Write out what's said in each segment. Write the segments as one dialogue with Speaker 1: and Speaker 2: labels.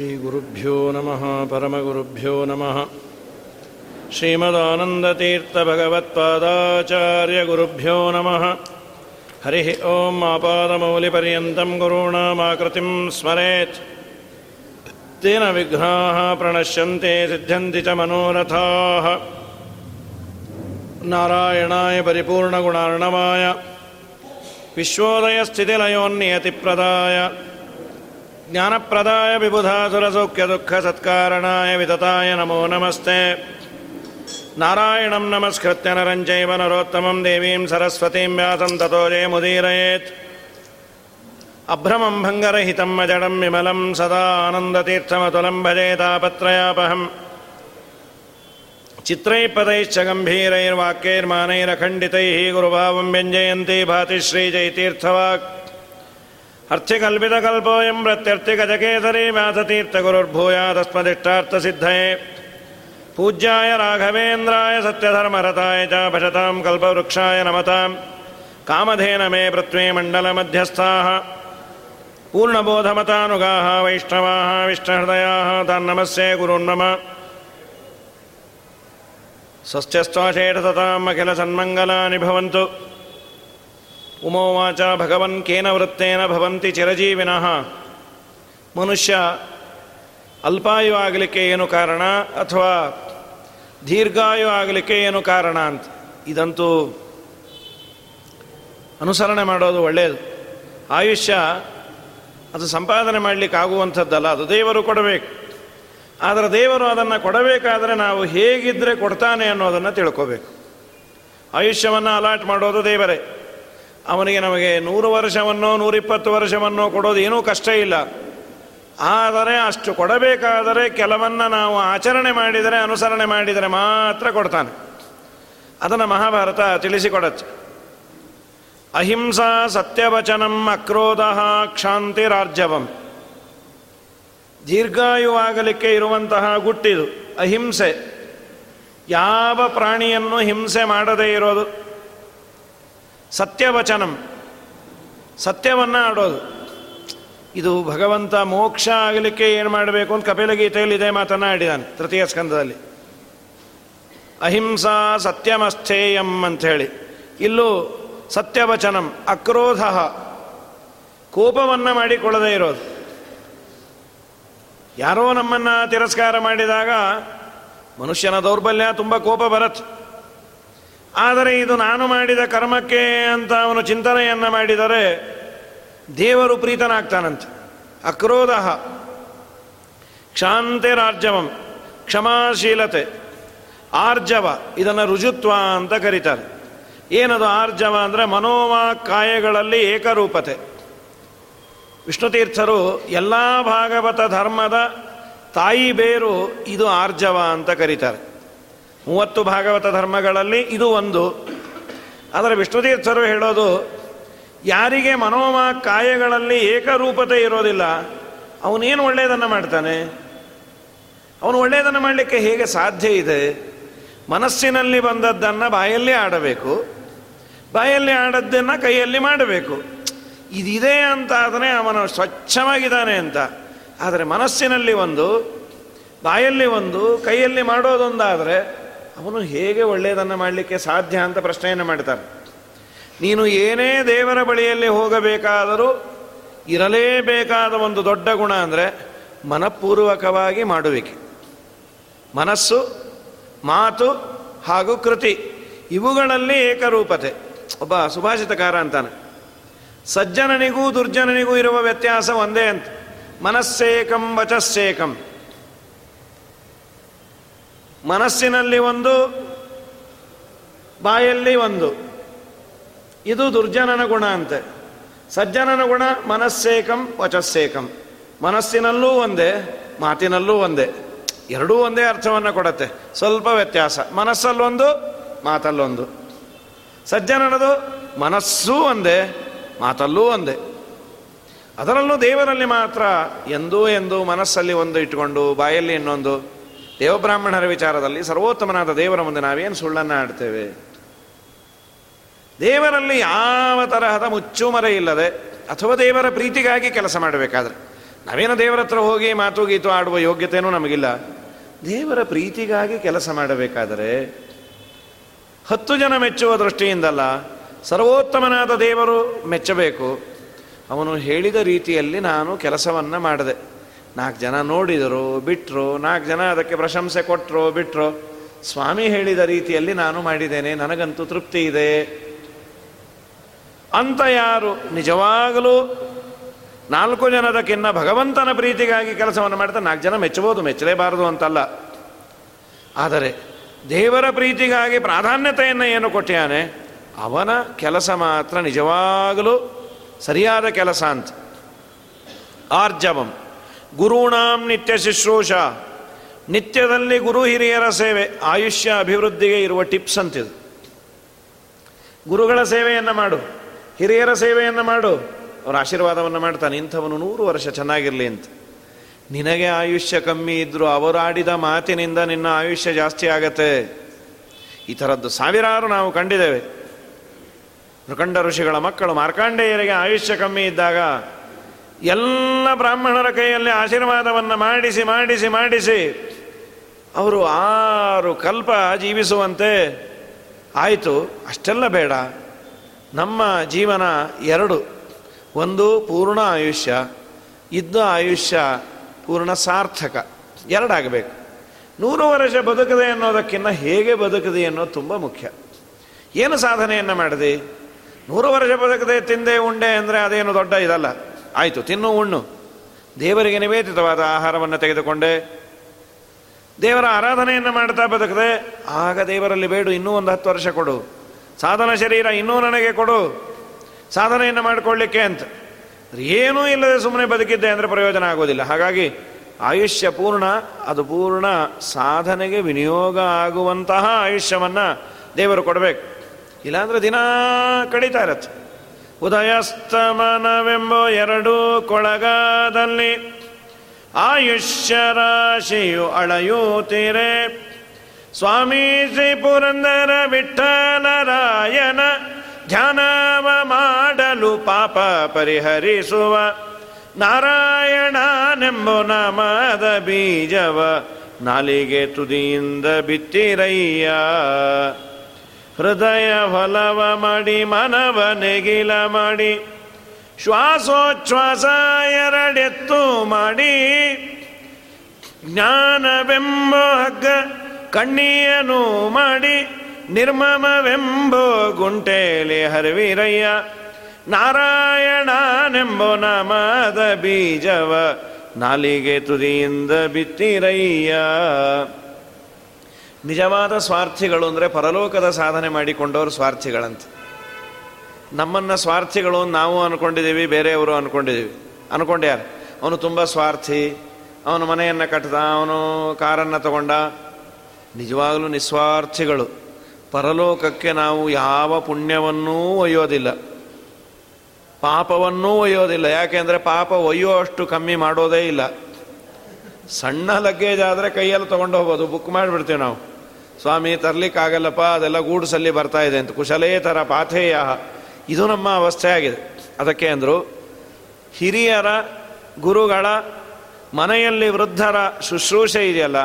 Speaker 1: श्रीगुरुभ्यो नमः परमगुरुभ्यो नमः। श्रीमदानन्दतीर्थभगवत्पादाचार्यगुरुभ्यो नमः। हरिः ॐ आपादमौलिपर्यन्तं गुरूणामाकृतिं स्मरेत्। तेन विघ्नाः प्रणश्यन्ते सिद्ध्यन्ति च मनोरथाः। नारायणाय परिपूर्णगुणार्णवाय। विश्वोदयस्थितिलयोन्नियतिप्रदाय ज्ञानप्रदाय विबुधासुरसौख्यदुःखसत्कारणाय वितताय नमो नमस्ते। नारायणं नमस्कृत्य नरं चैव नरोत्तमं देवीं सरस्वतीं व्यासं ततो जयमुदीरयेत्। अभ्रमं भङ्गरहितं अजडं विमलं सदा आनन्दतीर्थमतुलं भजेतापत्रयापहम् चित्रैः पदैश्च गम्भीरैर्वाक्यैर्मानैरखण्डितैः गुरुभावं व्यञ्जयन्ती भाति श्रीजयतीर्थवाक् अर्थिकल्पितकल्पोऽयं प्रत्यर्थिगजकेतरी व्यासतीर्थगुरुर्भूयादस्मदिष्टार्थसिद्धये पूज्याय राघवेन्द्राय सत्यधर्मरताय च भजतां कल्पवृक्षाय नमतां कामधेन मे प्रत्वे मण्डलमध्यस्थाः। पूर्णबोधमतानुगाः वैष्णवाः विष्णुहृदयाः तन्नमस्ये गुरुर्नम सत्यस्ताशेषतां अखिलसन्मङ्गलानि भवन्तु। ಉಮೋವಾಚ ಭಗವನ್ ಕೇನ ವೃತ್ತೇನ ಭವಂತಿ ಚಿರಜೀವಿನಃ. ಮನುಷ್ಯ ಅಲ್ಪಾಯು ಆಗಲಿಕ್ಕೆ ಏನು ಕಾರಣ ಅಥವಾ ದೀರ್ಘಾಯು ಆಗಲಿಕ್ಕೆ ಏನು ಕಾರಣ ಅಂತ. ಇದಂತೂ ಅನುಸರಣೆ ಮಾಡೋದು ಒಳ್ಳೆಯದು ಆಯುಷ್ಯ ಅದು ಸಂಪಾದನೆ ಮಾಡಲಿಕ್ಕೆ ಆಗುವಂಥದ್ದಲ್ಲ, ಅದು ದೇವರು ಕೊಡಬೇಕು. ಆದರೆ ದೇವರು ಅದನ್ನು ಕೊಡಬೇಕಾದರೆ ನಾವು ಹೇಗಿದ್ದರೆ ಕೊಡ್ತಾನೆ ಅನ್ನೋದನ್ನು ತಿಳ್ಕೋಬೇಕು. ಆಯುಷ್ಯವನ್ನು ಅಲಾಟ್ ಮಾಡೋದು ದೇವರೇ. ಅವನಿಗೆ ನಮಗೆ ನೂರು ವರ್ಷವನ್ನೋ, ನೂರಿಪ್ಪತ್ತು ವರ್ಷವನ್ನೋ ಕೊಡೋದು ಏನೂ ಕಷ್ಟ ಇಲ್ಲ. ಆದರೆ ಅಷ್ಟು ಕೊಡಬೇಕಾದರೆ ಕೆಲವನ್ನ ನಾವು ಆಚರಣೆ ಮಾಡಿದರೆ, ಅನುಸರಣೆ ಮಾಡಿದರೆ ಮಾತ್ರ ಕೊಡ್ತಾನೆ. ಅದನ್ನು ಮಹಾಭಾರತ ತಿಳಿಸಿಕೊಡತ್ತೆ. ಅಹಿಂಸಾ ಸತ್ಯವಚನಂ ಅಕ್ರೋಧ ಕ್ಷಾಂತಿರಾರ್ಜವಂ. ದೀರ್ಘಾಯುವಾಗಲಿಕ್ಕೆ ಇರುವಂತಹ ಗುಟ್ಟಿದು ಅಹಿಂಸೆ. ಯಾವ ಪ್ರಾಣಿಯನ್ನು ಹಿಂಸೆ ಮಾಡದೇ ಇರೋದು? ಸತ್ಯವಚನಂ. ಸತ್ಯವನ್ನು ಆಡೋದು. ಇದು ಭಗವಂತ ಮೋಕ್ಷ ಆಗಲಿಕ್ಕೆ ಏನು ಮಾಡಬೇಕು ಅಂತ ಕಪಿಲ ಗೀತೆಯಲ್ಲಿ ಇದೇ ಮಾತನ್ನು ಆಡಿದಾನೆ, ತೃತೀಯ ಸ್ಕಂದದಲ್ಲಿ. ಅಹಿಂಸಾ ಸತ್ಯಮಸ್ಥೇಯಂ ಅಂಥೇಳಿ. ಇಲ್ಲೂ ಸತ್ಯವಚನಂ, ಅಕ್ರೋಧ. ಕೋಪವನ್ನು ಮಾಡಿಕೊಳ್ಳದೇ ಇರೋದು. ಯಾರೋ ನಮ್ಮನ್ನು ತಿರಸ್ಕಾರ ಮಾಡಿದಾಗ ಮನುಷ್ಯನ ದೌರ್ಬಲ್ಯ, ತುಂಬ ಕೋಪ ಬರತ್ತೆ. ಆದರೆ ಇದು ನಾನು ಮಾಡಿದ ಕರ್ಮಕ್ಕೆ ಅಂತ ಅವನು ಚಿಂತನೆಯನ್ನು ಮಾಡಿದರೆ ದೇವರು ಪ್ರೀತನಾಗ್ತಾನಂತೆ. ಅಕ್ರೋಧ. ಕ್ಷಾಂತಿರಾರ್ಜವಂ ಕ್ಷಮಾಶೀಲತೆ. ಆರ್ಜವ. ಇದನ್ನು ರುಜುತ್ವ ಅಂತ ಕರೀತಾರೆ. ಏನದು ಆರ್ಜವ ಅಂದರೆ ಮನೋವಾ ಕಾಯಗಳಲ್ಲಿ ಏಕರೂಪತೆ. ವಿಷ್ಣುತೀರ್ಥರು ಎಲ್ಲ ಭಾಗವತ ಧರ್ಮದ ತಾಯಿ ಬೇರು ಇದು ಆರ್ಜವ ಅಂತ ಕರೀತಾರೆ. ಮೂವತ್ತು ಭಾಗವತ ಧರ್ಮಗಳಲ್ಲಿ ಇದು ಒಂದು. ಆದರೆ ವಿಷ್ಣುತೀರ್ಥರು ಹೇಳೋದು, ಯಾರಿಗೆ ಮನೋಮ ಕಾಯಗಳಲ್ಲಿ ಏಕರೂಪತೆ ಇರೋದಿಲ್ಲ, ಅವನೇನು ಒಳ್ಳೆಯದನ್ನು ಮಾಡ್ತಾನೆ? ಅವನು ಒಳ್ಳೆಯದನ್ನು ಮಾಡಲಿಕ್ಕೆ ಹೇಗೆ ಸಾಧ್ಯ ಇದೆ? ಮನಸ್ಸಿನಲ್ಲಿ ಬಂದದ್ದನ್ನು ಬಾಯಲ್ಲಿ ಆಡಬೇಕು, ಬಾಯಲ್ಲಿ ಆಡದ್ದನ್ನು ಕೈಯಲ್ಲಿ ಮಾಡಬೇಕು. ಇದಿದೆ ಅಂತ ಆದರೆ ಅವನು ಸ್ವಚ್ಛವಾಗಿದ್ದಾನೆ ಅಂತ. ಆದರೆ ಮನಸ್ಸಿನಲ್ಲಿ ಒಂದು, ಬಾಯಲ್ಲಿ ಒಂದು, ಕೈಯಲ್ಲಿ ಮಾಡೋದೊಂದಾದರೆ ಅವನು ಹೇಗೆ ಒಳ್ಳೆಯದನ್ನು ಮಾಡಲಿಕ್ಕೆ ಸಾಧ್ಯ ಅಂತ ಪ್ರಶ್ನೆಯನ್ನು ಮಾಡ್ತಾರೆ ನೀನು ಏನೇ ದೇವರ ಬಳಿಯಲ್ಲಿ ಹೋಗಬೇಕಾದರೂ ಇರಲೇಬೇಕಾದ ಒಂದು ದೊಡ್ಡ ಗುಣ ಅಂದರೆ ಮನಪೂರ್ವಕವಾಗಿ ಮಾಡುವಿಕೆ. ಮನಸ್ಸು, ಮಾತು ಹಾಗೂ ಕೃತಿ ಇವುಗಳಲ್ಲಿ ಏಕರೂಪತೆ. ಒಬ್ಬ ಸುಭಾಷಿತಕಾರ ಅಂತಾನೆ. ಸಜ್ಜನನಿಗೂ ದುರ್ಜನನಿಗೂ ಇರುವ ವ್ಯತ್ಯಾಸ ಒಂದೇ ಅಂತ. ಮನಸ್ಸೇಕಂ ವಚಸ್ಸೇಕಂ. ಮನಸ್ಸಿನಲ್ಲಿ ಒಂದು, ಬಾಯಲ್ಲಿ ಒಂದು. ಇದು ದುರ್ಜನನ ಗುಣ ಅಂತೆ. ಸಜ್ಜನನ ಗುಣ ಮನಸ್ಸೇಕಂ ವಚಸ್ಸೇಕಂ. ಮನಸ್ಸಿನಲ್ಲೂ ಒಂದೇ, ಮಾತಿನಲ್ಲೂ ಒಂದೇ. ಎರಡೂ ಒಂದೇ ಅರ್ಥವನ್ನು ಕೊಡತ್ತೆ. ಸ್ವಲ್ಪ ವ್ಯತ್ಯಾಸ. ಮನಸ್ಸಲ್ಲೊಂದು, ಮಾತಲ್ಲೊಂದು. ಸಜ್ಜನನದು ಮನಸ್ಸೂ ಒಂದೇ, ಮಾತಲ್ಲೂ ಒಂದೇ. ಅದರಲ್ಲೂ ದೇವರಲ್ಲಿ ಮಾತ್ರ ಎಂದೂ ಎಂದು ಮನಸ್ಸಲ್ಲಿ ಒಂದು ಇಟ್ಟುಕೊಂಡು, ಬಾಯಲ್ಲಿ ಇನ್ನೊಂದು. ದೇವಬ್ರಾಹ್ಮಣರ ವಿಚಾರದಲ್ಲಿ ಸರ್ವೋತ್ತಮನಾದ ದೇವರ ಮುಂದೆ ನಾವೇನು ಸುಳ್ಳನ್ನು ಆಡ್ತೇವೆ? ದೇವರಲ್ಲಿ ಯಾವ ತರಹದ ಮುಚ್ಚುಮರೆ ಇಲ್ಲದೆ ಅಥವಾ ದೇವರ ಪ್ರೀತಿಗಾಗಿ ಕೆಲಸ ಮಾಡಬೇಕಾದ್ರೆ, ನಾವೇನು ದೇವರ ಹತ್ರ ಹೋಗಿ ಮಾತು ಗೀತು ಆಡುವ ಯೋಗ್ಯತೆಯೂ ನಮಗಿಲ್ಲ. ದೇವರ ಪ್ರೀತಿಗಾಗಿ ಕೆಲಸ ಮಾಡಬೇಕಾದರೆ, ಹತ್ತು ಜನ ಮೆಚ್ಚುವ ದೃಷ್ಟಿಯಿಂದಲ್ಲ ಸರ್ವೋತ್ತಮನಾದ ದೇವರು ಮೆಚ್ಚಬೇಕು. ಅವನು ಹೇಳಿದ ರೀತಿಯಲ್ಲಿ ನಾನು ಕೆಲಸವನ್ನು ಮಾಡಿದೆ. ನಾಲ್ಕು ಜನ ನೋಡಿದರು ಬಿಟ್ಟರು ನಾಲ್ಕು ಜನ ಅದಕ್ಕೆ ಪ್ರಶಂಸೆ ಕೊಟ್ಟರು ಬಿಟ್ಟರು ಸ್ವಾಮಿ ಹೇಳಿದ ರೀತಿಯಲ್ಲಿ ನಾನು ಮಾಡಿದ್ದೇನೆ, ನನಗಂತೂ ತೃಪ್ತಿ ಇದೆ. ಅಂತ ಯಾರು? ನಿಜವಾಗಲೂ ನಾಲ್ಕು ಜನದಕ್ಕಿನ್ನ ಭಗವಂತನ ಪ್ರೀತಿಗಾಗಿ ಕೆಲಸವನ್ನು ಮಾಡ್ತಾ ನಾಲ್ಕು ಜನ ಮೆಚ್ಚಬಹುದು, ಮೆಚ್ಚಲೇಬಾರದು ಅಂತಲ್ಲ. ಆದರೆ ದೇವರ ಪ್ರೀತಿಗಾಗಿ ಪ್ರಾಧಾನ್ಯತೆಯನ್ನು ಏನು ಕೊಟ್ಟಿಯಾನೆ ಅವನ ಕೆಲಸ ಮಾತ್ರ ನಿಜವಾಗಲೂ ಸರಿಯಾದ ಕೆಲಸ ಅಂತ. ಆರ್ಜವಂ. ಗುರುಣಾಂ ನಿತ್ಯ ಶುಶ್ರೂಷ. ನಿತ್ಯದಲ್ಲಿ ಗುರು ಹಿರಿಯರ ಸೇವೆ, ಆಯುಷ್ಯ ಅಭಿವೃದ್ಧಿಗೆ ಇರುವ ಟಿಪ್ಸ್ ಅಂತಿದು. ಗುರುಗಳ ಸೇವೆಯನ್ನು ಮಾಡು, ಹಿರಿಯರ ಸೇವೆಯನ್ನು ಮಾಡು. ಅವರ ಆಶೀರ್ವಾದವನ್ನು ಮಾಡ್ತಾನೆ, ಇಂಥವನು ನೂರು ವರ್ಷ ಚೆನ್ನಾಗಿರಲಿ ಅಂತ. ನಿನಗೆ ಆಯುಷ್ಯ ಕಮ್ಮಿ ಇದ್ದರೂ ಅವರಾಡಿದ ಮಾತಿನಿಂದ ನಿನ್ನ ಆಯುಷ್ಯ ಜಾಸ್ತಿ ಆಗತ್ತೆ. ಈ ಥರದ್ದು ಸಾವಿರಾರು ನಾವು ಕಂಡಿದ್ದೇವೆ. ಪ್ರಖಂಡ ಋಷಿಗಳ ಮಕ್ಕಳು ಮಾರ್ಕಾಂಡೇಯರಿಗೆ ಆಯುಷ್ಯ ಕಮ್ಮಿ ಇದ್ದಾಗ ಎಲ್ಲ ಬ್ರಾಹ್ಮಣರ ಕೈಯಲ್ಲಿ ಆಶೀರ್ವಾದವನ್ನು ಮಾಡಿಸಿ ಮಾಡಿಸಿ ಮಾಡಿಸಿ. ಅವರು ಆರು ಕಲ್ಪ ಜೀವಿಸುವಂತೆ ಆಯಿತು. ಅಷ್ಟೆಲ್ಲ ಬೇಡ. ನಮ್ಮ ಜೀವನ ಎರಡು. ಒಂದು ಪೂರ್ಣ ಆಯುಷ್ಯ, ಇದ್ದ ಆಯುಷ್ಯ ಪೂರ್ಣ ಸಾರ್ಥಕ. ಎರಡಾಗಬೇಕು. ನೂರು ವರ್ಷ ಬದುಕದೆ ಅನ್ನೋದಕ್ಕಿಂತ ಹೇಗೆ ಬದುಕದೆ ಅನ್ನೋದು ತುಂಬ ಮುಖ್ಯ. ಏನು ಸಾಧನೆಯನ್ನು ಮಾಡಿದೆ? ನೂರು ವರ್ಷ ಬದುಕದೆ ತಿಂದೆ ಉಂಡೆ ಅಂದರೆ ಅದೇನು ದೊಡ್ಡ ಇದಲ್ಲ. ಆಯಿತು, ತಿನ್ನು ಉಣ್ಣು. ದೇವರಿಗೆ ನಿವೇದಿತವಾದ ಆಹಾರವನ್ನು ತೆಗೆದುಕೊಂಡೆ. ದೇವರ ಆರಾಧನೆಯನ್ನು ಮಾಡ್ತಾ ಬದುಕದೆ. ಆಗ ದೇವರಲ್ಲಿ ಬೇಡು, ಇನ್ನೂ ಒಂದು ಹತ್ತು ವರ್ಷ ಕೊಡು. ಸಾಧನ ಶರೀರ ಇನ್ನೂ ನನಗೆ ಕೊಡು. ಸಾಧನೆಯನ್ನು ಮಾಡಿಕೊಳ್ಳಿಕ್ಕೆ ಅಂತ. ಏನೂ ಇಲ್ಲದೆ ಸುಮ್ಮನೆ ಬದುಕಿದ್ದೆ ಅಂದರೆ ಪ್ರಯೋಜನ ಆಗೋದಿಲ್ಲ. ಹಾಗಾಗಿ ಆಯುಷ್ಯ ಪೂರ್ಣ, ಅದು ಪೂರ್ಣ ಸಾಧನೆಗೆ ವಿನಿಯೋಗ ಆಗುವಂತಹ ಆಯುಷ್ಯವನ್ನು ದೇವರು ಕೊಡಬೇಕು. ಇಲ್ಲಾಂದರೆ ದಿನ ಕಡಿತಾ ಇರತ್ತೆ. ಉದಯಸ್ತಮನವೆಂಬ ಎರಡು ಕೊಳಗಾದಲ್ಲಿ ಆಯುಷ್ಯ ರಾಶಿಯು ಅಳೆಯುತ್ತೀರೆ ಸ್ವಾಮಿ ಪುರಂದರ ವಿಠಲರಾಯನ ಧ್ಯಾನವ ಮಾಡಲು ಪಾಪ ಪರಿಹರಿಸುವ ನಾರಾಯಣನೆಂಬು ನಮದ ಬೀಜವ ನಾಲಿಗೆ ತುದಿಯಿಂದ ಬಿತ್ತಿರಯ್ಯ. ಹೃದಯ ಫಲವ ಮಾಡಿ, ಮನವ ನೆಗಿಲ ಮಾಡಿ, ಶ್ವಾಸೋಚ್ಛ್ವಾಸ ಎರಡೆತ್ತು ಮಾಡಿ, ಜ್ಞಾನವೆಂಬ ಹಗ್ಗ ಕಣ್ಣಿಯನು ಮಾಡಿ, ನಿರ್ಮಮವೆಂಬೋ ಗುಂಟೇಲಿ ಹರವಿರಯ್ಯ, ನಾರಾಯಣನೆಂಬೋ ನಾಮದ ಬೀಜವ ನಾಲಿಗೆ ತುದಿಯಿಂದ ಬಿತ್ತಿರಯ್ಯ. ನಿಜವಾದ ಸ್ವಾರ್ಥಿಗಳು ಅಂದರೆ ಪರಲೋಕದ ಸಾಧನೆ ಮಾಡಿಕೊಂಡವರು ಸ್ವಾರ್ಥಿಗಳಂತೆ. ನಮ್ಮನ್ನು ಸ್ವಾರ್ಥಿಗಳು ನಾವು ಅಂದ್ಕೊಂಡಿದ್ದೀವಿ ಬೇರೆಯವರು ಅಂದ್ಕೊಂಡಿದ್ದೀವಿ ಅಂದ್ಕೊಂಡ್ಯಾರ ಅವನು ತುಂಬ ಸ್ವಾರ್ಥಿ, ಅವನು ಮನೆಯನ್ನು ಕಟ್ಟದ ಅವನು ಕಾರನ್ನು ತಗೊಂಡ. ನಿಜವಾಗಲೂ ನಿಸ್ವಾರ್ಥಿಗಳು. ಪರಲೋಕಕ್ಕೆ ನಾವು ಯಾವ ಪುಣ್ಯವನ್ನೂ ಒಯ್ಯೋದಿಲ್ಲ. ಪಾಪವನ್ನೂ ಒಯ್ಯೋದಿಲ್ಲ. ಯಾಕೆಂದರೆ ಪಾಪ ಒಯ್ಯುವಷ್ಟು ಕಮ್ಮಿ ಮಾಡೋದೇ ಇಲ್ಲ. ಸಣ್ಣ ಲಗೇಜ್ ಆದರೆ ಕೈಯಲ್ಲಿ ತೊಗೊಂಡು ಹೋಗ್ಬೋದು. ಬುಕ್ ಮಾಡಿಬಿಡ್ತೀವಿ ನಾವು. ಸ್ವಾಮಿ, ತರಲಿಕ್ಕಾಗಲ್ಲಪ್ಪ, ಅದೆಲ್ಲ ಗೂಡ್ಸಲ್ಲಿ ಬರ್ತಾ ಇದೆ ಅಂತ. ಕುಶಲೇತರ ಪಾಥೇಯ. ಇದು ನಮ್ಮ ಅವಸ್ಥೆ ಆಗಿದೆ. ಅದಕ್ಕೆ ಅಂದರು, ಹಿರಿಯರ, ಗುರುಗಳ, ಮನೆಯಲ್ಲಿ ವೃದ್ಧರ ಶುಶ್ರೂಷೆ ಇದೆಯಲ್ಲ,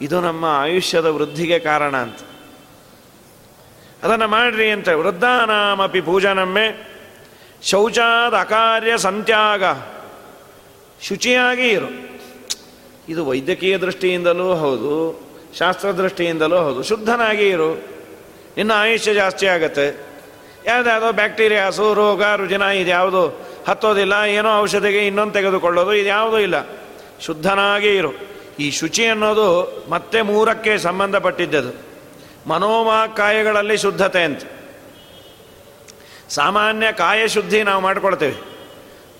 Speaker 1: ಇದು ನಮ್ಮ ಆಯುಷ್ಯದ ವೃದ್ಧಿಗೆ ಕಾರಣ ಅಂತ. ಅದನ್ನು ಮಾಡ್ರಿ ಅಂತ. ವೃದ್ಧಾನಾಮಪಿ ಪೂಜನಮ್ಮೆ, ಶೌಚಾದ ಅಕಾರ್ಯ ಸಂತ್ಯಾಗ. ಶುಚಿಯಾಗಿ ಇರು. ಇದು ವೈದ್ಯಕೀಯ ದೃಷ್ಟಿಯಿಂದಲೂ ಹೌದು ಶಾಸ್ತ್ರ ದೃಷ್ಟಿಯಿಂದಲೂ ಹೌದು. ಶುದ್ಧನಾಗಿ ಇರು. ನಿನ್ನ ಆಯುಷ್ಯ ಜಾಸ್ತಿ ಆಗುತ್ತೆ. ಯಾವುದ್ಯಾವುದೋ ಬ್ಯಾಕ್ಟೀರಿಯಾಸು, ರೋಗ, ರುಜಿನ ಇದ್ಯಾವುದು ಹತ್ತೋದಿಲ್ಲ, ಏನೋ ಔಷಧಿಗೆ ಇನ್ನೊಂದು ತೆಗೆದುಕೊಳ್ಳೋದು, ಇದ್ಯಾವುದೂ ಇಲ್ಲ. ಶುದ್ಧನಾಗಿ ಇರು. ಈ ಶುಚಿ ಅನ್ನೋದು ಮತ್ತೆ ಮೂರಕ್ಕೆ ಸಂಬಂಧಪಟ್ಟಿದ್ದದು. ಮನೋವಾಕಾಯಗಳಲ್ಲಿ ಶುದ್ಧತೆ ಅಂತ. ಸಾಮಾನ್ಯ ಕಾಯ ಶುದ್ಧಿ ನಾವು ಮಾಡ್ಕೊಳ್ತೇವೆ.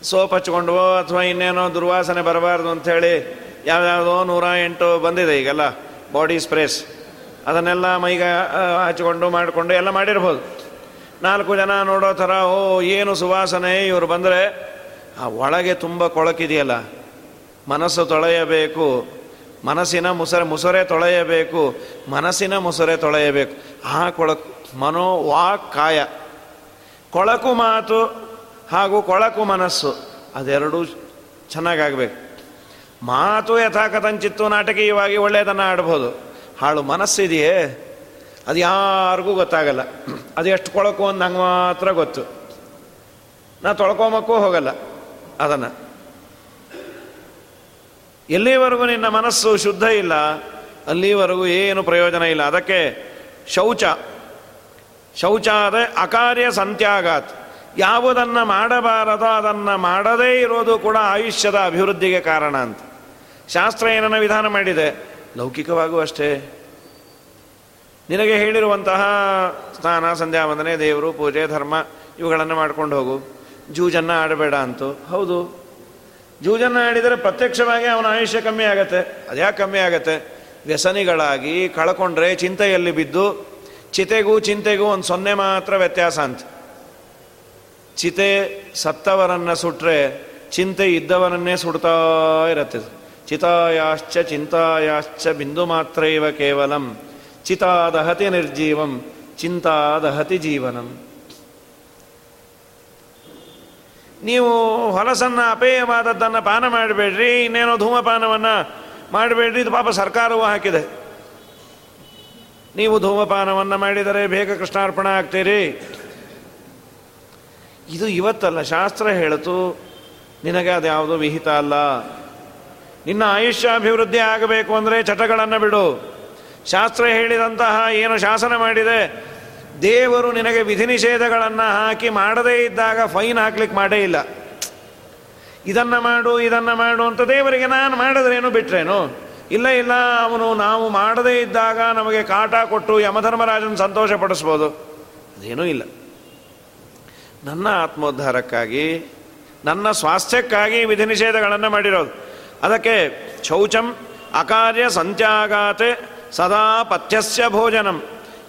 Speaker 1: ಸೋಪ್ ಹಚ್ಕೊಂಡ್ವೋ ಅಥವಾ ಇನ್ನೇನೋ ದುರ್ವಾಸನೆ ಬರಬಾರ್ದು ಅಂಥೇಳಿ ಯಾವ್ಯಾವುದೋ ನೂರ ಎಂಟು ಬಂದಿದೆ ಈಗೆಲ್ಲ. ಬಾಡಿ ಸ್ಪ್ರೇಸ್ ಅದನ್ನೆಲ್ಲ ಮೈಗೆ ಹಚ್ಕೊಂಡು ಮಾಡಿಕೊಂಡು ಎಲ್ಲ ಮಾಡಿರ್ಬೋದು. ನಾಲ್ಕು ಜನ ನೋಡೋ ಥರ, ಓ, ಏನು ಸುವಾಸನೆ ಇವರು ಬಂದರೆ, ಆ, ಒಳಗೆ ತುಂಬ ಕೊಳಕಿದೆಯಲ್ಲ. ಮನಸ್ಸು ತೊಳೆಯಬೇಕು. ಮನಸ್ಸಿನ ಮುಸರೆ ಮುಸರೆ ತೊಳೆಯಬೇಕು. ಮನಸ್ಸಿನ ಮುಸರೆ ತೊಳೆಯಬೇಕು. ಆ ಕೊಳಕು ಮನೋ ವಾಕ್ ಕಾಯ ಕೊಳಕು ಮಾತು ಹಾಗೂ ಕೊಳಕು ಮನಸ್ಸು, ಅದೆರಡೂ ಚೆನ್ನಾಗಾಗಬೇಕು. ಮಾತು ಯಥಾಕಥಂಚಿತ್ತು ನಾಟಕೀಯವಾಗಿ ಒಳ್ಳೆಯದನ್ನು ಆಡ್ಬೋದು. ಹಾಳು ಮನಸ್ಸಿದೆಯೇ ಅದು ಯಾರಿಗೂ ಗೊತ್ತಾಗಲ್ಲ. ಅದು ಎಷ್ಟು ಕೊಳಕು ಅಂತ ನಂಗೆ ಮಾತ್ರ ಗೊತ್ತು. ನಾ ತೊಳ್ಕೊಂಬಕ್ಕೂ ಹೋಗಲ್ಲ ಅದನ್ನು. ಎಲ್ಲಿವರೆಗೂ ನಿನ್ನ ಮನಸ್ಸು ಶುದ್ಧ ಇಲ್ಲ, ಅಲ್ಲಿವರೆಗೂ ಏನು ಪ್ರಯೋಜನ ಇಲ್ಲ. ಅದಕ್ಕೆ ಶೌಚ. ಶೌಚ ಆದರೆ ಅಕಾರ್ಯ ಸಂತ್ಯಾಗಾತ್. ಯಾವುದನ್ನು ಮಾಡಬಾರದೋ ಅದನ್ನು ಮಾಡದೇ ಇರೋದು ಕೂಡ ಆಯುಷ್ಯದ ಅಭಿವೃದ್ಧಿಗೆ ಕಾರಣ ಅಂತ. ಶಾಸ್ತ್ರ ಏನನ್ನ ವಿಧಾನ ಮಾಡಿದೆ? ಲೌಕಿಕವಾಗೂ ಅಷ್ಟೇ. ನಿನಗೆ ಹೇಳಿರುವಂತಹ ಸ್ನಾನ, ಸಂಧ್ಯಾ, ವಂದನೆ, ದೇವರು, ಪೂಜೆ, ಧರ್ಮ, ಇವುಗಳನ್ನು ಮಾಡ್ಕೊಂಡು ಹೋಗು. ಜೂಜನ್ನು ಆಡಬೇಡ ಅಂತು. ಹೌದು. ಜೂಜನ್ನು ಆಡಿದರೆ ಪ್ರತ್ಯಕ್ಷವಾಗಿ ಅವನ ಆಯುಷ್ಯ ಕಮ್ಮಿ ಆಗತ್ತೆ. ಅದ್ಯಾಕೆ ಕಮ್ಮಿ ಆಗತ್ತೆ? ವ್ಯಸನಿಗಳಾಗಿ ಕಳ್ಕೊಂಡ್ರೆ ಚಿಂತೆಯಲ್ಲಿ ಬಿದ್ದು, ಚಿತೆಗೂ ಚಿಂತೆಗೂ ಒಂದು ಸೊನ್ನೆ ಮಾತ್ರ ವ್ಯತ್ಯಾಸ ಅಂತ. ಚಿತೆ ಸತ್ತವರನ್ನು ಸುಟ್ಟರೆ ಚಿಂತೆ ಇದ್ದವರನ್ನೇ ಸುಡ್ತಾ ಇರತ್ತೆ. ಚಿತಾಯಾಶ್ಚ ಚಿಂತಾಯಾಶ್ಚ ಬಿಂದು ಮಾತ್ರ ಇವ ಕೇವಲಂ. ಚಿತಾದಹತಿ ನಿರ್ಜೀವಂ, ಚಿಂತಾದಹತಿ ಜೀವನಂ. ನೀವು ಹೊಲಸನ್ನು ಅಪೇಯವಾದದ್ದನ್ನು ಪಾನ ಮಾಡಬೇಡ್ರಿ, ಇನ್ನೇನೋ ಧೂಮಪಾನವನ್ನು ಮಾಡಬೇಡ್ರಿ, ಇದು ಪಾಪ ಸರ್ಕಾರವೂ ಹಾಕಿದೆ. ನೀವು ಧೂಮಪಾನವನ್ನು ಮಾಡಿದರೆ ಬೇಗ ಕೃಷ್ಣಾರ್ಪಣ ಆಗ್ತೀರಿ. ಇದು ಇವತ್ತಲ್ಲ, ಶಾಸ್ತ್ರ ಹೇಳಿತು ನಿನಗೆ ಅದು ಯಾವುದೋ ವಿಹಿತ ಅಲ್ಲ. ನಿನ್ನ ಆಯುಷ್ಯ ಅಭಿವೃದ್ಧಿ ಆಗಬೇಕು ಅಂದರೆ ಚಟಗಳನ್ನು ಬಿಡು. ಶಾಸ್ತ್ರ ಹೇಳಿದಂತಹ ಏನು ಶಾಸನ ಮಾಡಿದೆ? ದೇವರು ನಿನಗೆ ವಿಧಿ ನಿಷೇಧಗಳನ್ನು ಹಾಕಿ ಮಾಡದೇ ಇದ್ದಾಗ ಫೈನ್ ಹಾಕ್ಲಿಕ್ಕೆ ಮಾಡೇ ಇಲ್ಲ. ಇದನ್ನು ಮಾಡು ಇದನ್ನು ಮಾಡು ಅಂತ ದೇವರಿಗೆ ನಾನು ಮಾಡಿದ್ರೇನು ಬಿಟ್ರೇನು? ಇಲ್ಲ ಇಲ್ಲ, ಅವನು ನಾವು ಮಾಡದೇ ಇದ್ದಾಗ ನಮಗೆ ಕಾಟ ಕೊಟ್ಟು ಯಮಧರ್ಮರಾಜನ ಸಂತೋಷ ಪಡಿಸ್ಬೋದು ಅದೇನೂ ಇಲ್ಲ. ನನ್ನ ಆತ್ಮೋದ್ಧಾರಕ್ಕಾಗಿ, ನನ್ನ ಸ್ವಾಸ್ಥ್ಯಕ್ಕಾಗಿ ವಿಧಿ ನಿಷೇಧಗಳನ್ನು ಮಾಡಿರೋದು. ಅದಕ್ಕೆ ಶೌಚಂ ಅಕಾರ್ಯ ಸಂತ್ಯಾಗಾತೆ ಸದಾ ಪಥ್ಯಸ್ಯ ಭೋಜನಂ.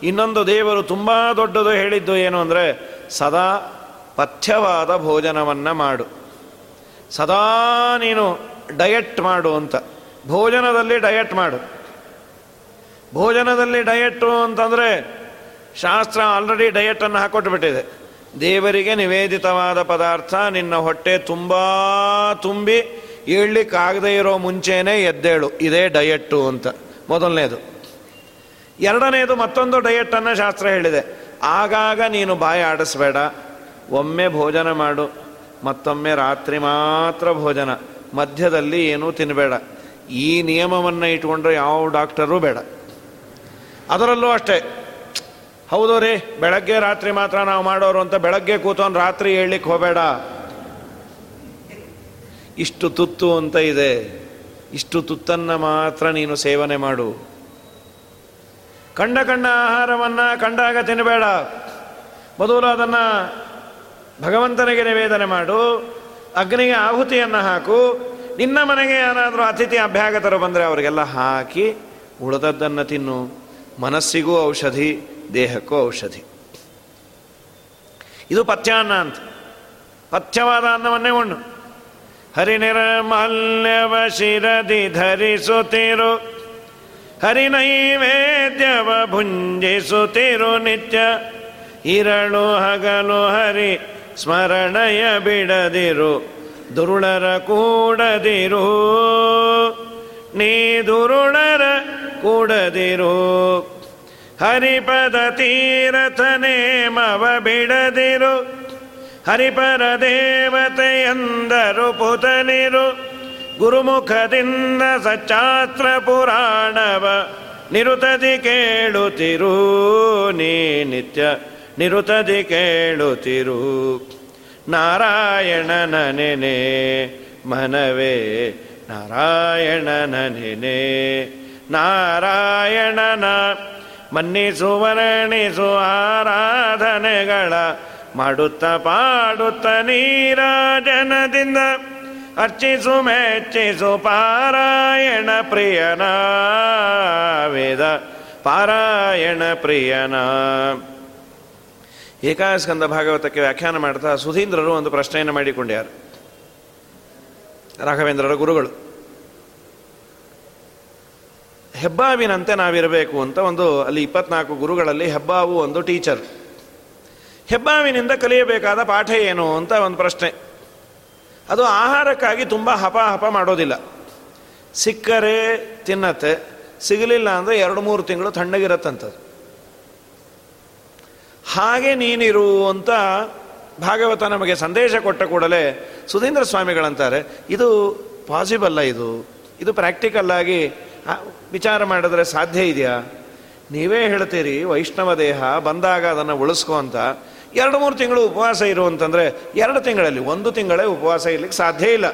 Speaker 1: ಇನ್ನೊಂದು ದೇವರು ತುಂಬ ದೊಡ್ಡದು ಹೇಳಿದ್ದು ಏನು ಅಂದರೆ ಸದಾ ಪಥ್ಯವಾದ ಭೋಜನವನ್ನು ಮಾಡು. ಸದಾ ನೀನು ಡಯಟ್ ಮಾಡು ಅಂತ. ಭೋಜನದಲ್ಲಿ ಡಯಟ್ ಮಾಡು. ಭೋಜನದಲ್ಲಿ ಡಯಟು ಅಂತಂದರೆ ಶಾಸ್ತ್ರ ಆಲ್ರೆಡಿ ಡಯಟನ್ನು ಹಾಕೊಟ್ಬಿಟ್ಟಿದೆ. ದೇವರಿಗೆ ನಿವೇದಿತವಾದ ಪದಾರ್ಥ ನಿನ್ನ ಹೊಟ್ಟೆ ತುಂಬ ತುಂಬಿ ಏಳ್ಲಿಕ್ಕಾಗದೇ ಇರೋ ಮುಂಚೆನೇ ಎದ್ದೇಳು, ಇದೇ ಡಯಟ್ಟು ಅಂತ. ಮೊದಲನೇದು. ಎರಡನೇದು, ಮತ್ತೊಂದು ಡಯಟನ್ನು ಶಾಸ್ತ್ರ ಹೇಳಿದೆ. ಆಗಾಗ ನೀನು ಬಾಯಿ ಆಡಿಸ್ಬೇಡ. ಒಮ್ಮೆ ಭೋಜನ ಮಾಡು, ಮತ್ತೊಮ್ಮೆ ರಾತ್ರಿ ಮಾತ್ರ ಭೋಜನ. ಮಧ್ಯದಲ್ಲಿ ಏನೂ ತಿನ್ನಬೇಡ ಈ ನಿಯಮವನ್ನು ಇಟ್ಕೊಂಡ್ರೆ ಯಾವ ಡಾಕ್ಟರೂ ಬೇಡ. ಅದರಲ್ಲೂ ಅಷ್ಟೇ. ಹೌದು ರೀ, ಬೆಳಗ್ಗೆ ರಾತ್ರಿ ಮಾತ್ರ ನಾವು ಮಾಡೋರು ಅಂತ ಬೆಳಗ್ಗೆ ಕೂತವನು ರಾತ್ರಿ ಹೇಳಲಿಕ್ಕೆ ಹೋಗಬೇಡ. ಇಷ್ಟು ತುತ್ತು ಅಂತ ಇದೆ. ಇಷ್ಟು ತುತ್ತನ್ನು ಮಾತ್ರ ನೀನು ಸೇವನೆ ಮಾಡು. ಕಂಡ ಕಂಡ ಆಹಾರವನ್ನು ಕಂಡಾಗ ತಿನ್ನಬೇಡ ಮೊದಲು ಅದನ್ನು ಭಗವಂತನಿಗೆ ನಿವೇದನೆ ಮಾಡು. ಅಗ್ನಿಗೆ ಆಹುತಿಯನ್ನು ಹಾಕು. ನಿನ್ನ ಮನೆಗೆ ಯಾರಾದರೂ ಅತಿಥಿ ಅಭ್ಯಾಗತರು ಬಂದರೆ ಅವರಿಗೆಲ್ಲ ಹಾಕಿ ಉಳಿದದ್ದನ್ನು ತಿನ್ನು. ಮನಸ್ಸಿಗೂ ಔಷಧಿ, ದೇಹಕ್ಕೂ ಔಷಧಿ. ಇದು ಪಥ್ಯಾನ್ನ ಅಂತ. ಪಥ್ಯವಾದ ಅನ್ನವನ್ನೇ ಉಣ್ಣು. ಹರಿನಿರ್ಮಲ್ಯವ ಶಿರದಿ ಧರಿಸುತ್ತಿರು ಹರಿನೈವೇದ್ಯವ ಭುಂಜಿಸುತ್ತಿರು ನಿತ್ಯ. ಇರಳು ಹಗಲು ಹರಿ ಸ್ಮರಣಯ ಬಿಡದಿರು. ದುರುಳರ ಕೂಡದಿರು. ನೀ ದುರುಳರ ಕೂಡದಿರು. ಹರಿಪದ ತೀರಥನೇ ಮವ ಬಿಡದಿರು. ಹರಿಪರ ದೇವತೆಯಂದರು ಪುತನಿರು. ಗುರುಮುಖದಿಂದ ಸಚ್ಚಾತ್ರ ಪುರಾಣವ. ನಿರುತದಿ ಕೇಳುತ್ತಿರು ನೀ ನಿತ್ಯ, ನಿರುತದಿ ಕೇಳುತ್ತಿರು. ನಾರಾಯಣನ ನೆನೆ, ಮನವೇ, ನಾರಾಯಣನ ನೆನೆ. ನಾರಾಯಣನ ಮನ್ನಿಸು ವರ್ಣಿಸು ಆರಾಧನೆಗಳ ಮಾಡುತ್ತ ಪಾಡುತ್ತ ನೀರಾಜನದಿಂದ ಅರ್ಚಿಸು ಮೆಚ್ಚಿಸು ಪಾರಾಯಣ ಪ್ರಿಯನ ವೇದ ಪಾರಾಯಣ ಪ್ರಿಯನ ಏಕಾಸ್ಕಂದ ಭಾಗವತಕ್ಕೆ ವ್ಯಾಖ್ಯಾನ ಮಾಡ್ತಾ ಸುಧೀಂದ್ರರು ಒಂದು ಪ್ರಶ್ನೆಯನ್ನು ಮಾಡಿಕೊಂಡ್ಯಾರು ರಾಘವೇಂದ್ರರ ಗುರುಗಳು. ಹೆಬ್ಬಾವಿನಂತೆ ನಾವಿರಬೇಕು ಅಂತ ಒಂದು ಅಲ್ಲಿ ಇಪ್ಪತ್ನಾಲ್ಕು ಗುರುಗಳಲ್ಲಿ ಹೆಬ್ಬಾವು ಒಂದು ಟೀಚರ್. ಹೆಬ್ಬಾವಿನಿಂದ ಕಲಿಯಬೇಕಾದ ಪಾಠ ಏನು ಅಂತ ಒಂದು ಪ್ರಶ್ನೆ. ಅದು ಆಹಾರಕ್ಕಾಗಿ ತುಂಬ ಹಪ ಹಪ ಮಾಡೋದಿಲ್ಲ. ಸಿಕ್ಕರೆ ತಿನ್ನತ್ತೆ, ಸಿಗಲಿಲ್ಲ ಅಂದರೆ ಎರಡು ಮೂರು ತಿಂಗಳು ತಣ್ಣಗಿರತ್ತಂಥದ್ದು ಹಾಗೆ ನೀನಿರು ಅಂತ ಭಾಗವತ ನಮಗೆ ಸಂದೇಶ ಕೊಟ್ಟ ಕೂಡಲೇ ಸುಧೀಂದ್ರ ಸ್ವಾಮಿಗಳಂತಾರೆ, ಇದು ಪಾಸಿಬಲ್ಲ ಇದು ಇದು ಪ್ರಾಕ್ಟಿಕಲ್ ಆಗಿ ವಿಚಾರ ಮಾಡಿದ್ರೆ ಸಾಧ್ಯ ಇದೆಯಾ? ನೀವೇ ಹೇಳ್ತೀರಿ ವೈಷ್ಣವ ದೇಹ ಬಂದಾಗ ಅದನ್ನು ಉಳಿಸ್ಕೊ ಅಂತ ಎರಡು ಮೂರು ತಿಂಗಳು ಉಪವಾಸ ಇರು ಅಂತಂದರೆ ಎರಡು ತಿಂಗಳಲ್ಲಿ, ಒಂದು ತಿಂಗಳೇ ಉಪವಾಸ ಇರ್ಲಿಕ್ಕೆ ಸಾಧ್ಯ ಇಲ್ಲ.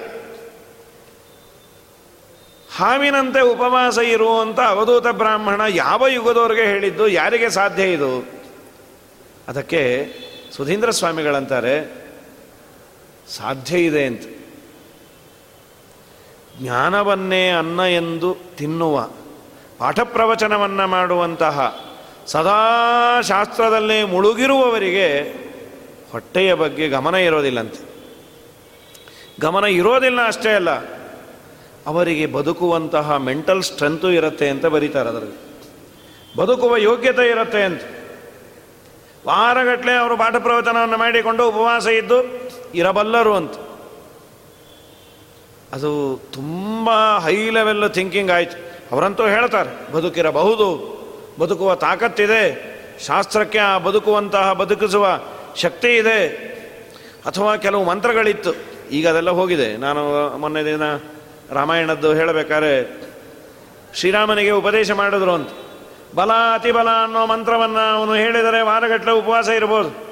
Speaker 1: ಹಾವಿನಂತೆ ಉಪವಾಸ ಇರುವಂಥ ಅವಧೂತ ಬ್ರಾಹ್ಮಣ ಯಾವ ಯುಗದವರೆಗೆ ಹೇಳಿದ್ದು, ಯಾರಿಗೆ ಸಾಧ್ಯ ಇದು? ಅದಕ್ಕೆ ಸುಧೀಂದ್ರ ಸ್ವಾಮಿಗಳಂತಾರೆ, ಸಾಧ್ಯ ಇದೆ ಅಂತ. ಜ್ಞಾನವನ್ನೇ ಅನ್ನ ಎಂದು ತಿನ್ನುವ ಪಾಠ ಪ್ರವಚನವನ್ನು ಮಾಡುವಂತಹ ಸದಾ ಶಾಸ್ತ್ರದಲ್ಲಿ ಮುಳುಗಿರುವವರಿಗೆ ಹೊಟ್ಟೆಯ ಬಗ್ಗೆ ಗಮನ ಇರೋದಿಲ್ಲಂತೆ. ಗಮನ ಇರೋದಿಲ್ಲ ಅಷ್ಟೇ ಅಲ್ಲ, ಅವರಿಗೆ ಬದುಕುವಂತಹ ಮೆಂಟಲ್ ಸ್ಟ್ರೆಂತು ಇರುತ್ತೆ ಅಂತ ಬರೀತಾರೆ ಅದರಲ್ಲಿ. ಬದುಕುವ ಯೋಗ್ಯತೆ ಇರುತ್ತೆ ಅಂತ. ವಾರಗಟ್ಟಲೆ ಅವರು ಪಾಠ ಪ್ರವಚನವನ್ನು ಮಾಡಿಕೊಂಡು ಉಪವಾಸ ಇದ್ದು ಇರಬಲ್ಲರು ಅಂತ. ಅದು ತುಂಬ ಹೈ ಲೆವೆಲ್ ಥಿಂಕಿಂಗ್ ಆಯ್ತು. ಅವರಂತೂ ಹೇಳ್ತಾರೆ, ಬದುಕಿರಬಹುದು. ಬದುಕುವ ತಾಕತ್ತಿದೆ. ಶಾಸ್ತ್ರಕ್ಕೆ ಆ ಬದುಕುವಂತಹ ಬದುಕಿಸುವ ಶಕ್ತಿ ಇದೆ. ಅಥವಾ ಕೆಲವು ಮಂತ್ರಗಳಿತ್ತು. ಈಗ ಅದೆಲ್ಲ ಹೋಗಿದೆ. ನಾನು ಮೊನ್ನೆ ದಿನ ರಾಮಾಯಣದ್ದು ಹೇಳಬೇಕಾದ್ರೆ, ಶ್ರೀರಾಮನಿಗೆ ಉಪದೇಶ ಮಾಡಿದ್ರು ಅಂತ. ಬಲ ಅತಿಬಲ ಅನ್ನೋ ಮಂತ್ರವನ್ನು ಅವನು ಹೇಳಿದರೆ ವಾರಗಟ್ಟಲೆ ಉಪವಾಸ ಇರ್ಬೋದು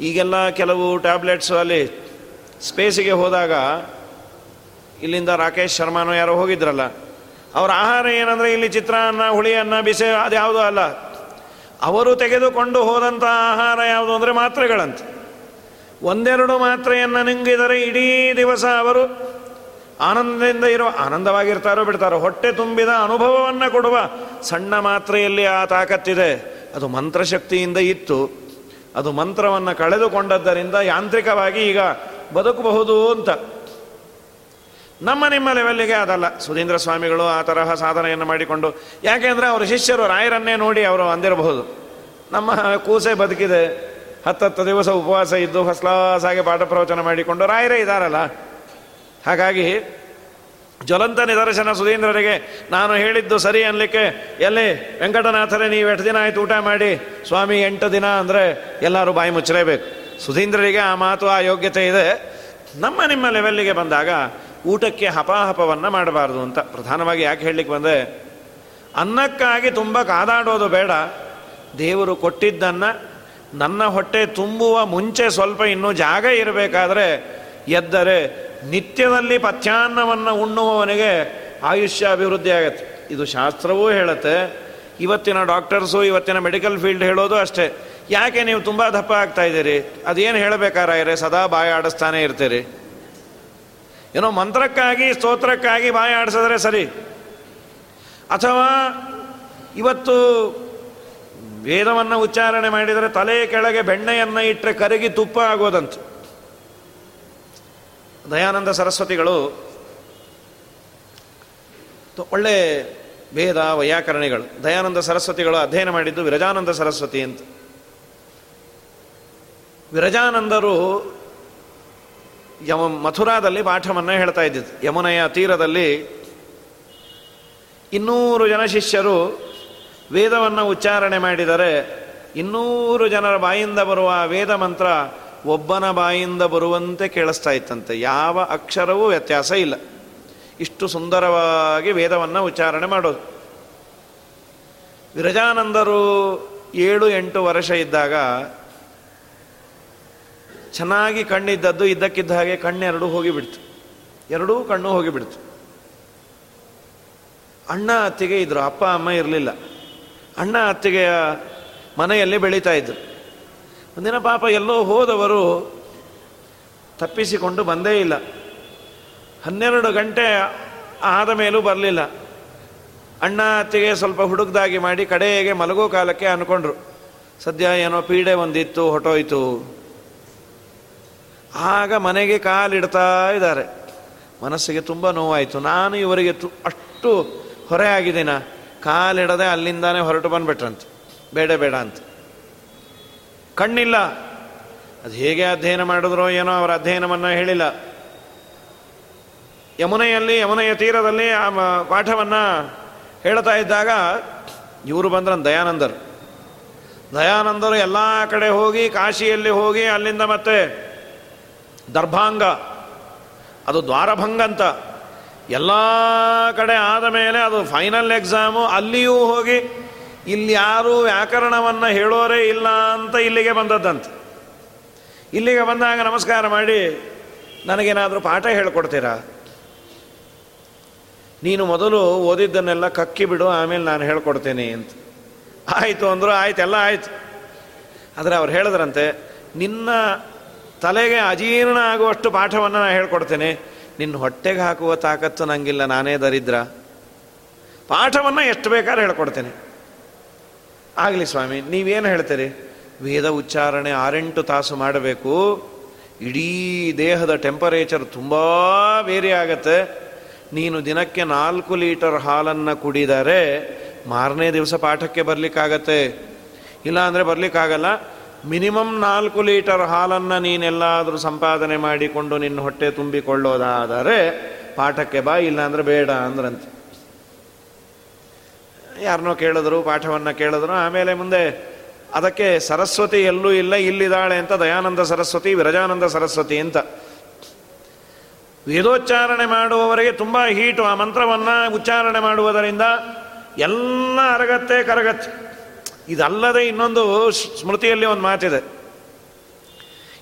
Speaker 1: ಈಗೆಲ್ಲ ಕೆಲವು ಟ್ಯಾಬ್ಲೆಟ್ಸು ಅಲ್ಲಿ ಸ್ಪೇಸಿಗೆ ಹೋದಾಗ ಇಲ್ಲಿಂದ ರಾಕೇಶ್ ಶರ್ಮಾನೋ ಯಾರೋ ಹೋಗಿದ್ರಲ್ಲ ಅವರ ಆಹಾರ ಏನಂದರೆ ಇಲ್ಲಿ ಚಿತ್ರಾನ್ನ, ಹುಳಿಯನ್ನ, ಬಿಸಿ ಅದು ಯಾವುದೂ ಅಲ್ಲ. ಅವರು ತೆಗೆದುಕೊಂಡು ಹೋದಂಥ ಆಹಾರ ಯಾವುದು ಅಂದರೆ ಮಾತ್ರೆಗಳಂತೆ. ಒಂದೆರಡು ಮಾತ್ರೆಯನ್ನು ನುಂಗಿದರೆ ಇಡೀ ದಿವಸ ಅವರು ಆನಂದದಿಂದ ಇರುವ ಆನಂದವಾಗಿರ್ತಾರೋ ಬಿಡ್ತಾರೋ, ಹೊಟ್ಟೆ ತುಂಬಿದ ಅನುಭವವನ್ನು ಕೊಡುವ ಸಣ್ಣ ಮಾತ್ರೆಯಲ್ಲಿ ಆ ತಾಕತ್ತಿದೆ. ಅದು ಮಂತ್ರಶಕ್ತಿಯಿಂದ ಇತ್ತು. ಅದು ಮಂತ್ರವನ್ನು ಕಳೆದುಕೊಂಡದ್ದರಿಂದ ಯಾಂತ್ರಿಕವಾಗಿ ಈಗ ಬದುಕಬಹುದು ಅಂತ. ನಮ್ಮ ನಿಮ್ಮ ಲೆವೆಲ್ಲಿಗೆ ಅದಲ್ಲ. ಸುಧೀಂದ್ರ ಸ್ವಾಮಿಗಳು ಆ ತರಹ ಸಾಧನೆಯನ್ನು ಮಾಡಿಕೊಂಡು, ಯಾಕೆಂದರೆ ಅವರ ಶಿಷ್ಯರು ರಾಯರನ್ನೇ ನೋಡಿ ಅವರು ಅಂದಿರಬಹುದು. ನಮ್ಮ ಕೂಸೆ ಬದುಕಿದೆ. ಹತ್ತತ್ತು ದಿವಸ ಉಪವಾಸ ಇದ್ದು ಫಸ್ಟ್ ಪಾಠ ಪ್ರವಚನ ಮಾಡಿಕೊಂಡು ರಾಯರೇ ಇದ್ದಾರಲ್ಲ ಹಾಗಾಗಿ ಜ್ವಲಂತ ನಿದರ್ಶನ ಸುಧೀಂದ್ರರಿಗೆ ನಾನು ಹೇಳಿದ್ದು ಸರಿ ಅನ್ಲಿಕ್ಕೆ, ಎಲ್ಲಿ ವೆಂಕಟನಾಥರೇ ನೀವು ಎಷ್ಟು ದಿನ ಆಯ್ತು ಊಟ ಮಾಡಿ? ಸ್ವಾಮಿ, ಎಂಟು ದಿನ ಅಂದರೆ ಎಲ್ಲರೂ ಬಾಯಿ ಮುಚ್ಚಲೇಬೇಕು. ಸುಧೀಂದ್ರರಿಗೆ ಆ ಮಾತು, ಆ ಯೋಗ್ಯತೆ ಇದೆ. ನಮ್ಮ ನಿಮ್ಮ ಲೆವೆಲ್ಲಿಗೆ ಬಂದಾಗ ಊಟಕ್ಕೆ ಹಪಾಹಪವನ್ನು ಮಾಡಬಾರ್ದು ಅಂತ ಪ್ರಧಾನವಾಗಿ ಯಾಕೆ ಹೇಳಲಿಕ್ಕೆ ಬಂದೆ? ಅನ್ನಕ್ಕಾಗಿ ತುಂಬ ಕಾದಾಡೋದು ಬೇಡ. ದೇವರು ಕೊಟ್ಟಿದ್ದನ್ನು ನನ್ನ ಹೊಟ್ಟೆ ತುಂಬುವ ಮುಂಚೆ ಸ್ವಲ್ಪ ಇನ್ನೂ ಜಾಗ ಇರಬೇಕಾದ್ರೆ ಎದ್ದರೆ ನಿತ್ಯದಲ್ಲಿ ಪಥ್ಯಾನ್ನವನ್ನು ಉಣ್ಣುವವನಿಗೆ ಆಯುಷ್ಯ ಅಭಿವೃದ್ಧಿ ಆಗತ್ತೆ. ಇದು ಶಾಸ್ತ್ರವೂ ಹೇಳುತ್ತೆ. ಇವತ್ತಿನ ಡಾಕ್ಟರ್ಸು, ಇವತ್ತಿನ ಮೆಡಿಕಲ್ ಫೀಲ್ಡ್ ಹೇಳೋದು ಅಷ್ಟೇ. ಯಾಕೆ ನೀವು ತುಂಬ ದಪ್ಪ ಆಗ್ತಾ ಇದ್ದೀರಿ? ಅದೇನು ಹೇಳಬೇಕಾರೆ, ಸದಾ ಬಾಯಿ ಆಡಿಸ್ತಾನೆ ಇರ್ತೀರಿ. ಏನೋ ಮಂತ್ರಕ್ಕಾಗಿ, ಸ್ತೋತ್ರಕ್ಕಾಗಿ ಬಾಯಿ ಆಡಿಸಿದ್ರೆ ಸರಿ. ಅಥವಾ ಇವತ್ತು ವೇದವನ್ನು ಉಚ್ಚಾರಣೆ ಮಾಡಿದರೆ ತಲೆ ಕೆಳಗೆ ಬೆಣ್ಣೆಯನ್ನು ಇಟ್ಟರೆ ಕರಗಿ ತುಪ್ಪ ಆಗೋದಂತ. ದಯಾನಂದ ಸರಸ್ವತಿಗಳು ಒಳ್ಳೆ ಭೇದ ವೈಯಾಕರಣಿಗಳು. ದಯಾನಂದ ಸರಸ್ವತಿಗಳು ಅಧ್ಯಯನ ಮಾಡಿದ್ದು ವಿರಜಾನಂದ ಸರಸ್ವತಿ ಅಂತ. ವಿರಜಾನಂದರು ಯಮ ಮಥುರಾದಲ್ಲಿ ಪಾಠವನ್ನು ಹೇಳ್ತಾ ಇದ್ದಿದ್ದು. ಯಮುನೆಯ ತೀರದಲ್ಲಿ ಇನ್ನೂರು ಜನ ಶಿಷ್ಯರು ವೇದವನ್ನು ಉಚ್ಚಾರಣೆ ಮಾಡಿದರೆ ಇನ್ನೂರು ಜನರ ಬಾಯಿಂದ ಬರುವ ವೇದ ಮಂತ್ರ ಒಬ್ಬನ ಬಾಯಿಂದ ಬರುವಂತೆ ಕೇಳಿಸ್ತಾ ಇತ್ತಂತೆ. ಯಾವ ಅಕ್ಷರವೂ ವ್ಯತ್ಯಾಸ ಇಲ್ಲ. ಇಷ್ಟು ಸುಂದರವಾಗಿ ವೇದವನ್ನು ಉಚ್ಚಾರಣೆ ಮಾಡೋದು. ವಿರಜಾನಂದರು ಏಳು ಎಂಟು ವರ್ಷ ಇದ್ದಾಗ ಚೆನ್ನಾಗಿ ಕಣ್ಣಿದ್ದದ್ದು, ಇದ್ದಕ್ಕಿದ್ದ ಹಾಗೆ ಕಣ್ಣೆರಡು ಹೋಗಿಬಿಡ್ತು. ಎರಡೂ ಕಣ್ಣು ಹೋಗಿಬಿಡ್ತು. ಅಣ್ಣ ಅತ್ತಿಗೆ ಇದ್ರು, ಅಪ್ಪ ಅಮ್ಮ ಇರಲಿಲ್ಲ. ಅಣ್ಣ ಅತ್ತಿಗೆಯ ಮನೆಯಲ್ಲಿ ಬೆಳೀತಾ ಇದ್ರು. ಒಂದಿನ ಪಾಪ ಎಲ್ಲೋ ಹೋದವರು ತಪ್ಪಿಸಿಕೊಂಡು ಬಂದೇ ಇಲ್ಲ. ಹನ್ನೆರಡು ಗಂಟೆ ಆದ ಮೇಲೂ ಬರಲಿಲ್ಲ. ಅಣ್ಣ ಅತ್ತಿಗೆ ಸ್ವಲ್ಪ ಹುಡುಗ್ದಾಗಿ ಮಾಡಿ ಕಡೆಗೆ ಮಲಗೋ ಕಾಲಕ್ಕೆ ಅಂದ್ಕೊಂಡ್ರು. ಸದ್ಯ ಏನೋ ಪೀಡೆ ಒಂದಿತ್ತು ಹೊಟ್ಟೋಯ್ತು ಆಗ ಮನೆಗೆ ಕಾಲಿಡ್ತಾ ಇದ್ದಾರೆ. ಮನಸ್ಸಿಗೆ ತುಂಬ ನೋವಾಯಿತು. ನಾನು ಇವರಿಗೆ ತು, ಅಷ್ಟು ಹೊರೆ ಆಗಿದ್ದೀನ? ಕಾಲಿಡದೆ ಅಲ್ಲಿಂದಾನೇ ಹೊರಟು ಬಂದ್ಬಿಟ್ರಂತೆ. ಬೇಡ ಬೇಡ ಅಂತ. ಕಣ್ಣಿಲ್ಲ. ಅದು ಹೇಗೆ ಅಧ್ಯಯನ ಮಾಡಿದ್ರೋ ಏನೋ ಅವರ ಅಧ್ಯಯನವನ್ನು ಹೇಳಿಲ್ಲ. ಯಮುನೆಯಲ್ಲಿ, ಯಮುನೆಯ ತೀರದಲ್ಲಿ ಆ ಪಾಠವನ್ನು ಹೇಳ್ತಾ ಇದ್ದಾಗ ಇವರು ಬಂದ್ರ ದಯಾನಂದರು. ದಯಾನಂದರು ಎಲ್ಲ ಕಡೆ ಹೋಗಿ, ಕಾಶಿಯಲ್ಲಿ ಹೋಗಿ, ಅಲ್ಲಿಂದ ಮತ್ತೆ ದರ್ಭಾಂಗ. ಅದು ದ್ವಾರಭಂಗ ಅಂತ. ಎಲ್ಲ ಕಡೆ ಆದ ಮೇಲೆ ಅದು ಫೈನಲ್ ಎಕ್ಸಾಮು ಅಲ್ಲಿಯೂ ಹೋಗಿ ಇಲ್ಲಿ ಯಾರೂ ವ್ಯಾಕರಣವನ್ನು ಹೇಳೋರೇ ಇಲ್ಲ ಅಂತ ಇಲ್ಲಿಗೆ ಬಂದದ್ದಂತೆ. ಇಲ್ಲಿಗೆ ಬಂದಾಗ ನಮಸ್ಕಾರ ಮಾಡಿ, ನನಗೇನಾದರೂ ಪಾಠ ಹೇಳ್ಕೊಡ್ತೀರಾ? ನೀನು ಮೊದಲು ಓದಿದ್ದನ್ನೆಲ್ಲ ಕಕ್ಕಿ ಬಿಡು, ಆಮೇಲೆ ನಾನು ಹೇಳ್ಕೊಡ್ತೇನೆ ಅಂತ. ಆಯಿತು ಅಂದರು ಆಯ್ತು, ಎಲ್ಲ ಆಯ್ತು. ಆದರೆ ಅವ್ರು ಹೇಳಿದ್ರಂತೆ, ನಿನ್ನ ತಲೆಗೆ ಅಜೀರ್ಣ ಆಗುವಷ್ಟು ಪಾಠವನ್ನು ನಾನು ಹೇಳ್ಕೊಡ್ತೇನೆ. ನಿನ್ನ ಹೊಟ್ಟೆಗೆ ಹಾಕುವ ತಾಕತ್ತು ನನಗಿಲ್ಲ ನಾನೇ ದರಿದ್ರ. ಪಾಠವನ್ನು ಎಷ್ಟು ಬೇಕಾದ್ರೆ ಹೇಳ್ಕೊಡ್ತೇನೆ. ಆಗಲಿ ಸ್ವಾಮಿ, ನೀವೇನು ಹೇಳ್ತೀರಿ? ವೇದ ಉಚ್ಚಾರಣೆ ಆರೆಂಟು ತಾಸು ಮಾಡಬೇಕು. ಇಡೀ ದೇಹದ ಟೆಂಪರೇಚರ್ ತುಂಬ ಬೇರೆ ಆಗತ್ತೆ. ನೀನು ದಿನಕ್ಕೆ ನಾಲ್ಕು ಲೀಟರ್ ಹಾಲನ್ನು ಕುಡಿದರೆ ಮಾರನೇ ದಿವಸ ಪಾಠಕ್ಕೆ ಬರಲಿಕ್ಕಾಗತ್ತೆ. ಇಲ್ಲ ಅಂದರೆ ಬರಲಿಕ್ಕಾಗಲ್ಲ. ಮಿನಿಮಮ್ ನಾಲ್ಕು ಲೀಟರ್ ಹಾಲನ್ನು ನೀನೆಲ್ಲಾದರೂ ಸಂಪಾದನೆ ಮಾಡಿಕೊಂಡು ನಿನ್ನ ಹೊಟ್ಟೆ ತುಂಬಿಕೊಳ್ಳೋದಾದರೆ ಪಾಠಕ್ಕೆ ಬಾ ಇಲ್ಲ ಅಂದರೆ ಬೇಡ ಅಂದ್ರಂತೆ. ಯಾರನ್ನೋ ಕೇಳಿದ್ರು, ಪಾಠವನ್ನು ಕೇಳಿದ್ರು, ಆಮೇಲೆ ಮುಂದೆ ಅದಕ್ಕೆ ಸರಸ್ವತಿ ಎಲ್ಲೂ ಇಲ್ಲ, ಇಲ್ಲಿದ್ದಾಳೆ ಅಂತ ದಯಾನಂದ ಸರಸ್ವತಿ, ವಿರಜಾನಂದ ಸರಸ್ವತಿ ಅಂತ. ವೇದೋಚ್ಚಾರಣೆ ಮಾಡುವವರಿಗೆ ತುಂಬ ಹೀಟು, ಆ ಮಂತ್ರವನ್ನು ಉಚ್ಚಾರಣೆ ಮಾಡುವುದರಿಂದ ಎಲ್ಲ ಅರಗತ್ತೆ ಕರಗತ್ತೆ. ಇದಲ್ಲದೆ ಇನ್ನೊಂದು ಸ್ಮೃತಿಯಲ್ಲಿ ಒಂದು ಮಾತಿದೆ.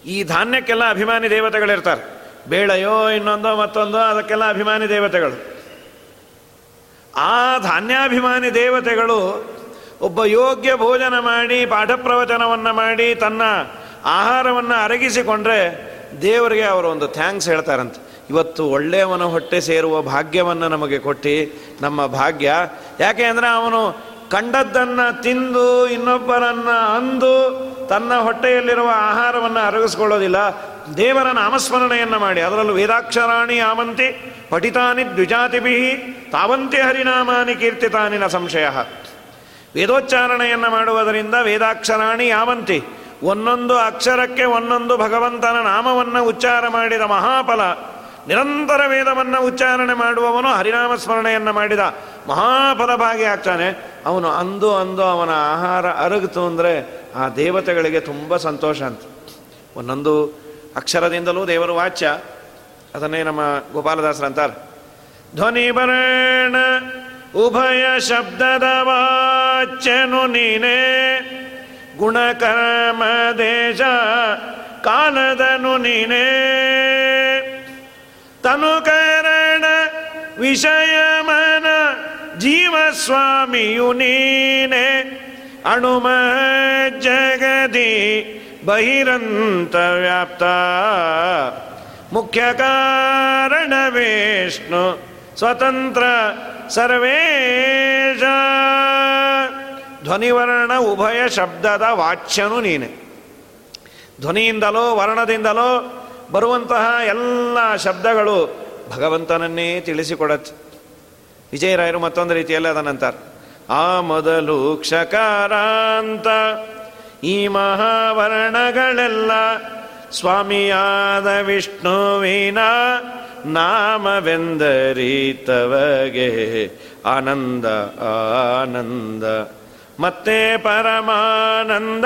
Speaker 1: ಈ ಧಾನ್ಯಕ್ಕೆಲ್ಲ ಅಭಿಮಾನಿ ದೇವತೆಗಳಿರ್ತಾರೆ. ಬೇಳೆಯೋ ಇನ್ನೊಂದೋ ಮತ್ತೊಂದೋ ಅದಕ್ಕೆಲ್ಲ ಅಭಿಮಾನಿ ದೇವತೆಗಳು. ಆ ಧಾನ್ಯಾಭಿಮಾನಿ ದೇವತೆಗಳು ಒಬ್ಬ ಯೋಗ್ಯ ಭೋಜನ ಮಾಡಿ ಪಾಠ ಪ್ರವಚನವನ್ನು ಮಾಡಿ, ತನ್ನ ಆಹಾರವನ್ನು ಅರಗಿಸಿಕೊಂಡ್ರೆ ದೇವರಿಗೆ ಅವರು ಒಂದು ಥ್ಯಾಂಕ್ಸ್ ಹೇಳ್ತಾರಂತೆ. ಇವತ್ತು ಒಳ್ಳೆಯವನ ಹೊಟ್ಟೆ ಸೇರುವ ಭಾಗ್ಯವನ್ನು ನಮಗೆ ಕೊಟ್ಟು, ನಮ್ಮ ಭಾಗ್ಯ. ಯಾಕೆ ಅಂದರೆ ಅವನು ಕಂಡದ್ದನ್ನು ತಿಂದು ಇನ್ನೊಬ್ಬರನ್ನು ಅಂದು ತನ್ನ ಹೊಟ್ಟೆಯಲ್ಲಿರುವ ಆಹಾರವನ್ನು ಅರಗಿಸ್ಕೊಳ್ಳೋದಿಲ್ಲ. ದೇವರ ನಾಮಸ್ಮರಣೆಯನ್ನು ಮಾಡಿ. ಅದರಲ್ಲೂ ವೇದಾಕ್ಷರಾಣಿ ಆಮಂತಿ ಪಠಿತಾನಿ ದ್ವಿಜಾತಿಭಿ ತಾವಂತೆ ಹರಿನಾಮಾನಿ ಕೀರ್ತಿತಾನಿನ ಸಂಶಯ. ವೇದೋಚ್ಚಾರಣೆಯನ್ನು ಮಾಡುವುದರಿಂದ ವೇದಾಕ್ಷರಾಣಿ ಯಾವಂತಿ ಒಂದೊಂದು ಅಕ್ಷರಕ್ಕೆ ಒಂದೊಂದು ಭಗವಂತನ ನಾಮವನ್ನು ಉಚ್ಚಾರ ಮಾಡಿದ ಮಹಾಫಲ ನಿರಂತರ ವೇದವನ್ನು ಉಚ್ಚಾರಣೆ ಮಾಡುವವನು ಹರಿನಾಮ ಸ್ಮರಣೆಯನ್ನು ಮಾಡಿದ ಮಹಾಫಲಭಾಗಿ ಆಗ್ತಾನೆ. ಅವನು ಅಂದು ಅಂದು ಅವನ ಆಹಾರ ಅರಗಿತು ಅಂದರೆ ಆ ದೇವತೆಗಳಿಗೆ ತುಂಬ ಸಂತೋಷ ಅಂತ. ಒಂದೊಂದು ಅಕ್ಷರದಿಂದಲೂ ದೇವರು ವಾಚ್ಯ. ಅದನ್ನೇ ನಮ್ಮ ಗೋಪಾಲದಾಸರು ಅಂತಾರೆ. ಧ್ವನಿ ಬರೇಣ, ಉಭಯ ಶಬ್ದದ ವಾಚ್ಯನು ನೀನೇ. ಗುಣಕರ್ಮ ದೇಶ ಕಾಲದನು ನೀನೇ. ತನುಕರಣ ವಿಷಯಮನ ಜೀವಸ್ವಾಮಿಯು ನೀನೆ. ಅಣುಮ ಜಗದಿ ಬಹಿರಂತ ವ್ಯಾಪ್ತ. ಮುಖ್ಯ ಕಾರಣ ವಿಷ್ಣು ಸ್ವತಂತ್ರ ಸರ್ವೇಶ. ಧ್ವನಿವರ್ಣ ಉಭಯ ಶಬ್ದದ ವಾಚ್ಯನು ನೀನೆ. ಧ್ವನಿಯಿಂದಲೋ ವರ್ಣದಿಂದಲೋ ಬರುವಂತಹ ಎಲ್ಲ ಶಬ್ದಗಳು ಭಗವಂತನನ್ನೇ ತಿಳಿಸಿಕೊಡತ್ತೆ ವಿಜಯರಾಯರು ಮತ್ತೊಂದು ರೀತಿಯಲ್ಲಿ ಅದನ್ನಂತಾರೆ. ಆ ಮೊದಲು ಕ್ಷಕಾರಾಂತ, ಈ ಮಹಾವರ್ಣಗಳೆಲ್ಲ ಸ್ವಾಮಿಯಾದ ವಿಷ್ಣುವಿನ ನಾಮವೆಂದರೀತವಗೆ ಆನಂದ ಆನಂದ. ಮತ್ತೆ ಪರಮಾನಂದ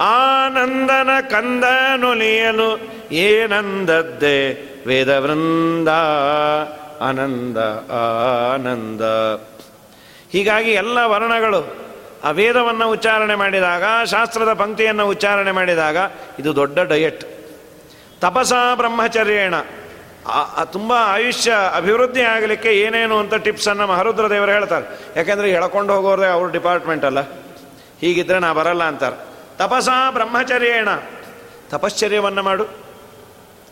Speaker 1: ಆನಂದನ ಕಂದನುಲಿಯಲು ಏನಂದದ್ದೇ ವೇದವೃಂದ ಆನಂದ ಆನಂದ. ಹೀಗಾಗಿ ಎಲ್ಲ ವರ್ಣಗಳು ಆ ವೇದವನ್ನು ಉಚ್ಚಾರಣೆ ಮಾಡಿದಾಗ, ಶಾಸ್ತ್ರದ ಪಂಕ್ತಿಯನ್ನು ಉಚ್ಚಾರಣೆ ಮಾಡಿದಾಗ ಇದು ದೊಡ್ಡ ಡಯಟ್. ತಪಸಾ ಬ್ರಹ್ಮಚರ್ಯೇಣ. ತುಂಬ ಆಯುಷ್ಯ ಅಭಿವೃದ್ಧಿ ಆಗಲಿಕ್ಕೆ ಏನೇನು ಅಂತ ಟಿಪ್ಸನ್ನು ಮಹರುದ್ರ ದೇವರು ಹೇಳ್ತಾರೆ. ಯಾಕೆಂದರೆ ಎಳ್ಕೊಂಡು ಹೋಗೋದೇ ಅವ್ರ ಡಿಪಾರ್ಟ್ಮೆಂಟ್ ಅಲ್ಲ. ಹೀಗಿದ್ರೆ ನಾ ಬರಲ್ಲ ಅಂತಾರೆ. ತಪಸ ಬ್ರಹ್ಮಚರ್ಯೇಣ. ತಪಶ್ಚರ್ಯವನ್ನು ಮಾಡು.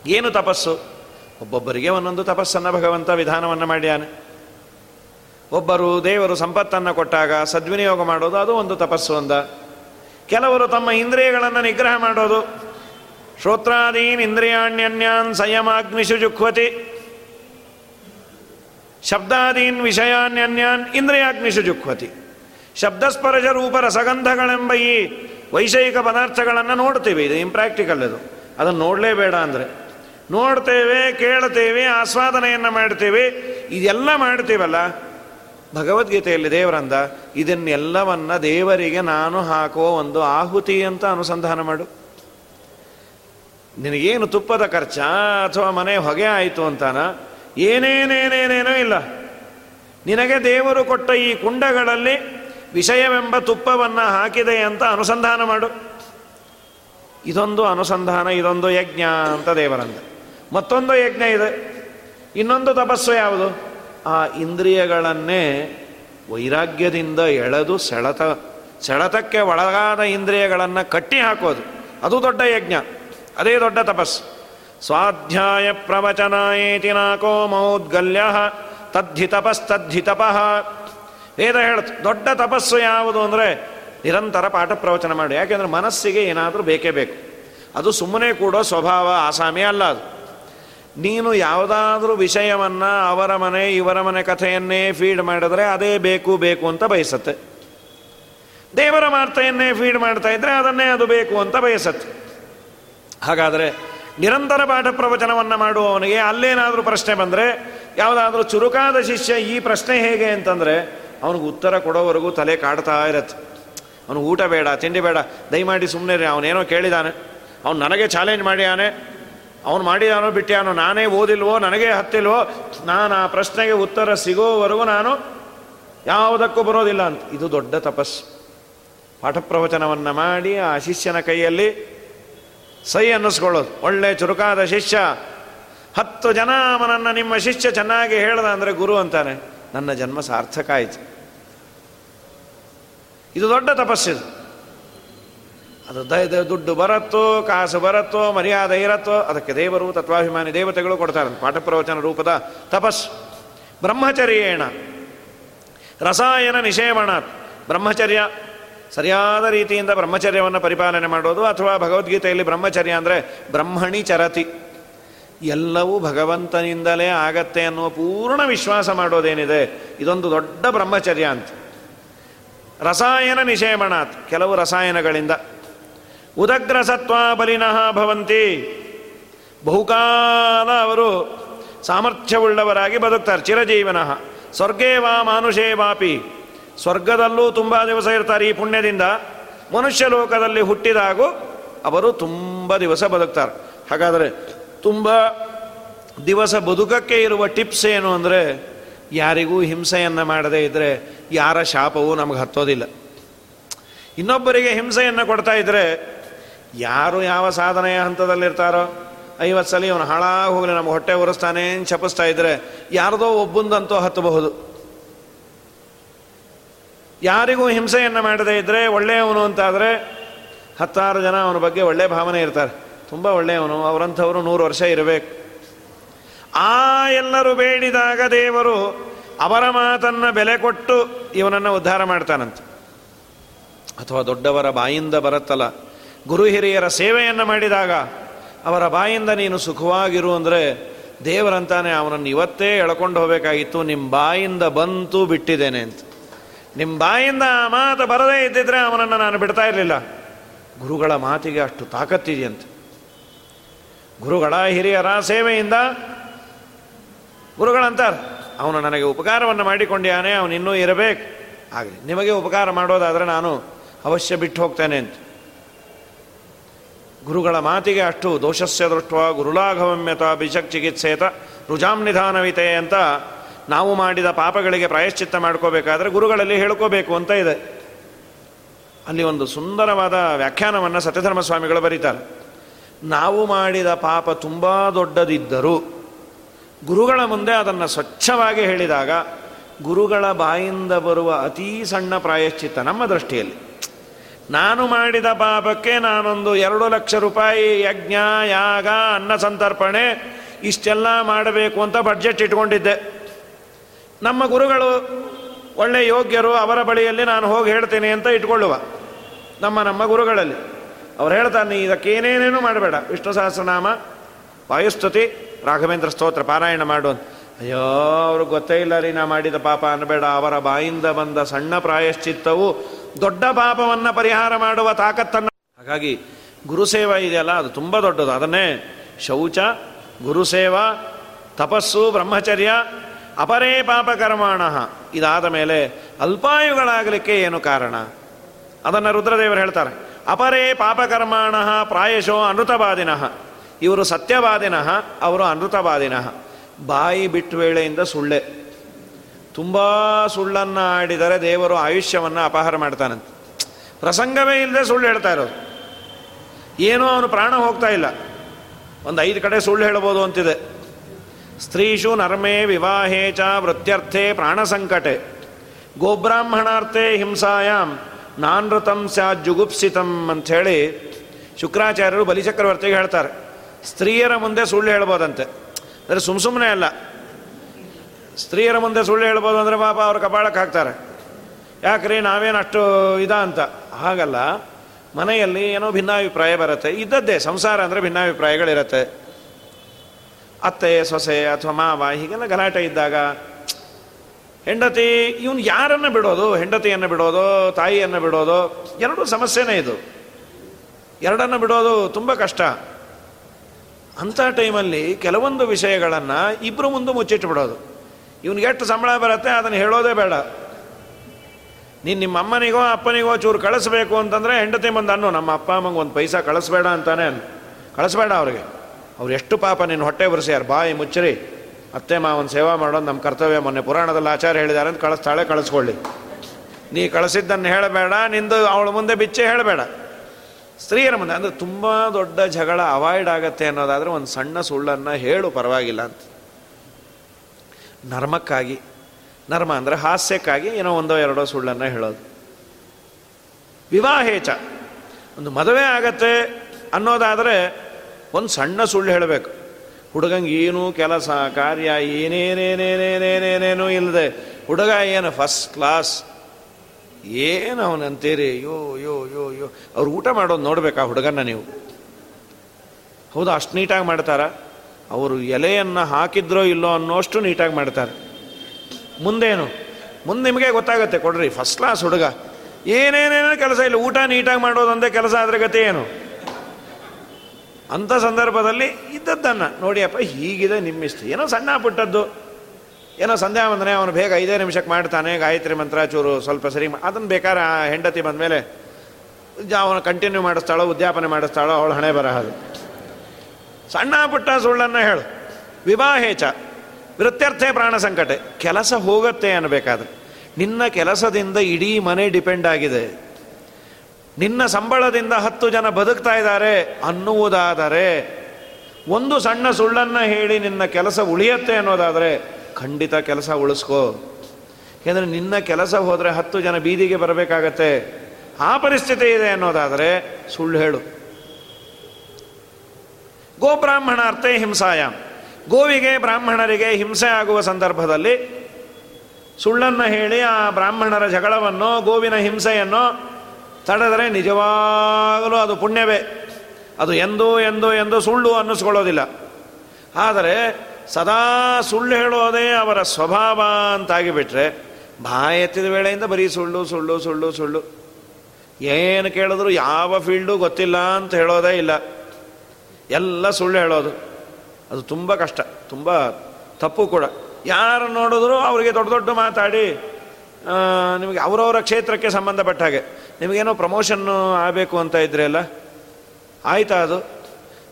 Speaker 1: ಏನು ತಪಸ್ಸು? ಒಬ್ಬೊಬ್ಬರಿಗೆ ಒಂದೊಂದು ತಪಸ್ಸನ್ನು ಭಗವಂತ ವಿಧಾನವನ್ನು ಮಾಡ್ಯಾನೆ. ಒಬ್ಬರು ದೇವರು ಸಂಪತ್ತನ್ನು ಕೊಟ್ಟಾಗ ಸದ್ವಿನಿಯೋಗ ಮಾಡೋದು ಅದು ಒಂದು ತಪಸ್ಸು ಅಂದ. ಕೆಲವರು ತಮ್ಮ ಇಂದ್ರಿಯಗಳನ್ನು ನಿಗ್ರಹ ಮಾಡೋದು. ಶ್ರೋತ್ರಾದೀನ್ ಇಂದ್ರಿಯಾಣ್ಯನ್ಯಾನ್ ಸಂಯಮಾಗ್ನಿಶು ಜುಖ್ವತಿ ಶಬ್ದಾದೀನ್ ವಿಷಯಾನ್ಯನ್ಯಾನ್ ಇಂದ್ರಿಯಾಗ್ನಿಶು ಜುಖ್ವತಿ ಶಬ್ದಸ್ಪರ್ಶ ರೂಪ ರಸಗಂಧಗಳೆಂಬ ವೈಷಯಿಕ ಪದಾರ್ಥಗಳನ್ನು ನೋಡ್ತೀವಿ, ಇದು ಇಂಪ್ರಾಕ್ಟಿಕಲ್ ಇದು. ಅದನ್ನು ನೋಡಲೇಬೇಡ ಅಂದರೆ. ನೋಡ್ತೇವೆ, ಕೇಳ್ತೇವೆ, ಆಸ್ವಾದನೆಯನ್ನು ಮಾಡ್ತೇವೆ. ಇದೆಲ್ಲ ಮಾಡ್ತೀವಲ್ಲ, ಭಗವದ್ಗೀತೆಯಲ್ಲಿ ದೇವರಂದ, ಇದನ್ನೆಲ್ಲವನ್ನು ದೇವರಿಗೆ ನಾನು ಹಾಕುವ ಒಂದು ಆಹುತಿ ಅಂತ ಅನುಸಂಧಾನ ಮಾಡು. ನಿನಗೇನು ತುಪ್ಪದ ಖರ್ಚ ಅಥವಾ ಮನೆ ಹೊಗೆ ಆಯಿತು ಅಂತಾನ? ಏನೇನೇನೇನೇನೋ ಇಲ್ಲ. ನಿನಗೆ ದೇವರು ಕೊಟ್ಟ ಈ ಕುಂಡಗಳಲ್ಲಿ ವಿಷಯವೆಂಬ ತುಪ್ಪವನ್ನು ಹಾಕಿದೆ ಅಂತ ಅನುಸಂಧಾನ ಮಾಡು. ಇದೊಂದು ಅನುಸಂಧಾನ, ಇದೊಂದು ಯಜ್ಞ ಅಂತ ದೇವರಂದ ಮತ್ತೊಂದು ಯಜ್ಞ ಇದೆ. ಇನ್ನೊಂದು ತಪಸ್ಸು ಯಾವುದು? ಆ ಇಂದ್ರಿಯಗಳನ್ನೇ ವೈರಾಗ್ಯದಿಂದ ಎಳೆದು ಸೆಳೆತ, ಸೆಳೆತಕ್ಕೆ ಒಳಗಾದ ಇಂದ್ರಿಯಗಳನ್ನು ಕಟ್ಟಿ ಹಾಕೋದು. ಅದು ದೊಡ್ಡ ಯಜ್ಞ. ಅದೇ ದೊಡ್ಡ ತಪಸ್ಸು. ಸ್ವಾಧ್ಯಾಯ ಪ್ರವಚನಾಯೇತಿ ನಾಕೋ ಮೌದ್ಗಲ್ಯ ತದ್ಧಿ ವೇದ ಹೇಳ್ತು ದೊಡ್ಡ ತಪಸ್ಸು ಯಾವುದು ಅಂದರೆ ನಿರಂತರ ಪಾಠ ಪ್ರವಚನ ಮಾಡಿ. ಯಾಕೆಂದರೆ ಮನಸ್ಸಿಗೆ ಏನಾದರೂ ಬೇಕೇ ಬೇಕು. ಅದು ಸುಮ್ಮನೆ ಕೂಡ ಸ್ವಭಾವ, ಆಸಾಮಿ ಅಲ್ಲ ಅದು. ನೀನು ಯಾವುದಾದ್ರೂ ವಿಷಯವನ್ನು ಅವರ ಮನೆ, ಇವರ ಮನೆ ಕಥೆಯನ್ನೇ ಫೀಡ್ ಮಾಡಿದ್ರೆ ಅದೇ ಬೇಕು ಬೇಕು ಅಂತ ಬಯಸತ್ತೆ. ದೇವರ ವಾರ್ತೆಯನ್ನೇ ಫೀಡ್ ಮಾಡ್ತಾ ಇದ್ರೆ ಅದನ್ನೇ ಅದು ಬೇಕು ಅಂತ ಬಯಸತ್ತೆ. ಹಾಗಾದರೆ ನಿರಂತರ ಪಾಠ ಪ್ರವಚನವನ್ನು ಮಾಡುವವನಿಗೆ ಅಲ್ಲೇನಾದರೂ ಪ್ರಶ್ನೆ ಬಂದರೆ, ಯಾವುದಾದ್ರೂ ಚುರುಕಾದ ಶಿಷ್ಯ ಈ ಪ್ರಶ್ನೆ ಹೇಗೆ ಅಂತಂದರೆ ಅವನಿಗೆ ಉತ್ತರ ಕೊಡೋವರೆಗೂ ತಲೆ ಕಾಡ್ತಾ ಇರತ್ತೆ. ಅವನು ಊಟ ಬೇಡ, ತಿಂಡಿ ಬೇಡ. ದಯಮಾಡಿ ಸುಮ್ಮನೆ ರೀ ಅವನೇನೋ ಕೇಳಿದಾನೆ. ಅವನು ನನಗೆ ಚಾಲೆಂಜ್ ಮಾಡ್ಯಾನೆ. ಅವನು ಮಾಡಿದಾನೋ ಬಿಟ್ಟಿಯಾನೋ ನಾನೇ ಓದಿಲ್ವೋ, ನನಗೆ ಹತ್ತಿಲ್ವೋ, ನಾನು ಆ ಪ್ರಶ್ನೆಗೆ ಉತ್ತರ ಸಿಗೋವರೆಗೂ ನಾನು ಯಾವುದಕ್ಕೂ ಬರೋದಿಲ್ಲ ಅಂತ. ಇದು ದೊಡ್ಡ ತಪಸ್ಸು. ಪಾಠ ಪ್ರವಚನವನ್ನು ಮಾಡಿ ಆ ಶಿಷ್ಯನ ಕೈಯಲ್ಲಿ ಸೈ ಅನ್ನಿಸ್ಕೊಳ್ಳೋದು. ಒಳ್ಳೆ ಚುರುಕಾದ ಶಿಷ್ಯ. ಹತ್ತು ಜನ ಅವನನ್ನು ನಿಮ್ಮ ಶಿಷ್ಯ ಚೆನ್ನಾಗಿ ಹೇಳ್ದ ಅಂದರೆ ಗುರು ಅಂತಾನೆ. ನನ್ನ ಜನ್ಮ ಸಾರ್ಥಕ ಆಯಿತು. ಇದು ದೊಡ್ಡ ತಪಸ್ಸಿದು ಅದು ದ ದುಡ್ಡು ಬರತ್ತೋ, ಕಾಸು ಬರತ್ತೋ, ಮರ್ಯಾದೆ ಇರತ್ತೋ, ಅದಕ್ಕೆ ದೇವರು, ತತ್ವಾಭಿಮಾನಿ ದೇವತೆಗಳು ಕೊಡ್ತಾರೆ. ಪಾಠ ಪ್ರವಚನ ರೂಪದ ತಪಸ್ಸು. ಬ್ರಹ್ಮಚರ್ಯೇಣ. ರಸಾಯನ ನಿಷೇವಣ. ಬ್ರಹ್ಮಚರ್ಯ ಸರಿಯಾದ ರೀತಿಯಿಂದ ಬ್ರಹ್ಮಚರ್ಯವನ್ನು ಪರಿಪಾಲನೆ ಮಾಡೋದು ಅಥವಾ ಭಗವದ್ಗೀತೆಯಲ್ಲಿ ಬ್ರಹ್ಮಚರ್ಯ ಅಂದರೆ ಬ್ರಹ್ಮಣಿ ಚರತಿ. ಎಲ್ಲವೂ ಭಗವಂತನಿಂದಲೇ ಆಗತ್ತೆ ಅನ್ನುವ ಪೂರ್ಣ ವಿಶ್ವಾಸ ಮಾಡೋದೇನಿದೆ. ಇದೊಂದು ದೊಡ್ಡ ಬ್ರಹ್ಮಚರ್ಯ ಅಂತ. ರಸಾಯನ ನಿಷೇಮಣಾತ್ ಕೆಲವು ರಸಾಯನಗಳಿಂದ. ಉದಗ್ರಸತ್ವ ಬಲಿನಃ ಭವಂತಿ. ಬಹುಕಾಲ ಅವರು ಸಾಮರ್ಥ್ಯವುಳ್ಳವರಾಗಿ ಬದುಕ್ತಾರೆ. ಚಿರಜೀವನಃ. ಸ್ವರ್ಗೇ ವಾ ಮಾನುಷೇ ವಾಪಿ. ಸ್ವರ್ಗದಲ್ಲೂ ತುಂಬ ದಿವಸ ಇರ್ತಾರೆ ಈ ಪುಣ್ಯದಿಂದ. ಮನುಷ್ಯ ಲೋಕದಲ್ಲಿ ಹುಟ್ಟಿದಾಗೂ ಅವರು ತುಂಬ ದಿವಸ ಬದುಕ್ತಾರೆ. ಹಾಗಾದರೆ ತುಂಬ ದಿವಸ ಬದುಕಕ್ಕೆ ಇರುವ ಟಿಪ್ಸ್ ಏನು ಅಂದರೆ ಯಾರಿಗೂ ಹಿಂಸೆಯನ್ನು ಮಾಡದೇ ಇದ್ದರೆ ಯಾರ ಶಾಪವೂ ನಮಗೆ ಹತ್ತೋದಿಲ್ಲ. ಇನ್ನೊಬ್ಬರಿಗೆ ಹಿಂಸೆಯನ್ನು ಕೊಡ್ತಾ ಇದ್ದರೆ ಯಾರು ಯಾವ ಸಾಧನೆಯ ಹಂತದಲ್ಲಿರ್ತಾರೋ ಐವತ್ತು ಸಲ ಇವನು ಹಾಳಾಗಿ ಹೋಗಲಿ ನಮ್ಮ ಹೊಟ್ಟೆ ಉರಿಸ್ತಾನೆ ಚಪಿಸ್ತಾ ಇದ್ದರೆ ಯಾರದೋ ಒಬ್ಬಂದಂತೂ ಹತ್ತಬಹುದು. ಯಾರಿಗೂ ಹಿಂಸೆಯನ್ನು ಮಾಡದೇ ಇದ್ದರೆ ಒಳ್ಳೆಯವನು ಅಂತಾದರೆ ಹತ್ತಾರು ಜನ ಅವನ ಬಗ್ಗೆ ಒಳ್ಳೆಯ ಭಾವನೆ ಇರ್ತಾರೆ. ತುಂಬ ಒಳ್ಳೆಯವನು, ಅವರಂಥವರು ನೂರು ವರ್ಷ ಇರಬೇಕು. ಆ ಎಲ್ಲರೂ ಬೇಡಿದಾಗ ದೇವರು ಅವರ ಮಾತನ್ನು ಬೆಲೆ ಕೊಟ್ಟು ಇವನನ್ನು ಉದ್ಧಾರ ಮಾಡ್ತಾನಂತೆ. ಅಥವಾ ದೊಡ್ಡವರ ಬಾಯಿಂದ ಬರುತ್ತಲ್ಲ, ಗುರು ಹಿರಿಯರ ಸೇವೆಯನ್ನು ಮಾಡಿದಾಗ ಅವರ ಬಾಯಿಂದ ನೀನು ಸುಖವಾಗಿರು ಅಂದರೆ ದೇವರಂತಾನೆ ಅವನನ್ನು ಇವತ್ತೇ ಎಳ್ಕೊಂಡು ಹೋಗಬೇಕಾಗಿತ್ತು ನಿಮ್ಮ ಬಾಯಿಂದ ಬಂತು ಬಿಟ್ಟಿದ್ದೇನೆ ಅಂತ. ನಿಮ್ಮ ಬಾಯಿಂದ ಆ ಮಾತು ಬರದೇ ಇದ್ದಿದ್ರೆ ಅವನನ್ನು ನಾನು ಬಿಡ್ತಾ ಇರಲಿಲ್ಲ. ಗುರುಗಳ ಮಾತಿಗೆ ಅಷ್ಟು ತಾಕತ್ತಿದೆಯಂತೆ. ಗುರುಗಳ ಹಿರಿಯರ ಸೇವೆಯಿಂದ ಗುರುಗಳಂತಾರೆ, ಅವನು ನನಗೆ ಉಪಕಾರವನ್ನು ಮಾಡಿಕೊಂಡ್ಯಾನೆ ಅವನು ಇನ್ನೂ ಇರಬೇಕು. ಆಗಲಿ ನಿಮಗೆ ಉಪಕಾರ ಮಾಡೋದಾದರೆ ನಾನು ಅವಶ್ಯ ಬಿಟ್ಟು ಹೋಗ್ತೇನೆ ಅಂತ. ಗುರುಗಳ ಮಾತಿಗೆ ಅಷ್ಟು ದೋಷಸ್ಯ ದೃಷ್ಟ ಗುರುಲಾಘವಮ್ಯತ ಬಿಷಕ್ ಚಿಕಿತ್ಸೇತ ರುಜಾಂ ನಿಧಾನವಿತೆ ಅಂತ ನಾವು ಮಾಡಿದ ಪಾಪಗಳಿಗೆ ಪ್ರಾಯಶ್ಚಿತ್ತ ಮಾಡ್ಕೋಬೇಕಾದ್ರೆ ಗುರುಗಳಲ್ಲಿ ಹೇಳ್ಕೋಬೇಕು ಅಂತ ಇದೆ. ಅಲ್ಲಿ ಒಂದು ಸುಂದರವಾದ ವ್ಯಾಖ್ಯಾನವನ್ನು ಸತ್ಯಧರ್ಮ ಸ್ವಾಮಿಗಳು ಬರೀತಾರೆ. ನಾವು ಮಾಡಿದ ಪಾಪ ತುಂಬ ದೊಡ್ಡದಿದ್ದರೂ ಗುರುಗಳ ಮುಂದೆ ಅದನ್ನು ಸ್ವಚ್ಛವಾಗಿ ಹೇಳಿದಾಗ ಗುರುಗಳ ಬಾಯಿಂದ ಬರುವ ಅತೀ ಸಣ್ಣ ಪ್ರಾಯಶ್ಚಿತ್ತ ನಮ್ಮ ದೃಷ್ಟಿಯಲ್ಲಿ. ನಾನು ಮಾಡಿದ ಪಾಪಕ್ಕೆ ನಾನೊಂದು ಎರಡು ಲಕ್ಷ ರೂಪಾಯಿ ಯಜ್ಞ, ಯಾಗ, ಅನ್ನ ಸಂತರ್ಪಣೆ ಇಷ್ಟೆಲ್ಲ ಮಾಡಬೇಕು ಅಂತ ಬಡ್ಜೆಟ್ ಇಟ್ಕೊಂಡಿದ್ದೆ. ನಮ್ಮ ಗುರುಗಳು ಒಳ್ಳೆ ಯೋಗ್ಯರು, ಅವರ ಬಳಿಯಲ್ಲಿ ನಾನು ಹೋಗಿ ಹೇಳ್ತೇನೆ ಅಂತ ಇಟ್ಕೊಳ್ಳುವ. ನಮ್ಮ ನಮ್ಮ ಗುರುಗಳಲ್ಲಿ. ಅವ್ರು ಹೇಳ್ತಾನೆ ಇದಕ್ಕೇನೇನೇನು ಮಾಡಬೇಡ. ವಿಷ್ಣು ಸಹಸ್ರನಾಮ ವಾಯುಸ್ತುತಿ. ರಾಘವೇಂದ್ರ ಸ್ತೋತ್ರ, ಪಾರಾಯಣ ಮಾಡು. ಅಯ್ಯೋ ಅವ್ರಿಗೆ ಗೊತ್ತೇ ಇಲ್ಲ ರೀ, ನಾ ಮಾಡಿದ ಪಾಪ ಅನ್ನಬೇಡ. ಅವರ ಬಾಯಿಂದ ಬಂದ ಸಣ್ಣ ಪ್ರಾಯಶ್ಚಿತ್ತವು ದೊಡ್ಡ ಪಾಪವನ್ನು ಪರಿಹಾರ ಮಾಡುವ ತಾಕತ್ತನ್ನು ಹಾಗಾಗಿ ಗುರುಸೇವಾ ಇದೆಯಲ್ಲ, ಅದು ತುಂಬ ದೊಡ್ಡದು. ಅದನ್ನೇ ಶೌಚ, ಗುರುಸೇವಾ, ತಪಸ್ಸು, ಬ್ರಹ್ಮಚರ್ಯ, ಅಪರೇ ಪಾಪಕರ್ಮಾಣ ಇದಾದ ಮೇಲೆ ಅಲ್ಪಾಯುಗಳಾಗಲಿಕ್ಕೆ ಏನು ಕಾರಣ? ಅದನ್ನು ರುದ್ರದೇವರು ಹೇಳ್ತಾರೆ. ಅಪರೇ ಪಾಪಕರ್ಮಾಣ ಪ್ರಾಯಶೋ ಅನೃತವಾದಿನಃ. ಇವರು ಸತ್ಯವಾದಿನಃ ಅವರು ಅನೃತವಾದಿನಃ ಬಾಯಿ ಬಿಟ್ಟ ವೇಳೆಯಿಂದ ಸುಳ್ಳೆ. ತುಂಬ ಸುಳ್ಳನ್ನು ಆಡಿದರೆ ದೇವರು ಆಯುಷ್ಯವನ್ನು ಅಪಹಾರ ಮಾಡ್ತಾನಂತೆ. ಪ್ರಸಂಗವೇ ಇಲ್ಲದೆ ಸುಳ್ಳು ಹೇಳ್ತಾ ಇರೋದು. ಏನೋ ಅವನು ಪ್ರಾಣ ಹೋಗ್ತಾ ಇಲ್ಲ. ಒಂದು ಐದು ಕಡೆ ಸುಳ್ಳು ಹೇಳ್ಬೋದು ಅಂತಿದೆ. ಸ್ತ್ರೀಷು ನರ್ಮೇ ವಿವಾಹೇ ಚ ವೃತ್ಯರ್ಥೆ ಪ್ರಾಣ ಸಂಕಟೆ ಗೋಬ್ರಾಹ್ಮಣಾರ್ಥೆ ಹಿಂಸಾಯಾಮ್ ನಾನೃತಂ ಸ್ಯಾ ಜುಗುಪ್ಸಿತಂ ಅಂಥೇಳಿ ಶುಕ್ರಾಚಾರ್ಯರು ಬಲಿಚಕ್ರವರ್ತಿಗೆ ಹೇಳ್ತಾರೆ. ಸ್ತ್ರೀಯರ ಮುಂದೆ ಸುಳ್ಳು ಹೇಳ್ಬೋದಂತೆ. ಅಂದರೆ ಸುಮ್ ಸುಮ್ಮನೆ ಅಲ್ಲ. ಸ್ತ್ರೀಯರ ಮುಂದೆ ಸುಳ್ಳು ಹೇಳ್ಬೋದು ಅಂದರೆ ಪಾಪ ಅವ್ರ ಕಪಾಳಕ್ಕೆ ಹಾಕ್ತಾರೆ. ಯಾಕ್ರಿ, ನಾವೇನು ಅಷ್ಟು ಇದ ಅಂತ? ಹಾಗಲ್ಲ. ಮನೆಯಲ್ಲಿ ಏನೋ ಭಿನ್ನಾಭಿಪ್ರಾಯ ಬರುತ್ತೆ. ಇದ್ದದ್ದೇ, ಸಂಸಾರ ಅಂದರೆ ಭಿನ್ನಾಭಿಪ್ರಾಯಗಳಿರುತ್ತೆ. ಅತ್ತೆ, ಸೊಸೆ ಅಥವಾ ಮಾವ, ಹೀಗೆಲ್ಲ ಗಲಾಟೆ ಇದ್ದಾಗ, ಹೆಂಡತಿ, ಇವನು ಯಾರನ್ನು ಬಿಡೋದು? ಹೆಂಡತಿಯನ್ನು ಬಿಡೋದು, ತಾಯಿಯನ್ನು ಬಿಡೋದು? ಎರಡೂ ಸಮಸ್ಯೆನೇ ಇದು. ಎರಡನ್ನು ಬಿಡೋದು ತುಂಬ ಕಷ್ಟ. ಅಂಥ ಟೈಮಲ್ಲಿ ಕೆಲವೊಂದು ವಿಷಯಗಳನ್ನು ಇಬ್ಬರು ಮುಂದೆ ಮುಚ್ಚಿಟ್ಬಿಡೋದು ಇವನಿಗೆ ಎಷ್ಟು ಸಂಬಳ ಬರುತ್ತೆ ಅದನ್ನು ಹೇಳೋದೇ ಬೇಡ. ನೀನು ನಿಮ್ಮ ಅಮ್ಮನಿಗೋ ಅಪ್ಪನಿಗೋ ಚೂರು ಕಳಿಸ್ಬೇಕು ಅಂತಂದರೆ ಹೆಂಡತಿ ಮುಂದೆ ಅನ್ನು, ನಮ್ಮ ಅಪ್ಪ ಅಮ್ಮಂಗೆ ಒಂದು ಪೈಸಾ ಕಳಿಸ್ಬೇಡ ಅಂತಾನೆ ಅನ್ನು. ಕಳಿಸ್ಬೇಡ ಅವ್ರಿಗೆ. ಅವ್ರು ಎಷ್ಟು ಪಾಪ ನಿನ್ನ ಹೊಟ್ಟೆ ಬರೆಸ್ಯಾರ ಬಾಯಿ ಮುಚ್ಚರಿ. ಅತ್ತೆ ಮಾವನ ಸೇವಾ ಮಾಡೋದು ನಮ್ಮ ಕರ್ತವ್ಯ. ಮೊನ್ನೆ ಪುರಾಣದಲ್ಲಿ ಆಚಾರ ಹೇಳಿದ್ದಾರೆ ಅಂತ ಕಳಿಸ್ತಾಳೆ, ಕಳಿಸ್ಕೊಳ್ಳಿ. ನೀ ಕಳಿಸಿದ್ದನ್ನು ಹೇಳಬೇಡ, ನಿಂದು ಅವಳ ಮುಂದೆ ಬಿಚ್ಚೆ ಹೇಳಬೇಡ. ಸ್ತ್ರೀಯರ ಮುಂದೆ, ಅಂದರೆ ತುಂಬ ದೊಡ್ಡ ಜಗಳ ಅವಾಯ್ಡ್ ಆಗತ್ತೆ ಅನ್ನೋದಾದರೆ ಒಂದು ಸಣ್ಣ ಸುಳ್ಳನ್ನು ಹೇಳು ಪರವಾಗಿಲ್ಲ ಅಂತ. ನರ್ಮಕ್ಕಾಗಿ, ನರ್ಮ ಅಂದರೆ ಹಾಸ್ಯಕ್ಕಾಗಿ ಏನೋ ಒಂದೋ ಎರಡೋ ಸುಳ್ಳನ್ನು ಹೇಳೋದು. ವಿವಾಹೇಚ, ಒಂದು ಮದುವೆ ಆಗತ್ತೆ ಅನ್ನೋದಾದರೆ ಒಂದು ಸಣ್ಣ ಸುಳ್ಳು ಹೇಳಬೇಕು. ಹುಡುಗಂಗೆ ಏನೂ ಕೆಲಸ, ಕಾರ್ಯ ಏನೇನೇನೇನೇನೇನೇನೇನೂ ಇಲ್ಲದೆ ಹುಡುಗ ಏನು ಫಸ್ಟ್ ಕ್ಲಾಸ್ ಏನು ಅವನಂತೀರಿ ಯೋ ಯೋ ಯೋ ಯೋ ಅವ್ರು ಊಟ ಮಾಡೋದು ನೋಡ್ಬೇಕಾ ಹುಡುಗನ ನೀವು? ಹೌದು, ಅಷ್ಟು ನೀಟಾಗಿ ಮಾಡ್ತಾರ? ಅವರು ಎಲೆಯನ್ನು ಹಾಕಿದ್ರೋ ಇಲ್ಲೋ ಅನ್ನೋಷ್ಟು ನೀಟಾಗಿ ಮಾಡ್ತಾರೆ. ಮುಂದೇನು? ಮುಂದೆ ನಿಮಗೆ ಗೊತ್ತಾಗುತ್ತೆ, ಕೊಡ್ರಿ ಫಸ್ಟ್ ಕ್ಲಾಸ್ ಹುಡುಗ. ಏನೇನೇನೋ ಕೆಲಸ ಇಲ್ಲ, ಊಟ ನೀಟಾಗಿ ಮಾಡೋದೊಂದೇ ಕೆಲಸ ಆದರೆ ಗತಿ ಏನು? ಅಂಥ ಸಂದರ್ಭದಲ್ಲಿ ಇದ್ದದ್ದನ್ನು. ನೋಡಿಯಪ್ಪ ಹೀಗಿದೆ ನಿಮ್ಮಿಷ್ಟ. ಏನೋ ಸಣ್ಣ ಪುಟ್ಟದ್ದು. ಏನೋ ಸಂಧ್ಯಾ ಬಂದರೆ ಅವನು ಬೇಗ ಐದೇ ನಿಮಿಷಕ್ಕೆ ಮಾಡ್ತಾನೆ, ಗಾಯತ್ರಿ ಮಂತ್ರ, ಚೂರು ಸ್ವಲ್ಪ ಸರಿ ಅದನ್ನು ಬೇಕಾದ್ರೆ ಆ ಹೆಂಡತಿ ಬಂದ ಮೇಲೆ ಅವನು ಕಂಟಿನ್ಯೂ ಮಾಡಿಸ್ತಾಳೋ, ಉದ್ಯಾಪನೆ ಮಾಡಿಸ್ತಾಳೋ, ಅವಳು ಹಣೆ ಬರಹದು ಸಣ್ಣ ಪುಟ್ಟ ಸುಳ್ಳನ್ನು ಹೇಳು. ವಿವಾಹೇಚ, ವೃತ್ಯರ್ಥೆ ಪ್ರಾಣ ಸಂಕಟೆ. ಕೆಲಸ ಹೋಗುತ್ತೆ ಅನ್ನಬೇಕಾದ್ರೆ ನಿನ್ನ ಕೆಲಸದಿಂದ ಇಡೀ ಮನೆ ಡಿಪೆಂಡ್ ಆಗಿದೆ. ನಿನ್ನ ಸಂಬಳದಿಂದ ಹತ್ತು ಜನ ಬದುಕ್ತಾ ಇದ್ದಾರೆ ಅನ್ನುವುದಾದರೆ, ಒಂದು ಸಣ್ಣ ಸುಳ್ಳನ್ನು ಹೇಳಿ ನಿನ್ನ ಕೆಲಸ ಉಳಿಯತ್ತೆ ಅನ್ನೋದಾದರೆ ಖಂಡಿತ ಕೆಲಸ ಉಳಿಸ್ಕೋ. ಯಾಕೆಂದರೆ ನಿನ್ನ ಕೆಲಸ ಹೋದರೆ ಹತ್ತು ಜನ ಬೀದಿಗೆ ಬರಬೇಕಾಗತ್ತೆ. ಆ ಪರಿಸ್ಥಿತಿ ಇದೆ ಅನ್ನೋದಾದರೆ ಸುಳ್ಳು ಹೇಳು. ಗೋಬ್ರಾಹ್ಮಣಾರ್ಥೇ ಹಿಂಸಾಯ ಗೋವಿಗೆ ಬ್ರಾಹ್ಮಣರಿಗೆ ಹಿಂಸೆ ಆಗುವ ಸಂದರ್ಭದಲ್ಲಿ ಸುಳ್ಳನ್ನು ಹೇಳಿ ಆ ಬ್ರಾಹ್ಮಣರ ಜಗಳವನ್ನು, ಗೋವಿನ ಹಿಂಸೆಯನ್ನು ತಡೆದರೆ ನಿಜವಾಗಲೂ ಅದು ಪುಣ್ಯವೇ. ಅದು ಎಂದೋ ಎಂದು ಎಂದು ಸುಳ್ಳು ಅನ್ನಿಸ್ಕೊಳ್ಳೋದಿಲ್ಲ. ಆದರೆ ಸದಾ ಸುಳ್ಳು ಹೇಳೋದೇ ಅವರ ಸ್ವಭಾವ ಅಂತಾಗಿಬಿಟ್ರೆ ಬಾಯ ಎತ್ತಿದ ವೇಳೆಯಿಂದ ಬರೀ ಸುಳ್ಳು ಸುಳ್ಳು ಸುಳ್ಳು ಸುಳ್ಳು. ಏನು ಕೇಳಿದ್ರು ಯಾವ ಫೀಲ್ಡು ಗೊತ್ತಿಲ್ಲ ಅಂತ ಹೇಳೋದೇ ಇಲ್ಲ. ಎಲ್ಲ ಸುಳ್ಳು ಹೇಳೋದು. ಅದು ತುಂಬ ಕಷ್ಟ, ತುಂಬ ತಪ್ಪು ಕೂಡ. ಯಾರು ನೋಡಿದ್ರು ಅವರಿಗೆ ದೊಡ್ಡ ದೊಡ್ಡ ಮಾತಾಡಿ ನಿಮಗೆ ಅವರವರ ಕ್ಷೇತ್ರಕ್ಕೆ ಸಂಬಂಧಪಟ್ಟ ಹಾಗೆ. ನಿಮಗೇನೋ ಪ್ರಮೋಷನ್ನು ಆಗಬೇಕು ಅಂತ ಇದ್ರೆ ಅಲ್ಲ ಆಯ್ತಾ ಅದು?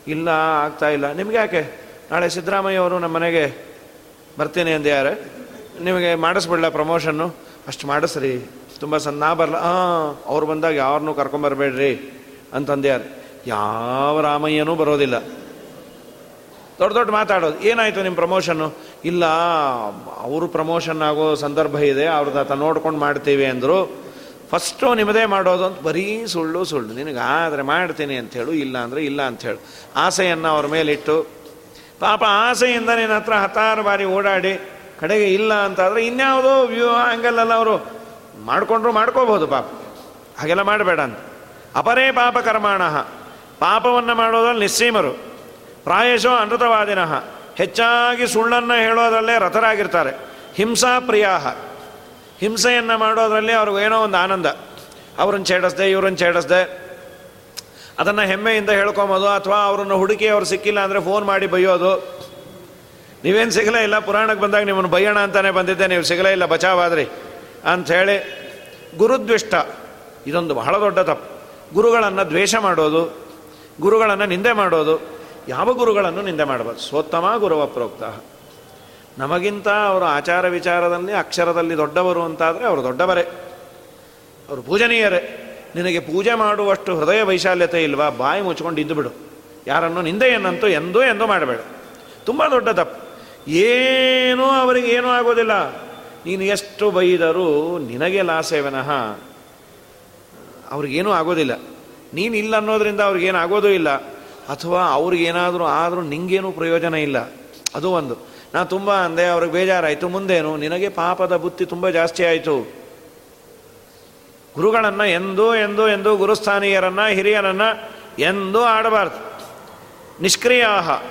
Speaker 1: ಇಲ್ಲ, ಆಗ್ತಾ ಇಲ್ಲ. ನಿಮ್ಗೆ ಯಾಕೆ ನಾಳೆ ಸಿದ್ದರಾಮಯ್ಯ ಅವರು ನಮ್ಮ ಮನೆಗೆ ಬರ್ತೀನಿ ಯಾರು. ನಿಮಗೆ ಮಾಡಿಸ್ಬಿಡ್ಲ ಪ್ರಮೋಷನ್ನು? ಅಷ್ಟು ಮಾಡಿಸ್ರಿ. ತುಂಬ ಸಣ್ಣ ಬರಲ್ಲ ಹಾಂ ಅವ್ರು ಬಂದಾಗ ಯಾರನ್ನೂ ಕರ್ಕೊಂಬರ್ಬೇಡ್ರಿ ಅಂತಂದ್ಯಾರೆ ಯಾವ ರಾಮಯ್ಯನೂ ಬರೋದಿಲ್ಲ. ದೊಡ್ಡ ದೊಡ್ಡ ಮಾತಾಡೋದು. ಏನಾಯಿತು ನಿಮ್ಮ ಪ್ರಮೋಷನ್ನು? ಇಲ್ಲ, ಅವರು ಪ್ರಮೋಷನ್ ಆಗೋ ಸಂದರ್ಭ ಇದೆ ಅವ್ರದ್ದು ಆತ ನೋಡ್ಕೊಂಡು ಮಾಡ್ತೀವಿ ಅಂದರು. ಫಸ್ಟು ನಿಮ್ಮದೇ ಮಾಡೋದು ಅಂತ ಬರೀ ಸುಳ್ಳು ಸುಳ್ಳು. ನಿನಗೆ ಆದರೆ ಮಾಡ್ತೀನಿ ಹೇಳು, ಇಲ್ಲ ಅಂದರೆ ಇಲ್ಲ ಅಂಥೇಳು ಆಸೆಯನ್ನು ಅವ್ರ ಮೇಲಿಟ್ಟು ಪಾಪ ಆಸೆಯಿಂದ ನಿನ್ನ ಹತ್ರ ಹತ್ತಾರು ಬಾರಿ ಓಡಾಡಿ, ಕಡೆಗೆ ಇಲ್ಲ ಅಂತಾದರೆ ಇನ್ಯಾವುದೋ ವ್ಯೂ ಆ್ಯಂಗಲಲ್ಲ ಅವರು ಮಾಡಿಕೊಂಡ್ರು ಮಾಡ್ಕೋಬಹುದು ಪಾಪ. ಹಾಗೆಲ್ಲ ಮಾಡಬೇಡ ಅಂತ. ಅಪರೇ ಪಾಪ ಕರ್ಮಾಣ. ಪಾಪವನ್ನು ಮಾಡೋದ್ರಲ್ಲಿ ನಿಸ್ಸೀಮರು. ಪ್ರಾಯಶೋ ಅನೃತವಾದಿನ. ಹೆಚ್ಚಾಗಿ ಸುಳ್ಳನ್ನು ಹೇಳೋದರಲ್ಲೇ ರಥರಾಗಿರ್ತಾರೆ. ಹಿಂಸಾ ಪ್ರಿಯಾಹ. ಹಿಂಸೆಯನ್ನು ಮಾಡೋದರಲ್ಲಿ ಅವ್ರಿಗೆ ಏನೋ ಒಂದು ಆನಂದ. ಅವ್ರನ್ನ ಛೇಡಿಸ್ದೆ, ಇವ್ರನ್ನ ಛೇಡಿಸ್ದೆ ಅದನ್ನು ಹೆಮ್ಮೆಯಿಂದ ಹೇಳ್ಕೊಂಬೋದು ಅಥವಾ ಅವರನ್ನು ಹುಡುಕಿ ಅವ್ರು ಸಿಕ್ಕಿಲ್ಲ ಅಂದರೆ ಫೋನ್ ಮಾಡಿ ಬೈಯೋದು. ನೀವೇನು ಸಿಗಲೇ ಇಲ್ಲ, ಪುರಾಣಕ್ಕೆ ಬಂದಾಗ ನಿಮ್ಮನ್ನು ಬೈಯೋಣ ಅಂತಾನೆ ಬಂದಿದ್ದೆ, ನೀವು ಸಿಗಲೇ ಇಲ್ಲ, ಬಚಾವಾದ್ರಿ ಅಂಥೇಳಿ ಗುರುದ್ವಿಷ್ಟ. ಇದೊಂದು ಬಹಳ ದೊಡ್ಡ ತಪ್ಪು. ಗುರುಗಳನ್ನು ದ್ವೇಷ ಮಾಡೋದು, ಗುರುಗಳನ್ನು ನಿಂದೆ ಮಾಡೋದು, ಯಾವ ಗುರುಗಳನ್ನು ನಿಂದೆ ಮಾಡಬಾರ್ದು? ಸೋತ್ತಮ ಗುರುವ ಪ್ರೋಕ್ತ. ನಮಗಿಂತ ಅವರು ಆಚಾರ ವಿಚಾರದಲ್ಲಿ, ಅಕ್ಷರದಲ್ಲಿ ದೊಡ್ಡವರು ಅಂತಾದರೆ ಅವರು ದೊಡ್ಡವರೇ. ಅವರು ಪೂಜನೀಯರೇ. ನಿನಗೆ ಪೂಜೆ ಮಾಡುವಷ್ಟು ಹೃದಯ ವೈಶಾಲ್ಯತೆ ಇಲ್ವಾ? ಬಾಯಿ ಮುಚ್ಕೊಂಡು ಇದ್ದು ಬಿಡು. ಯಾರನ್ನು ನಿಂದೆಯನ್ನಂತೂ ಎಂದೂ ಎಂದೂ ಮಾಡಬೇಡ. ತುಂಬ ದೊಡ್ಡ ತಪ್ಪು. ಏನೂ ಅವರಿಗೆ ಏನೂ ಆಗೋದಿಲ್ಲ. ನೀನು ಎಷ್ಟು ಬೈದರೂ ನಿನಗೆ ಲಾಸೆ ವಿನಃ ಅವ್ರಿಗೇನೂ ಆಗೋದಿಲ್ಲ. ನೀನು ಇಲ್ಲ ಅನ್ನೋದರಿಂದ ಅವ್ರಿಗೇನು ಆಗೋದೂ ಇಲ್ಲ. ಅಥವಾ ಅವ್ರಿಗೇನಾದರೂ ಆದರೂ ನಿಂಗೇನು ಪ್ರಯೋಜನ ಇಲ್ಲ. ಅದು ಒಂದು. ನಾನು ತುಂಬ ಅಂದೆ, ಅವ್ರಿಗೆ ಬೇಜಾರಾಯಿತು. ಮುಂದೇನು? ನಿನಗೆ ಪಾಪದ ಬುತ್ತಿ ತುಂಬ ಜಾಸ್ತಿ ಆಯಿತು. ಗುರುಗಳನ್ನು ಎಂದೂ ಎಂದೂ ಎಂದೂ ಗುರುಸ್ಥಾನೀಯರನ್ನು ಹಿರಿಯರನ್ನು ಎಂದೂ ಆಡಬಾರ್ದು. ನಿಷ್ಕ್ರಿಯಾಹ.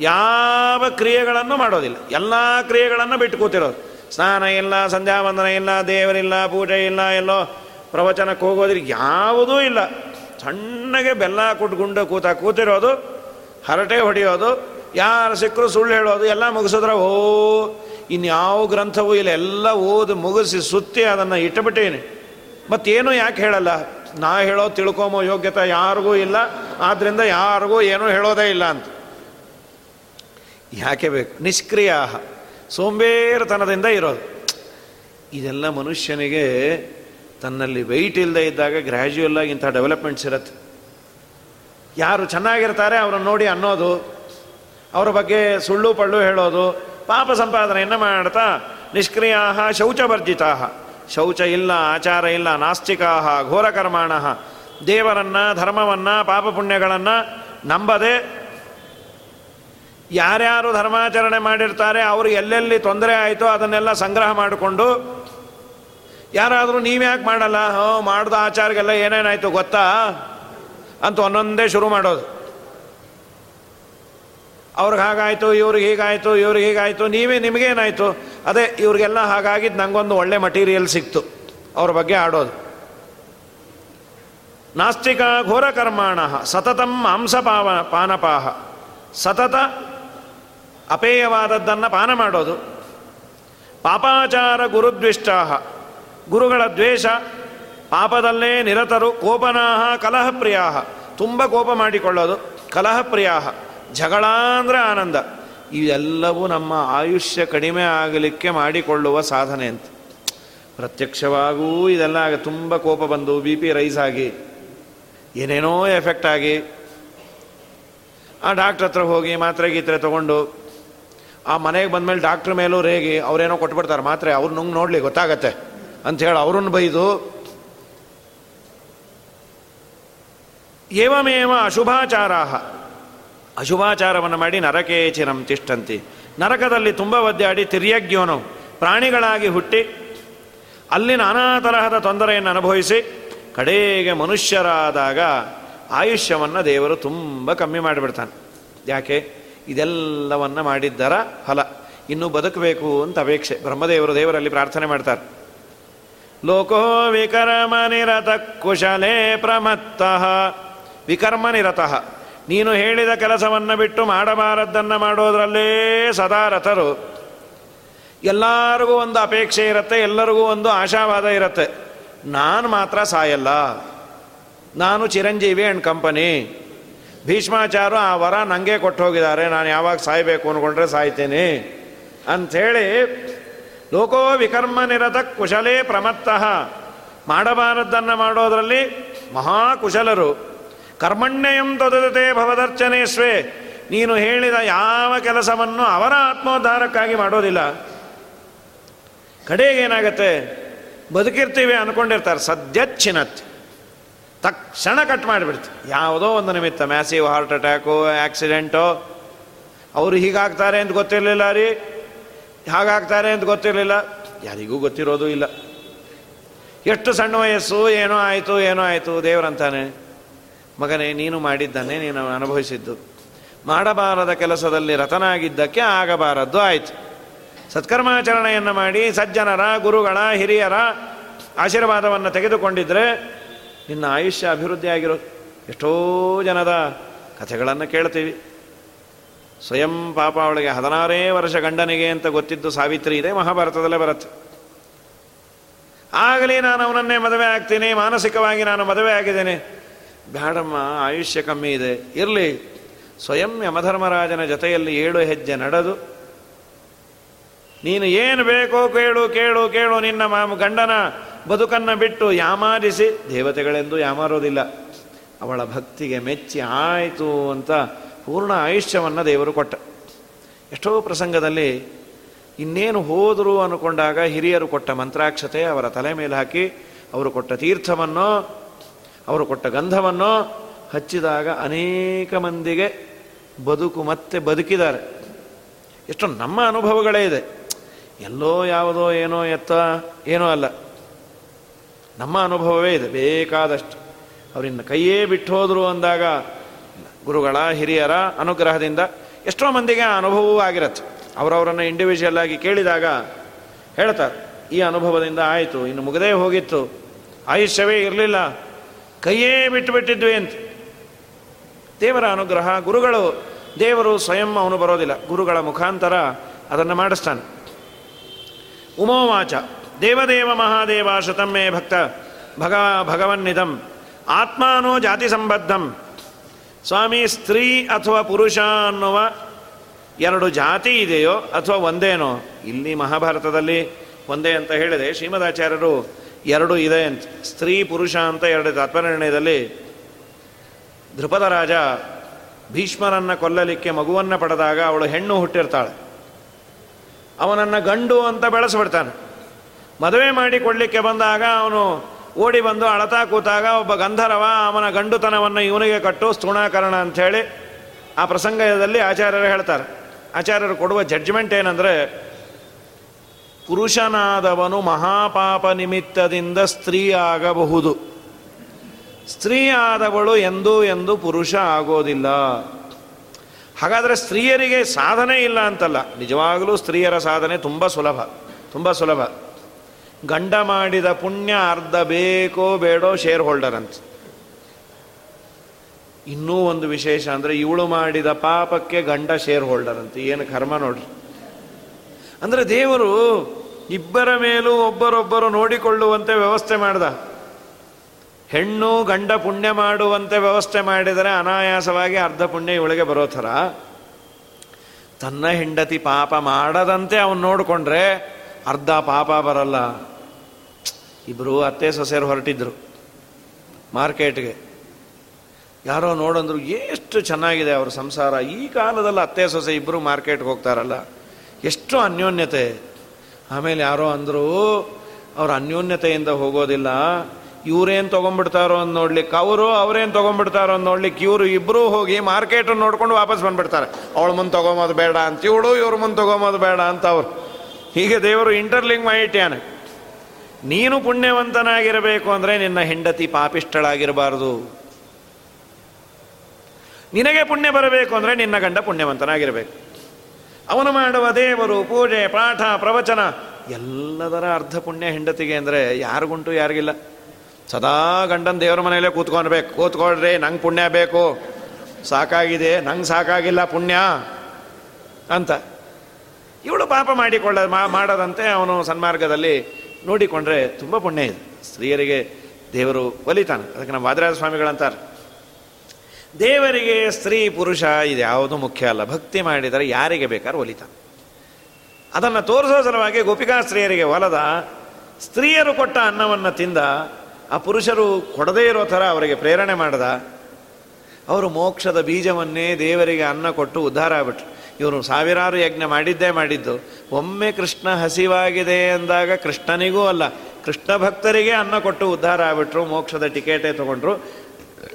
Speaker 1: ಯಾವ ಕ್ರಿಯೆಗಳನ್ನು ಮಾಡೋದಿಲ್ಲ. ಎಲ್ಲ ಕ್ರಿಯೆಗಳನ್ನು ಬಿಟ್ಟು ಕೂತಿರೋದು. ಸ್ನಾನ ಇಲ್ಲ ಸಂಧ್ಯಾವಂದನ ಇಲ್ಲ, ದೇವರಿಲ್ಲ, ಪೂಜೆ ಇಲ್ಲ, ಎಲ್ಲೋ ಪ್ರವಚನಕ್ಕೆ ಹೋಗೋದಿಲ್ಲ. ಯಾವುದೂ ಇಲ್ಲ. ಸಣ್ಣಗೆ ಬೆಲ್ಲ ಕುಟ್ಕೊಂಡು ಕೂತ ಕೂತಿರೋದು, ಹರಟೆ ಹೊಡೆಯೋದು, ಯಾರು ಸಿಕ್ಕರು ಸುಳ್ಳು ಹೇಳೋದು, ಎಲ್ಲ ಮುಗಿಸಿದ್ರೆ ಓ, ಇನ್ಯಾವ ಗ್ರಂಥವೂ ಇಲ್ಲ. ಎಲ್ಲ ಓದಿ ಮುಗಿಸಿ ಸುತ್ತಿ ಅದನ್ನು ಇಟ್ಟುಬಿಟ್ಟೇನೆ. ಮತ್ತೇನು ಯಾಕೆ ಹೇಳಲ್ಲ? ನಾ ಹೇಳೋ ತಿಳ್ಕೊಂಬೋ ಯೋಗ್ಯತೆ ಯಾರಿಗೂ ಇಲ್ಲ ಆದ್ದರಿಂದ ಯಾರಿಗೂ ಏನೂ ಹೇಳೋದೇ ಇಲ್ಲ ಅಂತ. ಯಾಕೆ ಬೇಕು? ನಿಷ್ಕ್ರಿಯ ಸೋಂಬೇರತನದಿಂದ ಇರೋದು. ಇದೆಲ್ಲ ಮನುಷ್ಯನಿಗೆ ತನ್ನಲ್ಲಿ ವೆಯ್ಟ್ ಇಲ್ಲದೆ ಇದ್ದಾಗ ಗ್ರ್ಯಾಜುಯಲ್ ಆಗಿ ಇಂಥ ಡೆವಲಪ್ಮೆಂಟ್ಸ್ ಇರುತ್ತೆ. ಯಾರು ಚೆನ್ನಾಗಿರ್ತಾರೆ ಅವರನ್ನು ನೋಡಿ ಅನ್ನೋದು, ಅವರ ಬಗ್ಗೆ ಸುಳ್ಳು ಪಳ್ಳು ಹೇಳೋದು, ಪಾಪ ಸಂಪಾದನೆಯನ್ನು ಮಾಡ್ತಾ, ನಿಷ್ಕ್ರಿಯಾಹ ಶೌಚವರ್ಜಿತಾ ಶೌಚ ಇಲ್ಲ ಆಚಾರ ಇಲ್ಲ ನಾಸ್ತಿಕಾಹ ಘೋರಕರ್ಮಾಣ ದೇವರನ್ನ, ಧರ್ಮವನ್ನ ಪಾಪ ಪುಣ್ಯಗಳನ್ನ ನಂಬದೆ ಯಾರ್ಯಾರು ಧರ್ಮಾಚರಣೆ ಮಾಡಿರ್ತಾರೆ, ಅವರು ಎಲ್ಲೆಲ್ಲಿ ತೊಂದರೆ ಆಯಿತೋ ಅದನ್ನೆಲ್ಲ ಸಂಗ್ರಹ ಮಾಡಿಕೊಂಡು, ಯಾರಾದರೂ ನೀವ್ಯಾಕೆ ಮಾಡಲ್ಲ? ಹೋ, ಮಾಡ್ದ ಆಚಾರಗೆಲ್ಲ ಏನೇನಾಯ್ತು ಗೊತ್ತಾ? ಅಂತ ಒಂದೊಂದೇ ಶುರು ಮಾಡೋದು. ಅವ್ರಿಗೆ ಹಾಗಾಯಿತು, ಇವ್ರಿಗೆ ಹೀಗಾಯಿತು ಇವ್ರಿಗೆ ಹೀಗಾಯಿತು, ನೀವೇ ನಿಮಗೇನಾಯಿತು? ಅದೇ ಇವ್ರಿಗೆಲ್ಲ ಹಾಗಾಗಿದ್ದು ನಂಗೊಂದು ಒಳ್ಳೆ ಮಟೀರಿಯಲ್ ಸಿಕ್ತು. ಅವ್ರ ಬಗ್ಗೆ ಆಡೋದು. ನಾಸ್ತಿಕ ಘೋರ ಕರ್ಮಾಣ, ಸತತಂ ಮಾಂಸ ಪಾವ, ಪಾನಪಾಹ. ಸತತ ಅಪೇಯವಾದದ್ದನ್ನು ಪಾನ ಮಾಡೋದು. ಪಾಪಾಚಾರ ಗುರುದ್ವಿಷ್ಟಾಹ. ಗುರುಗಳ ದ್ವೇಷ ಪಾಪದಲ್ಲೇ ನಿರತರು, ಕೋಪನಾಹ ಕಲಹಪ್ರಿಯಾಹ. ತುಂಬ ಕೋಪ ಮಾಡಿಕೊಳ್ಳೋದು ಕಲಹಪ್ರಿಯಾಹ. ಜಗಳ ಆನಂದ. ಇವೆಲ್ಲವೂ ನಮ್ಮ ಆಯುಷ್ಯ ಕಡಿಮೆ ಆಗಲಿಕ್ಕೆ ಮಾಡಿಕೊಳ್ಳುವ ಸಾಧನೆ ಅಂತ. ಪ್ರತ್ಯಕ್ಷವಾಗೂ ಇದೆಲ್ಲ ಆಗ ತುಂಬ ಕೋಪ ಬಂದು ಬಿ ಪಿ ರೈಸ್ ಆಗಿ, ಏನೇನೋ ಎಫೆಕ್ಟ್ ಆಗಿ, ಆ ಡಾಕ್ಟ್ರ್ ಹತ್ರ ಹೋಗಿ ಮಾತ್ರೆ ಗೀತ್ರೆ ತೊಗೊಂಡು, ಆ ಮನೆಗೆ ಬಂದಮೇಲೆ ಡಾಕ್ಟ್ರ್ ಮೇಲೂ ರೇಗಿ, ಅವರೇನೋ ಕೊಟ್ಬಿಡ್ತಾರೆ, ಮಾತ್ರೆ ಅವ್ರು ನುಂಗ್ ನೋಡಲಿ, ಗೊತ್ತಾಗತ್ತೆ ಅಂಥೇಳಿ ಅವ್ರನ್ನ ಬೈದು, ಏವಮೇವ ಅಶುಭಾಚಾರಾಹ. ಅಶುಭಾಚಾರವನ್ನು ಮಾಡಿ ನರಕೇ ಚಿರಂ ತಿಷ್ಟಂತಿ. ನರಕದಲ್ಲಿ ತುಂಬ ಒದ್ದಾಡಿ ತಿರ್ಯಜ್ಞೋನು. ಪ್ರಾಣಿಗಳಾಗಿ ಹುಟ್ಟಿ ಅಲ್ಲಿ ನಾನಾ ತರಹದ ತೊಂದರೆಯನ್ನು ಅನುಭವಿಸಿ ಕಡೆಗೆ ಮನುಷ್ಯರಾದಾಗ ಆಯುಷ್ಯವನ್ನು ದೇವರು ತುಂಬ ಕಮ್ಮಿ ಮಾಡಿಬಿಡ್ತಾನೆ. ಯಾಕೆ? ಇದೆಲ್ಲವನ್ನು ಮಾಡಿದ್ದರ ಫಲ. ಇನ್ನೂ ಬದುಕಬೇಕು ಅಂತ ಅಪೇಕ್ಷೆ. ಬ್ರಹ್ಮದೇವರು ದೇವರಲ್ಲಿ ಪ್ರಾರ್ಥನೆ ಮಾಡ್ತಾರೆ. ಲೋಕೋ ವಿಕರ್ಮ ನಿರತ ಕುಶಲೇ ಪ್ರಮತ್ತಃ. ವಿಕರ್ಮ ನಿರತಃ. ನೀನು ಹೇಳಿದ ಕೆಲಸವನ್ನು ಬಿಟ್ಟು ಮಾಡಬಾರದ್ದನ್ನು ಮಾಡೋದರಲ್ಲೇ ಸದಾ ರಥರು. ಎಲ್ಲರಿಗೂ ಒಂದು ಅಪೇಕ್ಷೆ ಇರುತ್ತೆ, ಎಲ್ಲರಿಗೂ ಒಂದು ಆಶಾವಾದ ಇರುತ್ತೆ. ನಾನು ಮಾತ್ರ ಸಾಯಲ್ಲ. ನಾನು ಚಿರಂಜೀವಿ ಆ್ಯಂಡ್ ಕಂಪನಿ. ಭೀಷ್ಮಾಚಾರು ಆ ವರ ನನಗೆ ಕೊಟ್ಟು ಹೋಗಿದ್ದಾರೆ ನಾನು ಯಾವಾಗ ಸಾಯಬೇಕು ಅಂದ್ಕೊಂಡ್ರೆ ಸಾಯ್ತೀನಿ ಅಂಥೇಳಿ ಲೋಕೋ ವಿಕರ್ಮ ನಿರತ ಕುಶಲೇ ಪ್ರಮತ್ತಃ ಮಾಡಬಾರದ್ದನ್ನು ಮಾಡೋದರಲ್ಲಿ ಮಹಾಕುಶಲರು. ಕರ್ಮಣ್ಯಂ ತದದತೆ ಭವದರ್ಚನೆ ಸ್ವೇ ನೀನು ಹೇಳಿದ ಯಾವ ಕೆಲಸವನ್ನು ಅವರ ಆತ್ಮೋದ್ಧಾರಕ್ಕಾಗಿ ಮಾಡೋದಿಲ್ಲ. ಕಡೆಗೆ ಏನಾಗತ್ತೆ? ಬದುಕಿರ್ತೀವಿ ಅನ್ಕೊಂಡಿರ್ತಾರೆ. ಸದ್ಯಚ್ಛಿನತ್. ತಕ್ಷಣ ಕಟ್ ಮಾಡಿಬಿಡ್ತೀವಿ ಯಾವುದೋ ಒಂದು ನಿಮಿತ್ತ, ಮ್ಯಾಸಿವ್ ಹಾರ್ಟ್ ಅಟ್ಯಾಕು, ಆಕ್ಸಿಡೆಂಟು. ಅವರು ಹೀಗಾಗ್ತಾರೆ ಅಂತ ಗೊತ್ತಿರಲಿಲ್ಲ ರೀ. ಹಾಗಾಗ್ತಾರೆ ಅಂತ ಗೊತ್ತಿರಲಿಲ್ಲ. ಯಾರಿಗೂ ಗೊತ್ತಿರೋದು ಇಲ್ಲ. ಎಷ್ಟು ಸಣ್ಣ ವಯಸ್ಸು, ಏನೋ ಆಯಿತು ಏನೋ ಆಯಿತು, ದೇವರಂತಾನೆ. ಮಗನೇ, ನೀನು ಮಾಡಿದ್ದನ್ನೇ ನೀನು ಅನುಭವಿಸಿದ್ದು. ಮಾಡಬಾರದ ಕೆಲಸದಲ್ಲಿ ರತನಾಗಿದ್ದಕ್ಕೆ ಆಗಬಾರದ್ದು ಆಯಿತು. ಸತ್ಕರ್ಮಾಚರಣೆಯನ್ನು ಮಾಡಿ ಸಜ್ಜನರ, ಗುರುಗಳ, ಹಿರಿಯರ ಆಶೀರ್ವಾದವನ್ನು ತೆಗೆದುಕೊಂಡಿದ್ರೆ ನಿನ್ನ ಆಯುಷ್ಯ ಅಭಿವೃದ್ಧಿ ಆಗಿರೋ ಎಷ್ಟೋ ಜನದ ಕಥೆಗಳನ್ನು ಕೇಳ್ತೀವಿ. ಸ್ವಯಂ ಪಾಪ ಅವಳಿಗೆ ಹದಿನಾರೇ ವರ್ಷ ಗಂಡನಿಗೆ ಅಂತ ಗೊತ್ತಿದ್ದು ಸಾವಿತ್ರಿ ಇದೆ ಮಹಾಭಾರತದಲ್ಲೇ ಬರುತ್ತೆ. ಆಗಲಿ ನಾನು ಅವನನ್ನೇ ಮದುವೆ ಆಗ್ತೀನಿ, ಮಾನಸಿಕವಾಗಿ ನಾನು ಮದುವೆ ಆಗಿದ್ದೇನೆ. ಬೇಡಮ್ಮ ಆಯುಷ್ಯ ಕಮ್ಮಿ ಇದೆ. ಇರಲಿ. ಸ್ವಯಂ ಯಮಧರ್ಮರಾಜನ ಜೊತೆಯಲ್ಲಿ ಏಳು ಹೆಜ್ಜೆ ನಡೆದು, ನೀನು ಏನು ಬೇಕೋ ಕೇಳು ಕೇಳು ಕೇಳು ನಿನ್ನ ಮಾಮ ಗಂಡನ ಬದುಕನ್ನು ಬಿಟ್ಟು ಯಾಮಾರಿಸಿ. ದೇವತೆಗಳೆಂದು ಯಾಮಾರೋದಿಲ್ಲ. ಅವಳ ಭಕ್ತಿಗೆ ಮೆಚ್ಚಿ ಆಯಿತು ಅಂತ ಪೂರ್ಣ ಆಯುಷ್ಯವನ್ನು ದೇವರು ಕೊಟ್ಟ. ಎಷ್ಟೋ ಪ್ರಸಂಗದಲ್ಲಿ ಇನ್ನೇನು ಹೋದರು ಅನ್ಕೊಂಡಾಗ ಹಿರಿಯರು ಕೊಟ್ಟ ಮಂತ್ರಾಕ್ಷತೆ ಅವರ ತಲೆ ಮೇಲೆ ಹಾಕಿ, ಅವರು ಕೊಟ್ಟ ತೀರ್ಥವನ್ನು ಅವರು ಕೊಟ್ಟ ಗಂಧವನ್ನು ಹಚ್ಚಿದಾಗ ಅನೇಕ ಮಂದಿಗೆ ಬದುಕು ಮತ್ತೆ ಬದುಕಿದ್ದಾರೆ. ಎಷ್ಟೋ ನಮ್ಮ ಅನುಭವಗಳೇ ಇದೆ. ಎಲ್ಲೋ ಯಾವುದೋ ಏನೋ ಎತ್ತ, ಏನೋ ಅಲ್ಲ. ನಮ್ಮ ಅನುಭವವೇ ಇದೆ, ಬೇಕಾದಷ್ಟು. ಅವರಿಂದ ಕೈಯೇ ಬಿಟ್ಟು ಹೋದರು ಅಂದಾಗ ಗುರುಗಳ ಹಿರಿಯರ ಅನುಗ್ರಹದಿಂದ ಎಷ್ಟೋ ಮಂದಿಗೆ ಆ ಅನುಭವವೂ ಆಗಿರತ್ತೆ. ಅವರವರನ್ನು ಇಂಡಿವಿಜುವಲ್ ಆಗಿ ಕೇಳಿದಾಗ ಹೇಳ್ತಾರೆ, ಈ ಅನುಭವದಿಂದ ಆಯಿತು, ಇನ್ನು ಮುಗದೇ ಹೋಗಿತ್ತು, ಆಯುಷ್ಯವೇ ಇರಲಿಲ್ಲ ಕೈಯೇ ಬಿಟ್ಟು ಬಿಟ್ಟಿದ್ವಿ ಅಂತ. ದೇವರ ಅನುಗ್ರಹ, ಗುರುಗಳು, ದೇವರು ಸ್ವಯಂ ಅವನು ಬರೋದಿಲ್ಲ. ಗುರುಗಳ ಮುಖಾಂತರ ಅದನ್ನು ಮಾಡಿಸ್ತಾನೆ. ಉಮೋವಾಚ, ದೇವದೇವ ಮಹಾದೇವ ಶತಮ್ಮೆ ಭಕ್ತ, ಭಗ ಭಗವನ್ನಿದಂ ಆತ್ಮಾನೋ ಜಾತಿ ಸಂಬದ್ಧಂ. ಸ್ವಾಮಿ, ಸ್ತ್ರೀ ಅಥವಾ ಪುರುಷ ಅನ್ನುವ ಎರಡು ಜಾತಿ ಇದೆಯೋ ಅಥವಾ ಒಂದೇನೋ, ಇಲ್ಲಿ ಮಹಾಭಾರತದಲ್ಲಿ ಒಂದೇ ಅಂತ ಹೇಳಿದೆ. ಶ್ರೀಮದಾಚಾರ್ಯರು ಎರಡು ಇದೆ ಅಂತ. ಸ್ತ್ರೀ, ಪುರುಷ ಅಂತ ಎರಡು ತಾತ್ಪರ್ಯದಲ್ಲಿ ಧೃಪದ ರಾಜ ಭೀಷ್ಮರನ್ನು ಕೊಲ್ಲಲಿಕ್ಕೆ ಮಗುವನ್ನು ಪಡೆದಾಗ ಅವಳು ಹೆಣ್ಣು ಹುಟ್ಟಿರ್ತಾಳೆ. ಅವನನ್ನು ಗಂಡು ಅಂತ ಬೆಳೆಸ್ಬಿಡ್ತಾನೆ. ಮದುವೆ ಮಾಡಿ ಕೊಡಲಿಕ್ಕೆ ಬಂದಾಗ ಅವನು ಓಡಿ ಬಂದು ಅಳತಾ ಕೂತಾಗ ಒಬ್ಬ ಗಂಧರವ ಅವನ ಗಂಡುತನವನ್ನು ಇವನಿಗೆ ಕಟ್ಟು, ಸ್ಥೂಣಾಕರಣ ಅಂಥೇಳಿ ಆ ಪ್ರಸಂಗದಲ್ಲಿ ಆಚಾರ್ಯರು ಹೇಳ್ತಾರೆ. ಆಚಾರ್ಯರು ಕೊಡುವ ಜಡ್ಜ್ಮೆಂಟ್ ಏನಂದರೆ ಪುರುಷನಾದವನು ಮಹಾಪಾಪ ನಿಮಿತ್ತದಿಂದ ಸ್ತ್ರೀ ಆಗಬಹುದು. ಸ್ತ್ರೀ ಆದವಳು ಎಂದೂ ಎಂದು ಪುರುಷ ಆಗೋದಿಲ್ಲ. ಹಾಗಾದರೆ ಸ್ತ್ರೀಯರಿಗೆ ಸಾಧನೆ ಇಲ್ಲ ಅಂತಲ್ಲ. ನಿಜವಾಗಲೂ ಸ್ತ್ರೀಯರ ಸಾಧನೆ ತುಂಬ ಸುಲಭ ತುಂಬ ಸುಲಭ. ಗಂಡ ಮಾಡಿದ ಪುಣ್ಯ ಅರ್ಧ ಬೇಕೋ ಬೇಡೋ ಶೇರ್ ಹೋಲ್ಡರ್ ಅಂತ. ಇನ್ನೂ ಒಂದು ವಿಶೇಷ ಅಂದರೆ ಇವಳು ಮಾಡಿದ ಪಾಪಕ್ಕೆ ಗಂಡ ಶೇರ್ ಹೋಲ್ಡರ್ ಅಂತ. ಏನು ಕರ್ಮ ನೋಡ್ರಿ. ಅಂದರೆ ದೇವರು ಇಬ್ಬರ ಮೇಲೂ ಒಬ್ಬರೊಬ್ಬರು ನೋಡಿಕೊಳ್ಳುವಂತೆ ವ್ಯವಸ್ಥೆ ಮಾಡ್ದ. ಹೆಣ್ಣು ಗಂಡ ಪುಣ್ಯ ಮಾಡುವಂತೆ ವ್ಯವಸ್ಥೆ ಮಾಡಿದರೆ ಅನಾಯಾಸವಾಗಿ ಅರ್ಧ ಪುಣ್ಯ ಇವಳಿಗೆ ಬರೋ ಥರ. ತನ್ನ ಹೆಂಡತಿ ಪಾಪ ಮಾಡದಂತೆ ಅವನು ನೋಡಿಕೊಂಡ್ರೆ ಅರ್ಧ ಪಾಪ ಬರಲ್ಲ. ಇಬ್ಬರು ಅತ್ತೆ ಸೊಸೆಯರು ಹೊರಟಿದ್ರು ಮಾರ್ಕೆಟ್ಗೆ. ಯಾರೋ ನೋಡಂದ್ರು ಎಷ್ಟು ಚೆನ್ನಾಗಿದೆ ಅವ್ರ ಸಂಸಾರ. ಈ ಕಾಲದಲ್ಲಿ ಅತ್ತೆ ಸೊಸೆ ಇಬ್ಬರು ಮಾರ್ಕೆಟ್ಗೆ ಹೋಗ್ತಾರಲ್ಲ. ಎಷ್ಟು ಅನ್ಯೋನ್ಯತೆ. ಆಮೇಲೆ ಯಾರೋ ಅಂದರು, ಅವ್ರ ಅನ್ಯೋನ್ಯತೆಯಿಂದ ಹೋಗೋದಿಲ್ಲ. ಇವರೇನು ತೊಗೊಂಡ್ಬಿಡ್ತಾರೋ ಅಂತ ನೋಡ್ಲಿಕ್ಕೆ ಅವರು ಅವ್ರೇನು ತೊಗೊಂಡ್ಬಿಡ್ತಾರೋ ಅಂತ ನೋಡ್ಲಿಕ್ಕೆ ಇವರು ಇಬ್ಬರೂ ಹೋಗಿ ಮಾರ್ಕೆಟ್ ನೋಡ್ಕೊಂಡು ವಾಪಸ್ ಬಂದ್ಬಿಡ್ತಾರೆ. ಅವಳ ಮುಂದೆ ತೊಗೊಂಬೋದು ಬೇಡ ಅಂತ, ಇವಳು ಇವ್ರ ಮುಂದೆ ತೊಗೊಂಬೋದು ಬೇಡ ಅಂತ ಅವ್ರು. ಹೀಗೆ ದೇವರು ಇಂಟರ್ಲಿಂಗ್ ಮಾಡಿಟ್ಯಾನೆ ನೀನು ಪುಣ್ಯವಂತನಾಗಿರಬೇಕು ಅಂದರೆ ನಿನ್ನ ಹೆಂಡತಿ ಪಾಪಿಷ್ಟಳಾಗಿರಬಾರದು ನಿನಗೆ ಪುಣ್ಯ ಬರಬೇಕು ಅಂದರೆ ನಿನ್ನ ಗಂಡ ಪುಣ್ಯವಂತನಾಗಿರಬೇಕು. ಅವನು ಮಾಡುವ ದೇವರು, ಪೂಜೆ, ಪಾಠ, ಪ್ರವಚನ, ಎಲ್ಲದರ ಅರ್ಧ ಪುಣ್ಯ ಹೆಂಡತಿಗೆ ಅಂದರೆ ಯಾರಿಗುಂಟು, ಯಾರಿಗಿಲ್ಲ. ಸದಾ ಗಂಡನ ದೇವರ ಮನೆಯಲ್ಲೇ ಕೂತ್ಕೊಳ್ಬೇಕು ಕೂತ್ಕೊಳ್ರಿ, ನಂಗೆ ಪುಣ್ಯ ಬೇಕು. ಸಾಕಾಗಿದೆ, ನಂಗೆ ಸಾಕಾಗಿಲ್ಲ ಪುಣ್ಯ ಅಂತ. ಇವಳು ಪಾಪ ಮಾಡಿಕೊಳ್ಳ ಮಾಡದಂತೆ ಅವನು ಸನ್ಮಾರ್ಗದಲ್ಲಿ ನೋಡಿಕೊಂಡ್ರೆ ತುಂಬ ಪುಣ್ಯ ಇದೆ. ಸ್ತ್ರೀಯರಿಗೆ ದೇವರು ಒಲಿತಾನೆ. ಅದಕ್ಕೆ ನಮ್ಮ ವಾದರಾಜ ಸ್ವಾಮಿಗಳಂತಾರೆ. ದೇವರಿಗೆ ಸ್ತ್ರೀ ಪುರುಷ ಇದು ಯಾವುದು ಮುಖ್ಯ ಅಲ್ಲ. ಭಕ್ತಿ ಮಾಡಿದರೆ ಯಾರಿಗೆ ಬೇಕಾದ್ರೂ ಒಲಿತಾನೆ ಅದನ್ನು ತೋರಿಸೋ ಸಲುವಾಗಿ ಗೋಪಿಕಾ ಸ್ತ್ರೀಯರಿಗೆ ಒಲದ, ಸ್ತ್ರೀಯರು ಕೊಟ್ಟ ಅನ್ನವನ್ನು ತಿಂದ, ಆ ಪುರುಷರು ಕೊಡದೇ ಇರೋ ಥರ ಅವರಿಗೆ ಪ್ರೇರಣೆ ಮಾಡ್ದ. ಅವರು ಮೋಕ್ಷದ ಬೀಜವನ್ನೇ ದೇವರಿಗೆ ಅನ್ನ ಕೊಟ್ಟು ಉದ್ಧಾರ ಆಗ್ಬಿಟ್ರು. ಇವರು ಸಾವಿರಾರು ಯಜ್ಞ ಮಾಡಿದ್ದೇ ಮಾಡಿದ್ದು. ಒಮ್ಮೆ ಕೃಷ್ಣ ಹಸಿವಾಗಿದೆ ಅಂದಾಗ ಕೃಷ್ಣನಿಗೂ ಅಲ್ಲ, ಕೃಷ್ಣ ಭಕ್ತರಿಗೆ ಅನ್ನ ಕೊಟ್ಟು ಉದ್ಧಾರ ಆಗ್ಬಿಟ್ರು, ಮೋಕ್ಷದ ಟಿಕೆಟೇ ತಗೊಂಡ್ರು.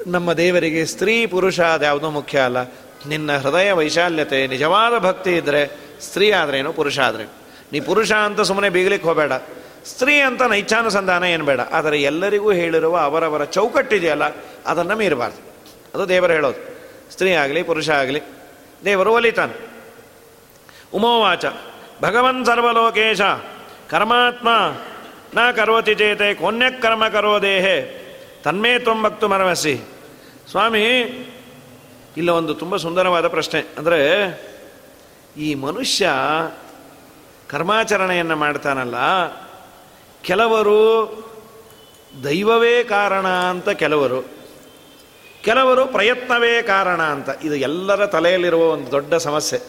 Speaker 1: ನಮ್ಮ ದೇವರಿಗೆ ಸ್ತ್ರೀ ಪುರುಷ ಅದ್ಯಾವುದೂ ಮುಖ್ಯ ಅಲ್ಲ. ನಿನ್ನ ಹೃದಯ ವೈಶಾಲ್ಯತೆ, ನಿಜವಾದ ಭಕ್ತಿ ಇದ್ದರೆ ಸ್ತ್ರೀ ಆದ್ರೇನು ಪುರುಷ ಆದರೆ ನೀ ಪುರುಷ ಅಂತ ಸುಮ್ಮನೆ ಬೀಗ್ಲಿಕ್ಕೆ ಹೋಗಬೇಡ. ಸ್ತ್ರೀ ಅಂತ ನೈಚ್ಛಾನುಸಂಧಾನ ಏನು ಬೇಡ. ಆದರೆ ಎಲ್ಲರಿಗೂ ಹೇಳಿರುವ ಅವರವರ ಚೌಕಟ್ಟಿದೆಯಲ್ಲ, ಅದನ್ನು ಮೀರಬಾರ್ದು. ಅದು ದೇವರು ಹೇಳೋದು. ಸ್ತ್ರೀ ಆಗಲಿ, ಪುರುಷ ಆಗಲಿ, ದೇವರು ಒಲಿತಾನೆ. ಉಮೋವಾಚ, ಭಗವನ್ ಸರ್ವಲೋಕೇಶ, ಕರ್ಮಾತ್ಮ, ನ ಕರೋತಿ ಚೇತೆ ಕೋನ್ಯಕರ್ಮ ಕರೋ ದೇಹೆ. ತನ್ಮೇ ತೊಂಬತ್ತು ಮರವಸಿ ಸ್ವಾಮಿ, ಇಲ್ಲ ಒಂದು ತುಂಬ ಸುಂದರವಾದ ಪ್ರಶ್ನೆ. ಅಂದರೆ, ಈ ಮನುಷ್ಯ ಕರ್ಮಾಚರಣೆಯನ್ನು ಮಾಡ್ತಾನಲ್ಲ, ಕೆಲವರು ದೈವವೇ ಕಾರಣ ಅಂತ ಕೆಲವರು ಕೆಲವರು ಪ್ರಯತ್ನವೇ ಕಾರಣ ಅಂತ. ಇದು ಎಲ್ಲರ ತಲೆಯಲ್ಲಿರುವ ಒಂದು ದೊಡ್ಡ ಸಮಸ್ಯೆ.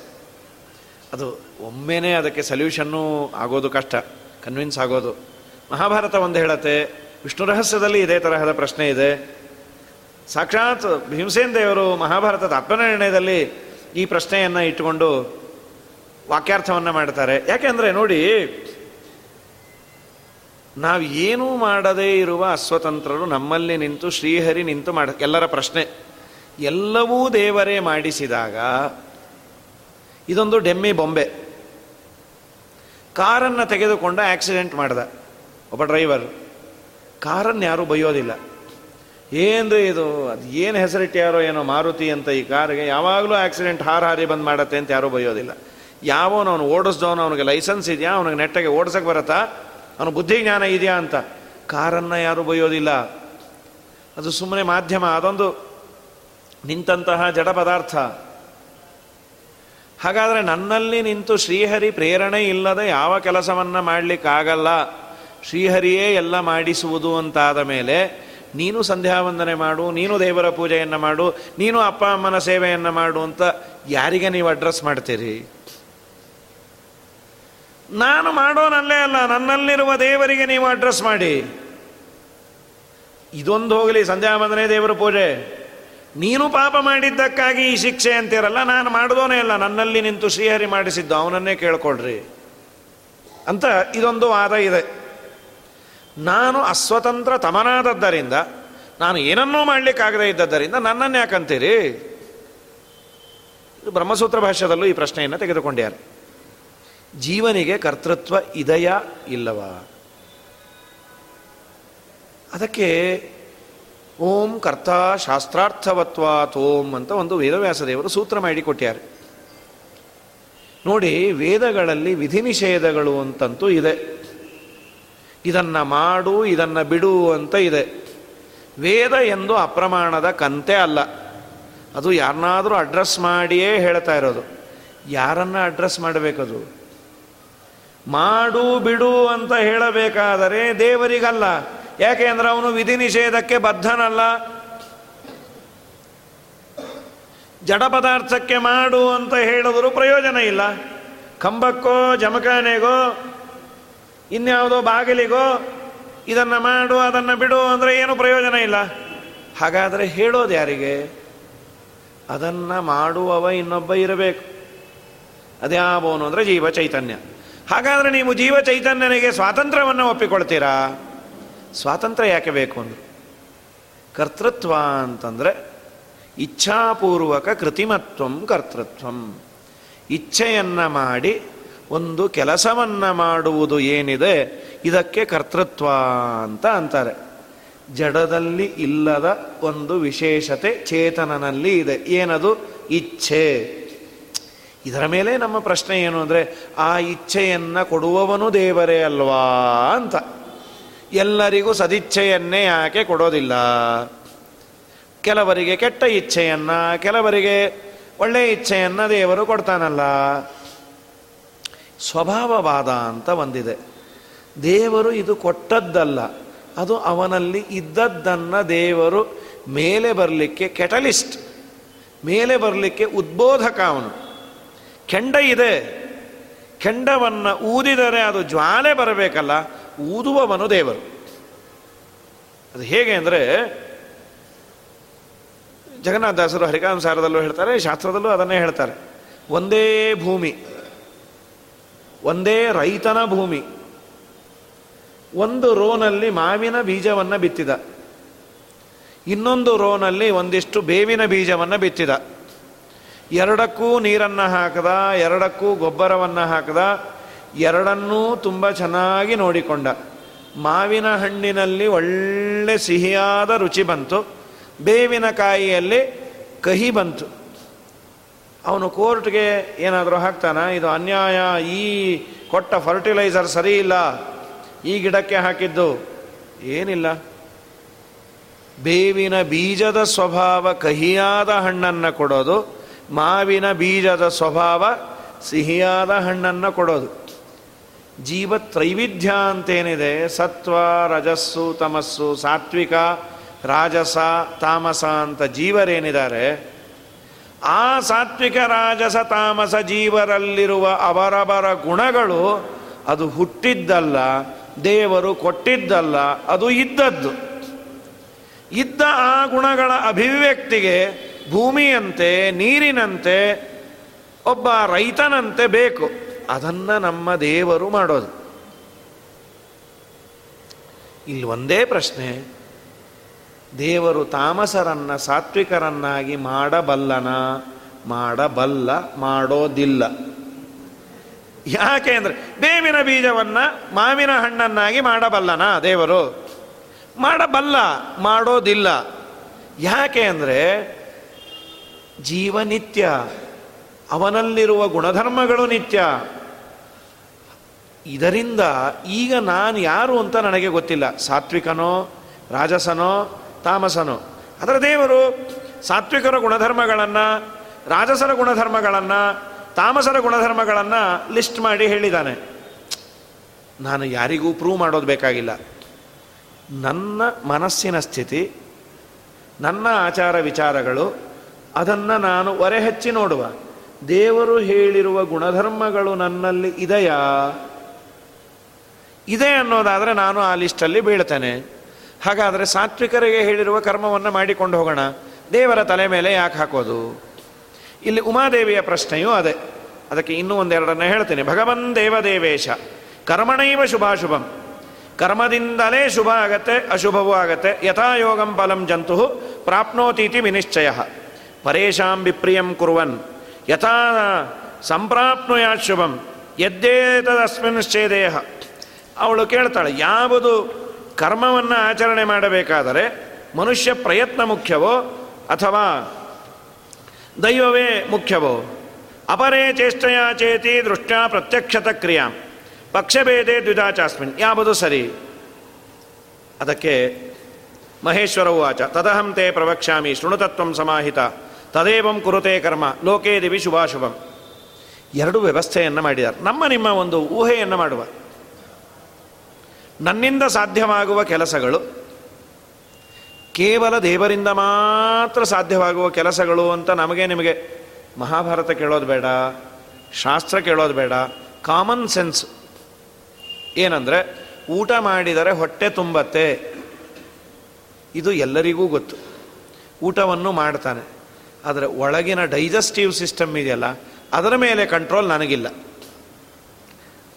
Speaker 1: ಅದು ಒಮ್ಮೆನೇ ಅದಕ್ಕೆ ಸೊಲ್ಯೂಷನ್ನೂ ಆಗೋದು ಕಷ್ಟ, ಕನ್ವಿನ್ಸ್ ಆಗೋದು. ಮಹಾಭಾರತ ಒಂದು ಹೇಳತ್ತೆ ವಿಷ್ಣು ರಹಸ್ಯದಲ್ಲಿ ಇದೇ ತರಹದ ಪ್ರಶ್ನೆ ಇದೆ. ಸಾಕ್ಷಾತ್ ಭೀಮಸೇನ್ ದೇವರು ಮಹಾಭಾರತದ ಆತ್ಮನಿರ್ಣಯದಲ್ಲಿ ಈ ಪ್ರಶ್ನೆಯನ್ನು ಇಟ್ಟುಕೊಂಡು ವಾಕ್ಯಾರ್ಥವನ್ನು ಮಾಡ್ತಾರೆ. ಯಾಕೆಂದರೆ ನೋಡಿ, ನಾವು ಏನೂ ಮಾಡದೇ ಇರುವ ಅಸ್ವತಂತ್ರರು ನಮ್ಮಲ್ಲಿ ನಿಂತು ಶ್ರೀಹರಿ ನಿಂತು ಮಾಡ, ಎಲ್ಲರ ಪ್ರಶ್ನೆ. ಎಲ್ಲವೂ ದೇವರೇ ಮಾಡಿಸಿದಾಗ ಇದೊಂದು ಡೆಮ್ಮಿ ಬೊಂಬೆ. ಕಾರನ್ನು ತೆಗೆದುಕೊಂಡು ಆಕ್ಸಿಡೆಂಟ್ ಮಾಡ್ದ ಒಬ್ಬ ಡ್ರೈವರ್. ಕಾರನ್ನು ಯಾರೂ ಬೈಯೋದಿಲ್ಲ ಏನು ಇದು? ಅದು ಏನು ಹೆಸರಿಟ್ಟ್ಯಾರೋ ಏನೋ ಮಾರುತಿ ಅಂತ ಈ ಕಾರಿಗೆ ಯಾವಾಗಲೂ ಆಕ್ಸಿಡೆಂಟ್ ಹಾರ ಹಾರಿ ಬಂದು ಮಾಡತ್ತೆ ಅಂತ ಯಾರೂ ಬೈಯೋದಿಲ್ಲ ಯಾವನು ಅವನು ಓಡಿಸ್ದವನು ಅವನಿಗೆ ಲೈಸೆನ್ಸ್ ಇದೆಯಾ? ಅವನಿಗೆ ನೆಟ್ಟಗೆ ಓಡಿಸಕ್ಕೆ ಬರತ್ತಾ? ಅವನು ಬುದ್ಧಿ ಜ್ಞಾನ ಇದೆಯಾ ಅಂತ. ಕಾರನ್ನು ಯಾರೂ ಬೈಯೋದಿಲ್ಲ ಅದು ಸುಮ್ಮನೆ ಮಾಧ್ಯಮ, ಅದೊಂದು ನಿಂತಹ ಜಡ ಪದಾರ್ಥ. ಹಾಗಾದರೆ ನನ್ನಲ್ಲಿ ನಿಂತು ಶ್ರೀಹರಿ ಪ್ರೇರಣೆ ಇಲ್ಲದೆ ಯಾವ ಕೆಲಸವನ್ನು ಮಾಡಲಿಕ್ಕಾಗಲ್ಲ. ಶ್ರೀಹರಿಯೇ ಎಲ್ಲ ಮಾಡಿಸುವುದು ಅಂತಾದ ಮೇಲೆ, ನೀನು ಸಂಧ್ಯಾವಂದನೆ ಮಾಡು, ನೀನು ದೇವರ ಪೂಜೆಯನ್ನು ಮಾಡು, ನೀನು ಅಪ್ಪ ಅಮ್ಮನ ಸೇವೆಯನ್ನು ಮಾಡು ಅಂತ ಯಾರಿಗೆ ನೀವು ಅಡ್ರೆಸ್ ಮಾಡ್ತೀರಿ? ನಾನು ಮಾಡೋನಲ್ಲೇ ಅಲ್ಲ, ನನ್ನಲ್ಲಿರುವ ದೇವರಿಗೆ ನೀವು ಅಡ್ರೆಸ್ ಮಾಡಿ. ಇದೊಂದು ಹೋಗಲಿ, ಸಂಧ್ಯಾವಂದನೆ ದೇವರ ಪೂಜೆ. ನೀನು ಪಾಪ ಮಾಡಿದ್ದಕ್ಕಾಗಿ ಈ ಶಿಕ್ಷೆ ಅಂತಿರಲ್ಲ, ನಾನು ಮಾಡಿದೋನೇ ಅಲ್ಲ, ನನ್ನಲ್ಲಿ ನಿಂತು ಶ್ರೀಹರಿ ಮಾಡಿಸಿದ್ದು, ಅವನನ್ನೇ ಕೇಳ್ಕೊಳ್ರಿ. ಅಂತ ಇದೊಂದು ವಾದ ಇದೆ. ನಾನು ಅಸ್ವತಂತ್ರ ತಮನಾದದ್ದರಿಂದ, ನಾನು ಏನನ್ನೂ ಮಾಡಲಿಕ್ಕಾಗದೇ ಇದ್ದದ್ದರಿಂದ ನನ್ನನ್ನು ಯಾಕಂತೀರಿ? ಇದು ಬ್ರಹ್ಮಸೂತ್ರ ಭಾಷ್ಯದಲ್ಲೂ ಈ ಪ್ರಶ್ನೆಯನ್ನು ತೆಗೆದುಕೊಂಡ್ಯಾರೆ. ಜೀವನಿಗೆ ಕರ್ತೃತ್ವ ಇದೆಯಾ ಇಲ್ಲವಾ? ಅದಕ್ಕೆ ಓಂ ಕರ್ತ ಶಾಸ್ತ್ರಾರ್ಥವತ್ವಾ ತೋಂ ಅಂತ ಒಂದು ವೇದವ್ಯಾಸ ದೇವರು ಸೂತ್ರ ಮಾಡಿಕೊಟ್ಟಾರೆ ನೋಡಿ, ವೇದಗಳಲ್ಲಿ ವಿಧಿ ನಿಷೇಧಗಳು ಅಂತಂತೂ ಇದೆ. ಇದನ್ನು ಮಾಡು, ಇದನ್ನು ಬಿಡು ಅಂತ ಇದೆ. ವೇದ ಎಂದು ಅಪ್ರಮಾಣದ ಕಂತೆ ಅಲ್ಲ. ಅದು ಯಾರನ್ನಾದರೂ ಅಡ್ರೆಸ್ ಮಾಡಿಯೇ ಹೇಳ್ತಾ ಇರೋದು. ಯಾರನ್ನ ಅಡ್ರೆಸ್ ಮಾಡಬೇಕದು? ಮಾಡು, ಬಿಡು ಅಂತ ಹೇಳಬೇಕಾದರೆ ದೇವರಿಗಲ್ಲ. ಯಾಕೆ ಅಂದ್ರೆ ಅವನು ವಿಧಿ ನಿಷೇಧಕ್ಕೆ ಬದ್ಧನಲ್ಲ. ಜಡ ಪದಾರ್ಥಕ್ಕೆ ಮಾಡು ಅಂತ ಹೇಳಿದ್ರು ಪ್ರಯೋಜನ ಇಲ್ಲ. ಕಂಬಕ್ಕೋ, ಜಮಖಾನೆಗೋ ಇನ್ಯಾವುದೋ ಬಾಗಿಲಿಗೋ ಇದನ್ನು ಮಾಡು, ಅದನ್ನು ಬಿಡು ಅಂದರೆ ಏನು ಪ್ರಯೋಜನ ಇಲ್ಲ. ಹಾಗಾದರೆ ಹೇಳೋದು ಯಾರಿಗೆ? ಅದನ್ನು ಮಾಡುವವ ಇನ್ನೊಬ್ಬ ಇರಬೇಕು. ಅದ್ಯಾವನು ಅಂದರೆ ಜೀವ ಚೈತನ್ಯ. ಹಾಗಾದರೆ ನೀವು ಜೀವ ಚೈತನ್ಯನಿಗೆ ಸ್ವಾತಂತ್ರ್ಯವನ್ನು ಒಪ್ಪಿಕೊಳ್ತೀರಾ? ಸ್ವಾತಂತ್ರ್ಯ ಯಾಕೆ ಬೇಕು ಅಂದರು? ಕರ್ತೃತ್ವ ಅಂತಂದರೆ ಇಚ್ಛಾಪೂರ್ವಕ ಕೃತಿಮತ್ವಂ ಕರ್ತೃತ್ವಂ. ಇಚ್ಛೆಯನ್ನು ಮಾಡಿ ಒಂದು ಕೆಲಸವನ್ನು ಮಾಡುವುದು ಏನಿದೆ, ಇದಕ್ಕೆ ಕರ್ತೃತ್ವ ಅಂತ ಅಂತಾರೆ. ಜಡದಲ್ಲಿ ಇಲ್ಲದ ಒಂದು ವಿಶೇಷತೆ ಚೇತನನಲ್ಲಿ ಇದೆ. ಏನದು? ಇಚ್ಛೆ. ಇದರ ಮೇಲೆ ನಮ್ಮ ಪ್ರಶ್ನೆ ಏನು ಅಂದರೆ, ಆ ಇಚ್ಛೆಯನ್ನು ಕೊಡುವವನು ದೇವರೇ ಅಲ್ವಾ ಅಂತ. ಎಲ್ಲರಿಗೂ ಸದಿಚ್ಛೆಯನ್ನೇ ಯಾಕೆ ಕೊಡೋದಿಲ್ಲ? ಕೆಲವರಿಗೆ ಕೆಟ್ಟ ಇಚ್ಛೆಯನ್ನು, ಕೆಲವರಿಗೆ ಒಳ್ಳೆಯ ಇಚ್ಛೆಯನ್ನು ದೇವರು ಕೊಡ್ತಾನಲ್ಲ. ಸ್ವಭಾವವಾದ ಅಂತ ಒಂದಿದೆ ದೇವರು ಇದು ಕೊಟ್ಟದ್ದಲ್ಲ, ಅದು ಅವನಲ್ಲಿ ಇದ್ದದ್ದನ್ನು ದೇವರು ಮೇಲೆ ಬರಲಿಕ್ಕೆ ಕೆಟಲಿಸ್ಟ್ ಮೇಲೆ ಬರಲಿಕ್ಕೆ ಉದ್ಬೋಧಕ ಅವನು. ಕೆಂಡ ಇದೆ, ಕೆಂಡವನ್ನು ಊದಿದರೆ ಅದು ಜ್ವಾಲೆ ಬರಬೇಕಲ್ಲ, ಊದುವವನು ದೇವರು. ಅದು ಹೇಗೆ ಅಂದರೆ ಜಗನ್ನಾಥದಾಸರು ಹರಿಕಾಂಸಾರದಲ್ಲೂ ಹೇಳ್ತಾರೆ, ಶಾಸ್ತ್ರದಲ್ಲೂ ಅದನ್ನೇ ಹೇಳ್ತಾರೆ. ಒಂದೇ ಭೂಮಿ ಒಂದೇ ರೈತನ ಭೂಮಿ. ಒಂದು ರೋನಲ್ಲಿ ಮಾವಿನ ಬೀಜವನ್ನು ಬಿತ್ತಿದ. ಇನ್ನೊಂದು ರೋನಲ್ಲಿ ಒಂದಿಷ್ಟು ಬೇವಿನ ಬೀಜವನ್ನು ಬಿತ್ತಿದ. ಎರಡಕ್ಕೂ ನೀರನ್ನು ಹಾಕದ, ಎರಡಕ್ಕೂ ಗೊಬ್ಬರವನ್ನು ಹಾಕದ, ಎರಡನ್ನೂ ತುಂಬ ಚೆನ್ನಾಗಿ ನೋಡಿಕೊಂಡ. ಮಾವಿನ ಹಣ್ಣಿನಲ್ಲಿ ಒಳ್ಳೆ ಸಿಹಿಯಾದ ರುಚಿ ಬಂತು. ಬೇವಿನ ಕಾಯಿಯಲ್ಲಿ ಕಹಿ ಬಂತು. ಅವನು ಕೋರ್ಟ್ಗೆ ಏನಾದರೂ ಹಾಕ್ತಾನ? ಇದು ಅನ್ಯಾಯ, ಈ ಕೊಟ್ಟ ಫರ್ಟಿಲೈಸರ್ ಸರಿ ಇಲ್ಲ, ಈ ಗಿಡಕ್ಕೆ ಹಾಕಿದ್ದು. ಏನಿಲ್ಲ. ಬೇವಿನ ಬೀಜದ ಸ್ವಭಾವ ಕಹಿಯಾದ ಹಣ್ಣನ್ನು ಕೊಡೋದು, ಮಾವಿನ ಬೀಜದ ಸ್ವಭಾವ ಸಿಹಿಯಾದ ಹಣ್ಣನ್ನು ಕೊಡೋದು. ಜೀವ ತ್ರೈವಿಧ್ಯ ಅಂತೇನಿದೆ, ಸತ್ವ, ರಜಸ್ಸು, ತಮಸ್ಸು, ಸಾತ್ವಿಕ, ರಾಜಸ, ತಾಮಸ ಅಂತ ಜೀವರೇನಿದ್ದಾರೆ ಆ ಸಾತ್ವಿಕ ರಾಜಸ ತಾಮಸ ಜೀವರಲ್ಲಿರುವ ಅವರವರ ಗುಣಗಳು ಅದು ಹುಟ್ಟಿದ್ದಲ್ಲ, ದೇವರು ಕೊಟ್ಟಿದ್ದಲ್ಲ, ಅದು ಇದ್ದದ್ದು. ಇದ್ದ ಆ ಗುಣಗಳ ಅಭಿವ್ಯಕ್ತಿಗೆ ಭೂಮಿಯಂತೆ, ನೀರಿನಂತೆ, ಒಬ್ಬ ರೈತನಂತೆ ಬೇಕು. ಅದನ್ನು ನಮ್ಮ ದೇವರು ಮಾಡೋದು. ಇಲ್ಲಿ ಒಂದೇ ಪ್ರಶ್ನೆ. ದೇವರು ತಾಮಸರನ್ನ, ಸಾತ್ವಿಕರನ್ನಾಗಿ ಮಾಡಬಲ್ಲನ? ಮಾಡಬಲ್ಲ, ಮಾಡೋದಿಲ್ಲ. ಯಾಕೆ ಅಂದರೆ ಬೇವಿನ ಬೀಜವನ್ನ ಮಾವಿನ ಹಣ್ಣನ್ನಾಗಿ ಮಾಡಬಲ್ಲನ ದೇವರು? ಮಾಡಬಲ್ಲ, ಮಾಡೋದಿಲ್ಲ. ಯಾಕೆ ಅಂದರೆ ಜೀವನಿತ್ಯ ಅವನಲ್ಲಿರುವ ಗುಣಧರ್ಮಗಳು ನಿತ್ಯ. ಇದರಿಂದ ಈಗ ನಾನು ಯಾರು ಅಂತ ನನಗೆ ಗೊತ್ತಿಲ್ಲ. ಸಾತ್ವಿಕನೋ, ರಾಜಸನೋ ತಾಮಸನೋ. ಅದರ ದೇವರು ಸಾತ್ವಿಕರ ಗುಣಧರ್ಮಗಳನ್ನು, ರಾಜಸರ ಗುಣಧರ್ಮಗಳನ್ನು, ತಾಮಸರ ಗುಣಧರ್ಮಗಳನ್ನು ಲಿಸ್ಟ್ ಮಾಡಿ ಹೇಳಿದ್ದಾನೆ. ನಾನು ಯಾರಿಗೂ ಪ್ರೂವ್ ಮಾಡೋದು ಬೇಕಾಗಿಲ್ಲ. ನನ್ನ ಮನಸ್ಸಿನ ಸ್ಥಿತಿ, ನನ್ನ ಆಚಾರ ವಿಚಾರಗಳು, ಅದನ್ನು ನಾನು ಹಚ್ಚಿ ನೋಡುವ. ದೇವರು ಹೇಳಿರುವ ಗುಣಧರ್ಮಗಳು ನನ್ನಲ್ಲಿ ಇದೆಯಾ? ಇದೆ ಅನ್ನೋದಾದರೆ ನಾನು ಆ ಲಿಸ್ಟಲ್ಲಿ ಬೀಳ್ತೇನೆ. ಹಾಗಾದರೆ ಸಾತ್ವಿಕರಿಗೆ ಹೇಳಿರುವ ಕರ್ಮವನ್ನು ಮಾಡಿಕೊಂಡು ಹೋಗೋಣ. ದೇವರ ತಲೆ ಮೇಲೆ ಯಾಕೆ ಹಾಕೋದು? ಇಲ್ಲಿ ಉಮಾದೇವಿಯ ಪ್ರಶ್ನೆಯೂ ಅದೇ. ಅದಕ್ಕೆ ಇನ್ನೂ ಒಂದೆರಡನ್ನ ಹೇಳ್ತೇನೆ. ಭಗವನ್ ದೇವದೇವೇಶ, ಕರ್ಮಣೈವ ಶುಭಾಶುಭಂ. ಕರ್ಮದಿಂದಲೇ ಶುಭ ಆಗತ್ತೆ, ಅಶುಭವೂ ಆಗತ್ತೆ. ಯಥಾಯೋಗಂ ಫಲಂ ಜಂತು, ಪ್ರಾಪ್ನೋತೀತಿ ವಿನಿಶ್ಚಯ. ಪರೇಶಾಂ ವಿಪ್ರಿಯಂ ಕುರುವನ್. ಯಥಾ ಸಂಪ್ರಾಪ್ನುಯಾತ್ ಶುಭಂ ಯದ್ದೇತದಸ್ಮಿನ್ ಶ್ಚೇದೇಹ ಅವಳು ಕೇಳ್ತಾಳೆ, ಯಾವುದು ಕರ್ಮವನ್ನು ಆಚರಣೆ ಮಾಡಬೇಕಾದರೆ ಮನುಷ್ಯ ಪ್ರಯತ್ನ ಮುಖ್ಯವೋ ಅಥವಾ ದೈವವೇ ಮುಖ್ಯವೋ? ಅಪರೇ ಚೇಷ್ಟೆಯ ಚೇತಿ ದೃಷ್ಟ ಪ್ರತ್ಯಕ್ಷತ ಕ್ರಿಯಾ. ಪಕ್ಷಭೇದೆ ದ್ವಿಧಾಚಾಸ್ಮಿನ್ ಯಾವುದು ಸರಿ? ಅದಕ್ಕೆ ಮಹೇಶ್ವರ ಉವಾಚ. ತದಹಂ ತೇ ಪ್ರವಕ್ಷ್ಯಾಮಿ ಶೃಣುತತ್ವಂ ಸಮಾಹಿತ. ತದೇವಂ ಕುರುತೆ ಕರ್ಮ. ಲೋಕೇ ದಿವಿ ಶುಭಾಶುಭಂ. ಎರಡು ವ್ಯವಸ್ಥೆಯನ್ನು ಮಾಡಿದ್ದಾರೆ. ನಮ್ಮ ನಿಮ್ಮ ಒಂದು ಊಹೆಯನ್ನು ಮಾಡುವ. ನನ್ನಿಂದ ಸಾಧ್ಯವಾಗುವ ಕೆಲಸಗಳು, ಕೇವಲ ದೇವರಿಂದ ಮಾತ್ರ ಸಾಧ್ಯವಾಗುವ ಕೆಲಸಗಳು ಅಂತ ನಮಗೆ ನಿಮಗೆ ಮಹಾಭಾರತ ಕೇಳೋದು ಬೇಡ, ಶಾಸ್ತ್ರ ಕೇಳೋದು ಬೇಡ ಕಾಮನ್ ಸೆನ್ಸ್ ಏನಂದರೆ, ಊಟ ಮಾಡಿದರೆ ಹೊಟ್ಟೆ ತುಂಬತ್ತೆ. ಇದು ಎಲ್ಲರಿಗೂ ಗೊತ್ತು. ಊಟವನ್ನು ಮಾಡ್ತಾನೆ. ಆದರೆ ಒಳಗಿನ ಡೈಜೆಸ್ಟಿವ್ ಸಿಸ್ಟಮ್ ಇದೆಯಲ್ಲ, ಅದರ ಮೇಲೆ ಕಂಟ್ರೋಲ್ ನನಗಿಲ್ಲ.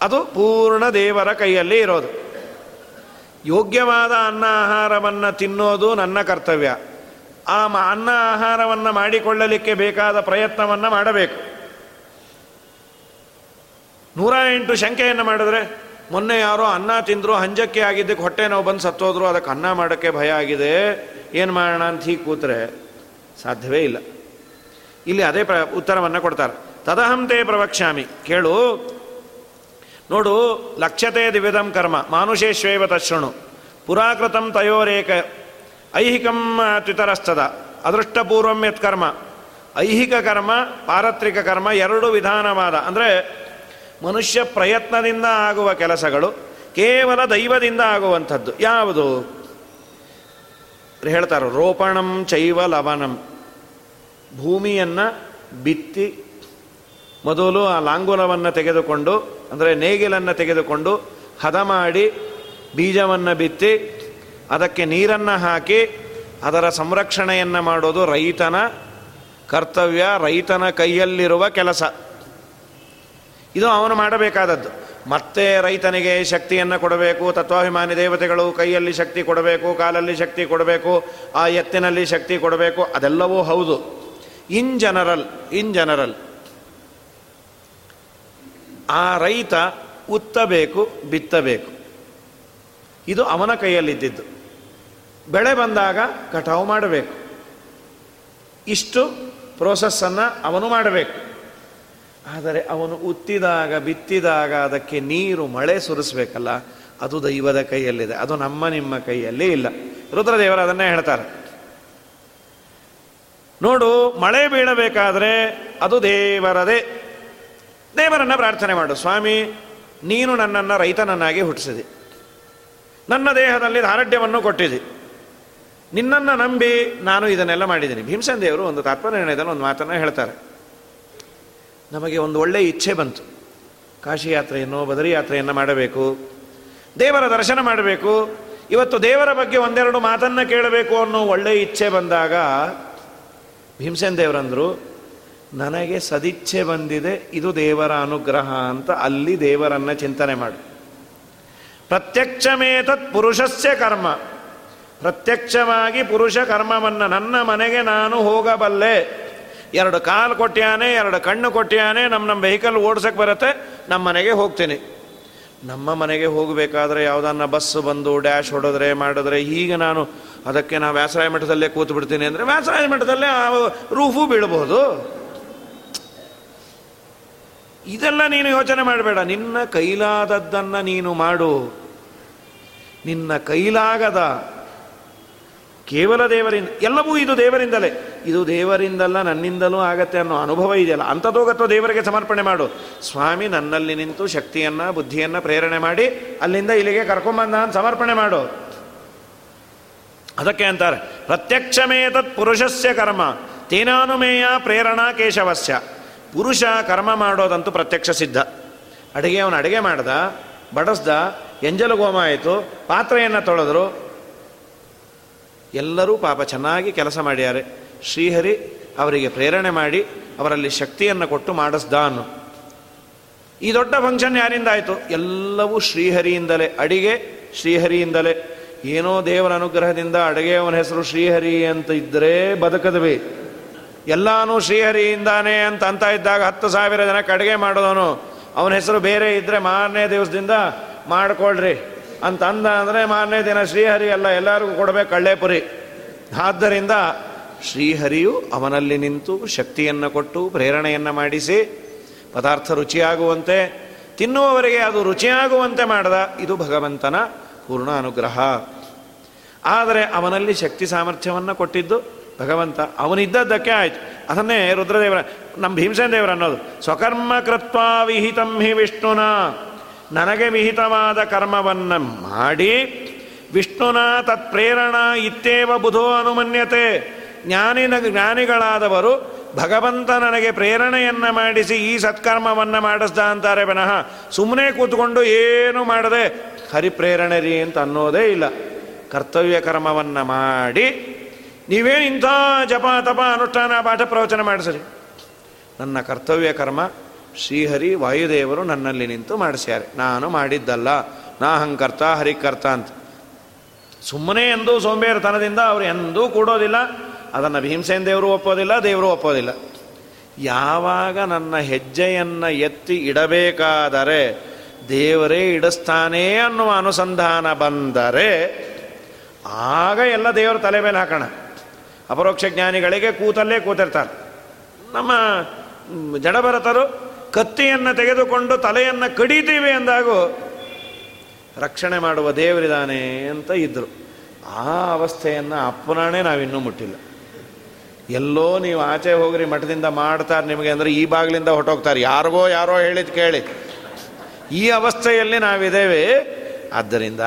Speaker 1: ಅದು ಪೂರ್ಣ ದೇವರ ಕೈಯಲ್ಲಿ ಇರೋದು. ಯೋಗ್ಯವಾದ ಅನ್ನ ಆಹಾರವನ್ನು ತಿನ್ನೋದು ನನ್ನ ಕರ್ತವ್ಯ. ಆ ಅನ್ನ ಆಹಾರವನ್ನು ಮಾಡಿಕೊಳ್ಳಲಿಕ್ಕೆ ಬೇಕಾದ ಪ್ರಯತ್ನವನ್ನು ಮಾಡಬೇಕು. ನೂರ ಎಂಟು ಶಂಕೆಯನ್ನು ಮಾಡಿದ್ರೆ, ಮೊನ್ನೆ ಯಾರೋ ಅನ್ನ ತಿಂದರು, ಹಂಜಕ್ಕೆ ಆಗಿದ್ದಕ್ಕೆ ಹೊಟ್ಟೆ ನಾವು ಬಂದು ಸತ್ತೋದ್ರು, ಅದಕ್ಕೆ ಅನ್ನ ಮಾಡೋಕ್ಕೆ ಭಯ ಆಗಿದೆ, ಏನು ಮಾಡೋಣ ಅಂತ ಹೀಗೆ ಕೂತ್ರೆ ಸಾಧ್ಯವೇ ಇಲ್ಲ. ಇಲ್ಲಿ ಅದೇ ಪ್ರ, ಉತ್ತರವನ್ನು ಕೊಡ್ತಾರೆ. ತದಹಂತೆ ಪ್ರವಕ್ಷಾಮಿ ಕೇಳು ನೋಡು, ಲಕ್ಷ್ಯತೆ ದಿವಿಧಂ ಕರ್ಮ, ಮಾನುಷೇಶ್ವೇವ ತಶೃಣು ಪುರಾಕೃತಂ ತಯೋರೇಕ, ಐಹಿಕಂ ತ್ವಿತರಸ್ತದ. ಅದೃಷ್ಟಪೂರ್ವಂ ಯತ್ ಕರ್ಮ. ಐಹಿಕ ಕರ್ಮ, ಪಾರತ್ರಿಕ ಕರ್ಮ, ಎರಡು ವಿಧಾನವಾದ. ಅಂದರೆ, ಮನುಷ್ಯ ಪ್ರಯತ್ನದಿಂದ ಆಗುವ ಕೆಲಸಗಳು, ಕೇವಲ ದೈವದಿಂದ ಆಗುವಂಥದ್ದು. ಯಾವುದು? ಹೇಳ್ತಾರೆ, ರೋಪಣಂ ಚೈವ ಲವನಂ. ಭೂಮಿಯನ್ನು ಬಿತ್ತಿ, ಮೊದಲು ಆ ಲಾಂಗುಲವನ್ನು ತೆಗೆದುಕೊಂಡು ಅಂದರೆ ನೇಗಿಲನ್ನು ತೆಗೆದುಕೊಂಡು ಹದ ಮಾಡಿ ಬೀಜವನ್ನು ಬಿತ್ತಿ ಅದಕ್ಕೆ ನೀರನ್ನು ಹಾಕಿ ಅದರ ಸಂರಕ್ಷಣೆಯನ್ನು ಮಾಡೋದು ರೈತನ ಕರ್ತವ್ಯ, ರೈತನ ಕೈಯಲ್ಲಿರುವ ಕೆಲಸ. ಇದು ಅವನು ಮಾಡಬೇಕಾದದ್ದು. ಮತ್ತೆ ರೈತನಿಗೆ ಶಕ್ತಿಯನ್ನು ಕೊಡಬೇಕು, ತತ್ವಾಭಿಮಾನಿ ದೇವತೆಗಳು ಕೈಯಲ್ಲಿ ಶಕ್ತಿ ಕೊಡಬೇಕು, ಕಾಲಲ್ಲಿ ಶಕ್ತಿ ಕೊಡಬೇಕು, ಆ ಎತ್ತಿನಲ್ಲಿ ಶಕ್ತಿ ಕೊಡಬೇಕು, ಅದೆಲ್ಲವೂ ಹೌದು. In general in general. ಆ ರೈತ ಉತ್ತಬೇಕು, ಬಿತ್ತಬೇಕು. ಇದು ಅವನ ಕೈಯಲ್ಲಿದ್ದಿದ್ದು. ಬೆಳೆ ಬಂದಾಗ ಕಟಾವು ಮಾಡಬೇಕು. ಇಷ್ಟು ಪ್ರೋಸೆಸ್ಸನ್ನು ಅವನು ಮಾಡಬೇಕು. ಆದರೆ ಅವನು ಉತ್ತಿದಾಗ, ಬಿತ್ತಿದಾಗ ಅದಕ್ಕೆ ನೀರು, ಮಳೆ ಸುರಿಸ್ಬೇಕಲ್ಲ, ಅದು ದೈವದ ಕೈಯಲ್ಲಿದೆ. ಅದು ನಮ್ಮ ನಿಮ್ಮ ಕೈಯಲ್ಲಿ ಇಲ್ಲ. ರುದ್ರದೇವರು ಅದನ್ನೇ ಹೇಳ್ತಾರೆ. ನೋಡು, ಮಳೆ ಬೀಳಬೇಕಾದ್ರೆ ಅದು ದೇವರದೇ. ದೇವರನ್ನು ಪ್ರಾರ್ಥನೆ ಮಾಡು, ಸ್ವಾಮಿ, ನೀನು ನನ್ನನ್ನು ರೈತನನ್ನಾಗಿ ಹುಟ್ಟಿಸಿದೆ. ನನ್ನ ದೇಹದಲ್ಲಿ ದಾರಢ್ಯವನ್ನು ಕೊಟ್ಟಿದೆ. ನಿನ್ನನ್ನು ನಂಬಿ ನಾನು ಇದನ್ನೆಲ್ಲ ಮಾಡಿದ್ದೀನಿ. ಭೀಮಸೇನ ದೇವರು ಒಂದು ತಾತ್ಪರ್ಯದಲ್ಲಿ ಒಂದು ಮಾತನ್ನು ಹೇಳ್ತಾರೆ. ನಮಗೆ ಒಂದು ಒಳ್ಳೆಯ ಇಚ್ಛೆ ಬಂತು. ಕಾಶಿ ಯಾತ್ರೆಯನ್ನು ಬದರಿ ಯಾತ್ರೆಯನ್ನು ಮಾಡಬೇಕು. ದೇವರ ದರ್ಶನ ಮಾಡಬೇಕು. ಇವತ್ತು ದೇವರ ಬಗ್ಗೆ ಒಂದೆರಡು ಮಾತನ್ನು ಕೇಳಬೇಕು ಅನ್ನೋ ಒಳ್ಳೆಯ ಇಚ್ಛೆ ಬಂದಾಗ ಭೀಮಸೇನ್ ದೇವರಂದರು ನನಗೆ ಸದಿಚ್ಛೆ ಬಂದಿದೆ, ಇದು ದೇವರ ಅನುಗ್ರಹ ಅಂತ ಅಲ್ಲಿ ದೇವರನ್ನ ಚಿಂತನೆ ಮಾಡು. ಪ್ರತ್ಯಕ್ಷಮೇತತ್ ಪುರುಷಸ್ಯ ಕರ್ಮ. ಪ್ರತ್ಯಕ್ಷವಾಗಿ ಪುರುಷ ಕರ್ಮವನ್ನು ನನ್ನ ಮನೆಗೆ ನಾನು ಹೋಗಬಲ್ಲೆ. ಎರಡು ಕಾಲು ಕೊಟ್ಟಿಯಾನೆ ಎರಡು ಕಣ್ಣು ಕೊಟ್ಟಿಯಾನೆ ನಮ್ಮ ನಮ್ಮ ವೆಹಿಕಲ್ ಓಡ್ಸಕ್ಕೆ ಬರುತ್ತೆ ನಮ್ಮ ಮನೆಗೆ ಹೋಗ್ತೀನಿ. ನಮ್ಮ ಮನೆಗೆ ಹೋಗಬೇಕಾದ್ರೆ ಯಾವುದನ್ನ ಬಸ್ ಬಂದು ಡ್ಯಾಶ್ ಹೊಡೆದ್ರೆ, ಮಾಡಿದ್ರೆ ಈಗ ನಾನು ಅದಕ್ಕೆ ನಾವು ವ್ಯಾಸರಾಯ ಮಠದಲ್ಲೇ ಕೂತು ಬಿಡ್ತೀನಿ ಅಂದರೆ ವ್ಯಾಸರಾಯ ಮಠದಲ್ಲೇ ರೂಫು ಬೀಳಬಹುದು ಇದೆಲ್ಲ ನೀನು ಯೋಚನೆ ಮಾಡಬೇಡ. ನಿನ್ನ ಕೈಲಾದದ್ದನ್ನು ನೀನು ಮಾಡು. ನಿನ್ನ ಕೈಲಾಗದ ಕೇವಲ ದೇವರಿಂದ, ಎಲ್ಲವೂ ಇದು ದೇವರಿಂದಲೇ. ಇದು ದೇವರಿಂದಲ್ಲ, ನನ್ನಿಂದಲೂ ಆಗತ್ತೆ ಅನ್ನೋ ಅನುಭವ ಇದೆಯಲ್ಲ ಅಂಥದೋಗತ್ವ ದೇವರಿಗೆ ಸಮರ್ಪಣೆ ಮಾಡು. ಸ್ವಾಮಿ, ನನ್ನಲ್ಲಿ ನಿಂತು ಶಕ್ತಿಯನ್ನು, ಬುದ್ಧಿಯನ್ನು ಪ್ರೇರಣೆ ಮಾಡಿ ಅಲ್ಲಿಂದ ಇಲ್ಲಿಗೆ ಕರ್ಕೊಂಬಂದ ಅಂತ ಸಮರ್ಪಣೆ ಮಾಡು. ಅದಕ್ಕೆ ಅಂತಾರೆ ಪ್ರತ್ಯಕ್ಷಮೇತತ್ ಪುರುಷಸ್ಯ ಕರ್ಮ, ತೇನಾನುಮೇಯ ಪ್ರೇರಣಾ ಕೇಶವಸ್ಯ. ಪುರುಷ ಕರ್ಮ ಮಾಡೋದಂತೂ ಪ್ರತ್ಯಕ್ಷ ಸಿದ್ಧ. ಅಡುಗೆ ಅವನು ಅಡುಗೆ ಮಾಡ್ದ, ಬಡಸ್ದ ಎಂಜಲು ಗೋಮ ಆಯಿತು, ಪಾತ್ರೆಯನ್ನು ತೊಳೆದ್ರು. ಎಲ್ಲರೂ ಪಾಪ ಚೆನ್ನಾಗಿ ಕೆಲಸ ಮಾಡ್ಯಾರೆ. ಶ್ರೀಹರಿ ಅವರಿಗೆ ಪ್ರೇರಣೆ ಮಾಡಿ ಅವರಲ್ಲಿ ಶಕ್ತಿಯನ್ನು ಕೊಟ್ಟು ಮಾಡಿಸ್ದ ಅನ್ನು. ಈ ದೊಡ್ಡ ಫಂಕ್ಷನ್ ಯಾರಿಂದ ಆಯಿತು? ಎಲ್ಲವೂ ಶ್ರೀಹರಿಯಿಂದಲೇ. ಅಡಿಗೆ ಶ್ರೀಹರಿಯಿಂದಲೇ. ಏನೋ ದೇವರ ಅನುಗ್ರಹದಿಂದ ಅಡುಗೆ ಅವನ ಹೆಸರು ಶ್ರೀಹರಿ ಅಂತ ಇದ್ದರೆ ಬದುಕದ್ವಿ. ಎಲ್ಲಾನು ಶ್ರೀಹರಿಯಿಂದಾನೆ ಅಂತ ಅಂತ ಇದ್ದಾಗ ಹತ್ತು ಸಾವಿರ ಜನಕ್ಕೆ ಅಡುಗೆ ಮಾಡೋದವನು. ಅವನ ಹೆಸರು ಬೇರೆ ಇದ್ದರೆ ಮಾರನೇ ದಿವಸದಿಂದ ಮಾಡ್ಕೊಳ್ರಿ ಅಂತ ಅಂದ ಅಂದರೆ ಮಾರನೇ ದಿನ ಶ್ರೀಹರಿ ಅಲ್ಲ, ಎಲ್ಲರಿಗೂ ಕೊಡಬೇಕು ಕಳ್ಳೇಪುರಿ. ಆದ್ದರಿಂದ ಶ್ರೀಹರಿಯು ಅವನಲ್ಲಿ ನಿಂತು ಶಕ್ತಿಯನ್ನು ಕೊಟ್ಟು ಪ್ರೇರಣೆಯನ್ನು ಮಾಡಿಸಿ ಪದಾರ್ಥ ರುಚಿಯಾಗುವಂತೆ, ತಿನ್ನುವವರಿಗೆ ಅದು ರುಚಿಯಾಗುವಂತೆ ಮಾಡಿದ. ಇದು ಭಗವಂತನ ಪೂರ್ಣ ಅನುಗ್ರಹ. ಆದರೆ ಅವನಲ್ಲಿ ಶಕ್ತಿ ಸಾಮರ್ಥ್ಯವನ್ನು ಕೊಟ್ಟಿದ್ದು ಭಗವಂತ ಅವನಿದ್ದದ್ದಕ್ಕೆ ಆಯಿತು. ಅದನ್ನೇ ರುದ್ರದೇವರ, ನಮ್ಮ ಭೀಮಸೇನ ದೇವರ ಅನ್ನೋದು. ಸ್ವಕರ್ಮ ಕೃತ್ವ ವಿಹಿತಂ ಹಿ ವಿಷ್ಣುನ. ನನಗೆ ವಿಹಿತವಾದ ಕರ್ಮವನ್ನು ಮಾಡಿ ವಿಷ್ಣುನ ತತ್ಪ್ರೇರಣ ಇತ್ತೇವ ಬುಧೋ ಅನುಮನ್ಯತೆ. ಜ್ಞಾನಿನ ಜ್ಞಾನಿಗಳಾದವರು ಭಗವಂತ ನನಗೆ ಪ್ರೇರಣೆಯನ್ನು ಮಾಡಿಸಿ ಈ ಸತ್ಕರ್ಮವನ್ನು ಮಾಡಿಸ್ದ ಅಂತಾರೆ ವಿನಃ ಸುಮ್ಮನೆ ಕೂತ್ಕೊಂಡು ಏನು ಮಾಡದೆ ಹರಿಪ್ರೇರಣೆ ರೀ ಅಂತ ಅನ್ನೋದೇ ಇಲ್ಲ. ಕರ್ತವ್ಯ ಕರ್ಮವನ್ನು ಮಾಡಿ ನೀವೇ ಇಂಥ ಜಪ ತಪ ಅನುಷ್ಠಾನ ಪಾಠ ಪ್ರವಚನ ಮಾಡಿಸ್ರಿ? ನನ್ನ ಕರ್ತವ್ಯ ಕರ್ಮ, ಶ್ರೀಹರಿ ವಾಯುದೇವರು ನನ್ನಲ್ಲಿ ನಿಂತು ಮಾಡಿಸ್ಯಾರೆ. ನಾನು ಮಾಡಿದ್ದಲ್ಲ. ನಾ ಹಂಕರ್ತ ಹರಿಕರ್ತ ಅಂತ. ಸುಮ್ಮನೆ ಎಂದೂ ಸೋಂಬೇರಿತನದಿಂದ ಅವರು ಎಂದೂ ಕೂಡೋದಿಲ್ಲ. ಅದನ್ನು ಭೀಮಸೇನ್ ದೇವರು ಒಪ್ಪೋದಿಲ್ಲ ದೇವರು ಒಪ್ಪೋದಿಲ್ಲ. ಯಾವಾಗ ನನ್ನ ಹೆಜ್ಜೆಯನ್ನು ಎತ್ತಿ ಇಡಬೇಕಾದರೆ, ದೇವರೇ ಇಡಿಸ್ತಾನೆ ಅನ್ನುವ ಅನುಸಂಧಾನ ಬಂದರೆ, ಆಗ ಎಲ್ಲ ದೇವರು ತಲೆ ಮೇಲೆ ಹಾಕೋಣ. ಅಪರೋಕ್ಷ ಜ್ಞಾನಿಗಳಿಗೆ ಕೂತಲ್ಲೇ ಕೂತಿರ್ತಾರೆ. ನಮ್ಮ ಜಡಭರತರು ಕತ್ತಿಯನ್ನು ತೆಗೆದುಕೊಂಡು ತಲೆಯನ್ನು ಕಡಿತೀವಿ ಅಂದಾಗೂ ರಕ್ಷಣೆ ಮಾಡುವ ದೇವರಿದ್ದಾನೆ ಅಂತ ಇದ್ದರು ಆ ಅವಸ್ಥೆಯನ್ನು ಅಪ್ಪನಾಣೆ ನಾವಿನ್ನೂ ಮುಟ್ಟಿಲ್ಲ. ಎಲ್ಲೋ ನೀವು ಆಚೆ ಹೋಗ್ರಿ, ಮಠದಿಂದ ಮಾಡ್ತಾರೆ ನಿಮಗೆ ಅಂದರೆ ಈ ಬಾಗಿಲಿಂದ ಹೊಟ್ಟೋಗ್ತಾರೆ ಯಾರಿಗೋ ಯಾರೋ ಹೇಳಿದ್ ಕೇಳಿ. ಈ ಅವಸ್ಥೆಯಲ್ಲಿ ನಾವಿದ್ದೇವೆ. ಆದ್ದರಿಂದ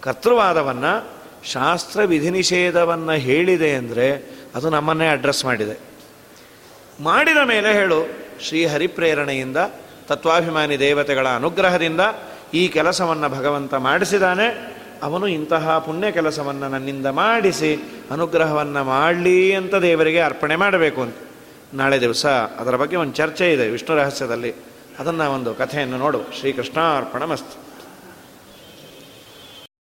Speaker 1: ಕರ್ತೃವಾದವನ್ನು ಶಾಸ್ತ್ರ ವಿಧಿ ನಿಷೇಧವನ್ನು ಹೇಳಿದೆ ಅಂದರೆ ಅದು ನಮ್ಮನ್ನೇ ಅಡ್ರೆಸ್ ಮಾಡಿದೆ. ಮಾಡಿದ ಮೇಲೆ ಹೇಳು, ಶ್ರೀ ಹರಿಪ್ರೇರಣೆಯಿಂದ, ತತ್ವಾಭಿಮಾನಿ ದೇವತೆಗಳ ಅನುಗ್ರಹದಿಂದ ಈ ಕೆಲಸವನ್ನು ಭಗವಂತ ಮಾಡಿಸಿದಾನೆ. ಅವನು ಇಂತಹ ಪುಣ್ಯ ಕೆಲಸವನ್ನು ನನ್ನಿಂದ ಮಾಡಿಸಿ, ಅನುಗ್ರಹವನ್ನು ಮಾಡಲಿ ಅಂತ ದೇವರಿಗೆ ಅರ್ಪಣೆ ಮಾಡಬೇಕು ಅಂತ. ನಾಳೆ ದಿವಸ ಅದರ ಬಗ್ಗೆ ಒಂದು ಚರ್ಚೆ ಇದೆ ವಿಷ್ಣು ರಹಸ್ಯದಲ್ಲಿ. ಅದನ್ನು ಒಂದು ಕಥೆಯನ್ನು ನೋಡು ಶ್ರೀಕೃಷ್ಣ ಅರ್ಪಣ ಮಸ್ತ್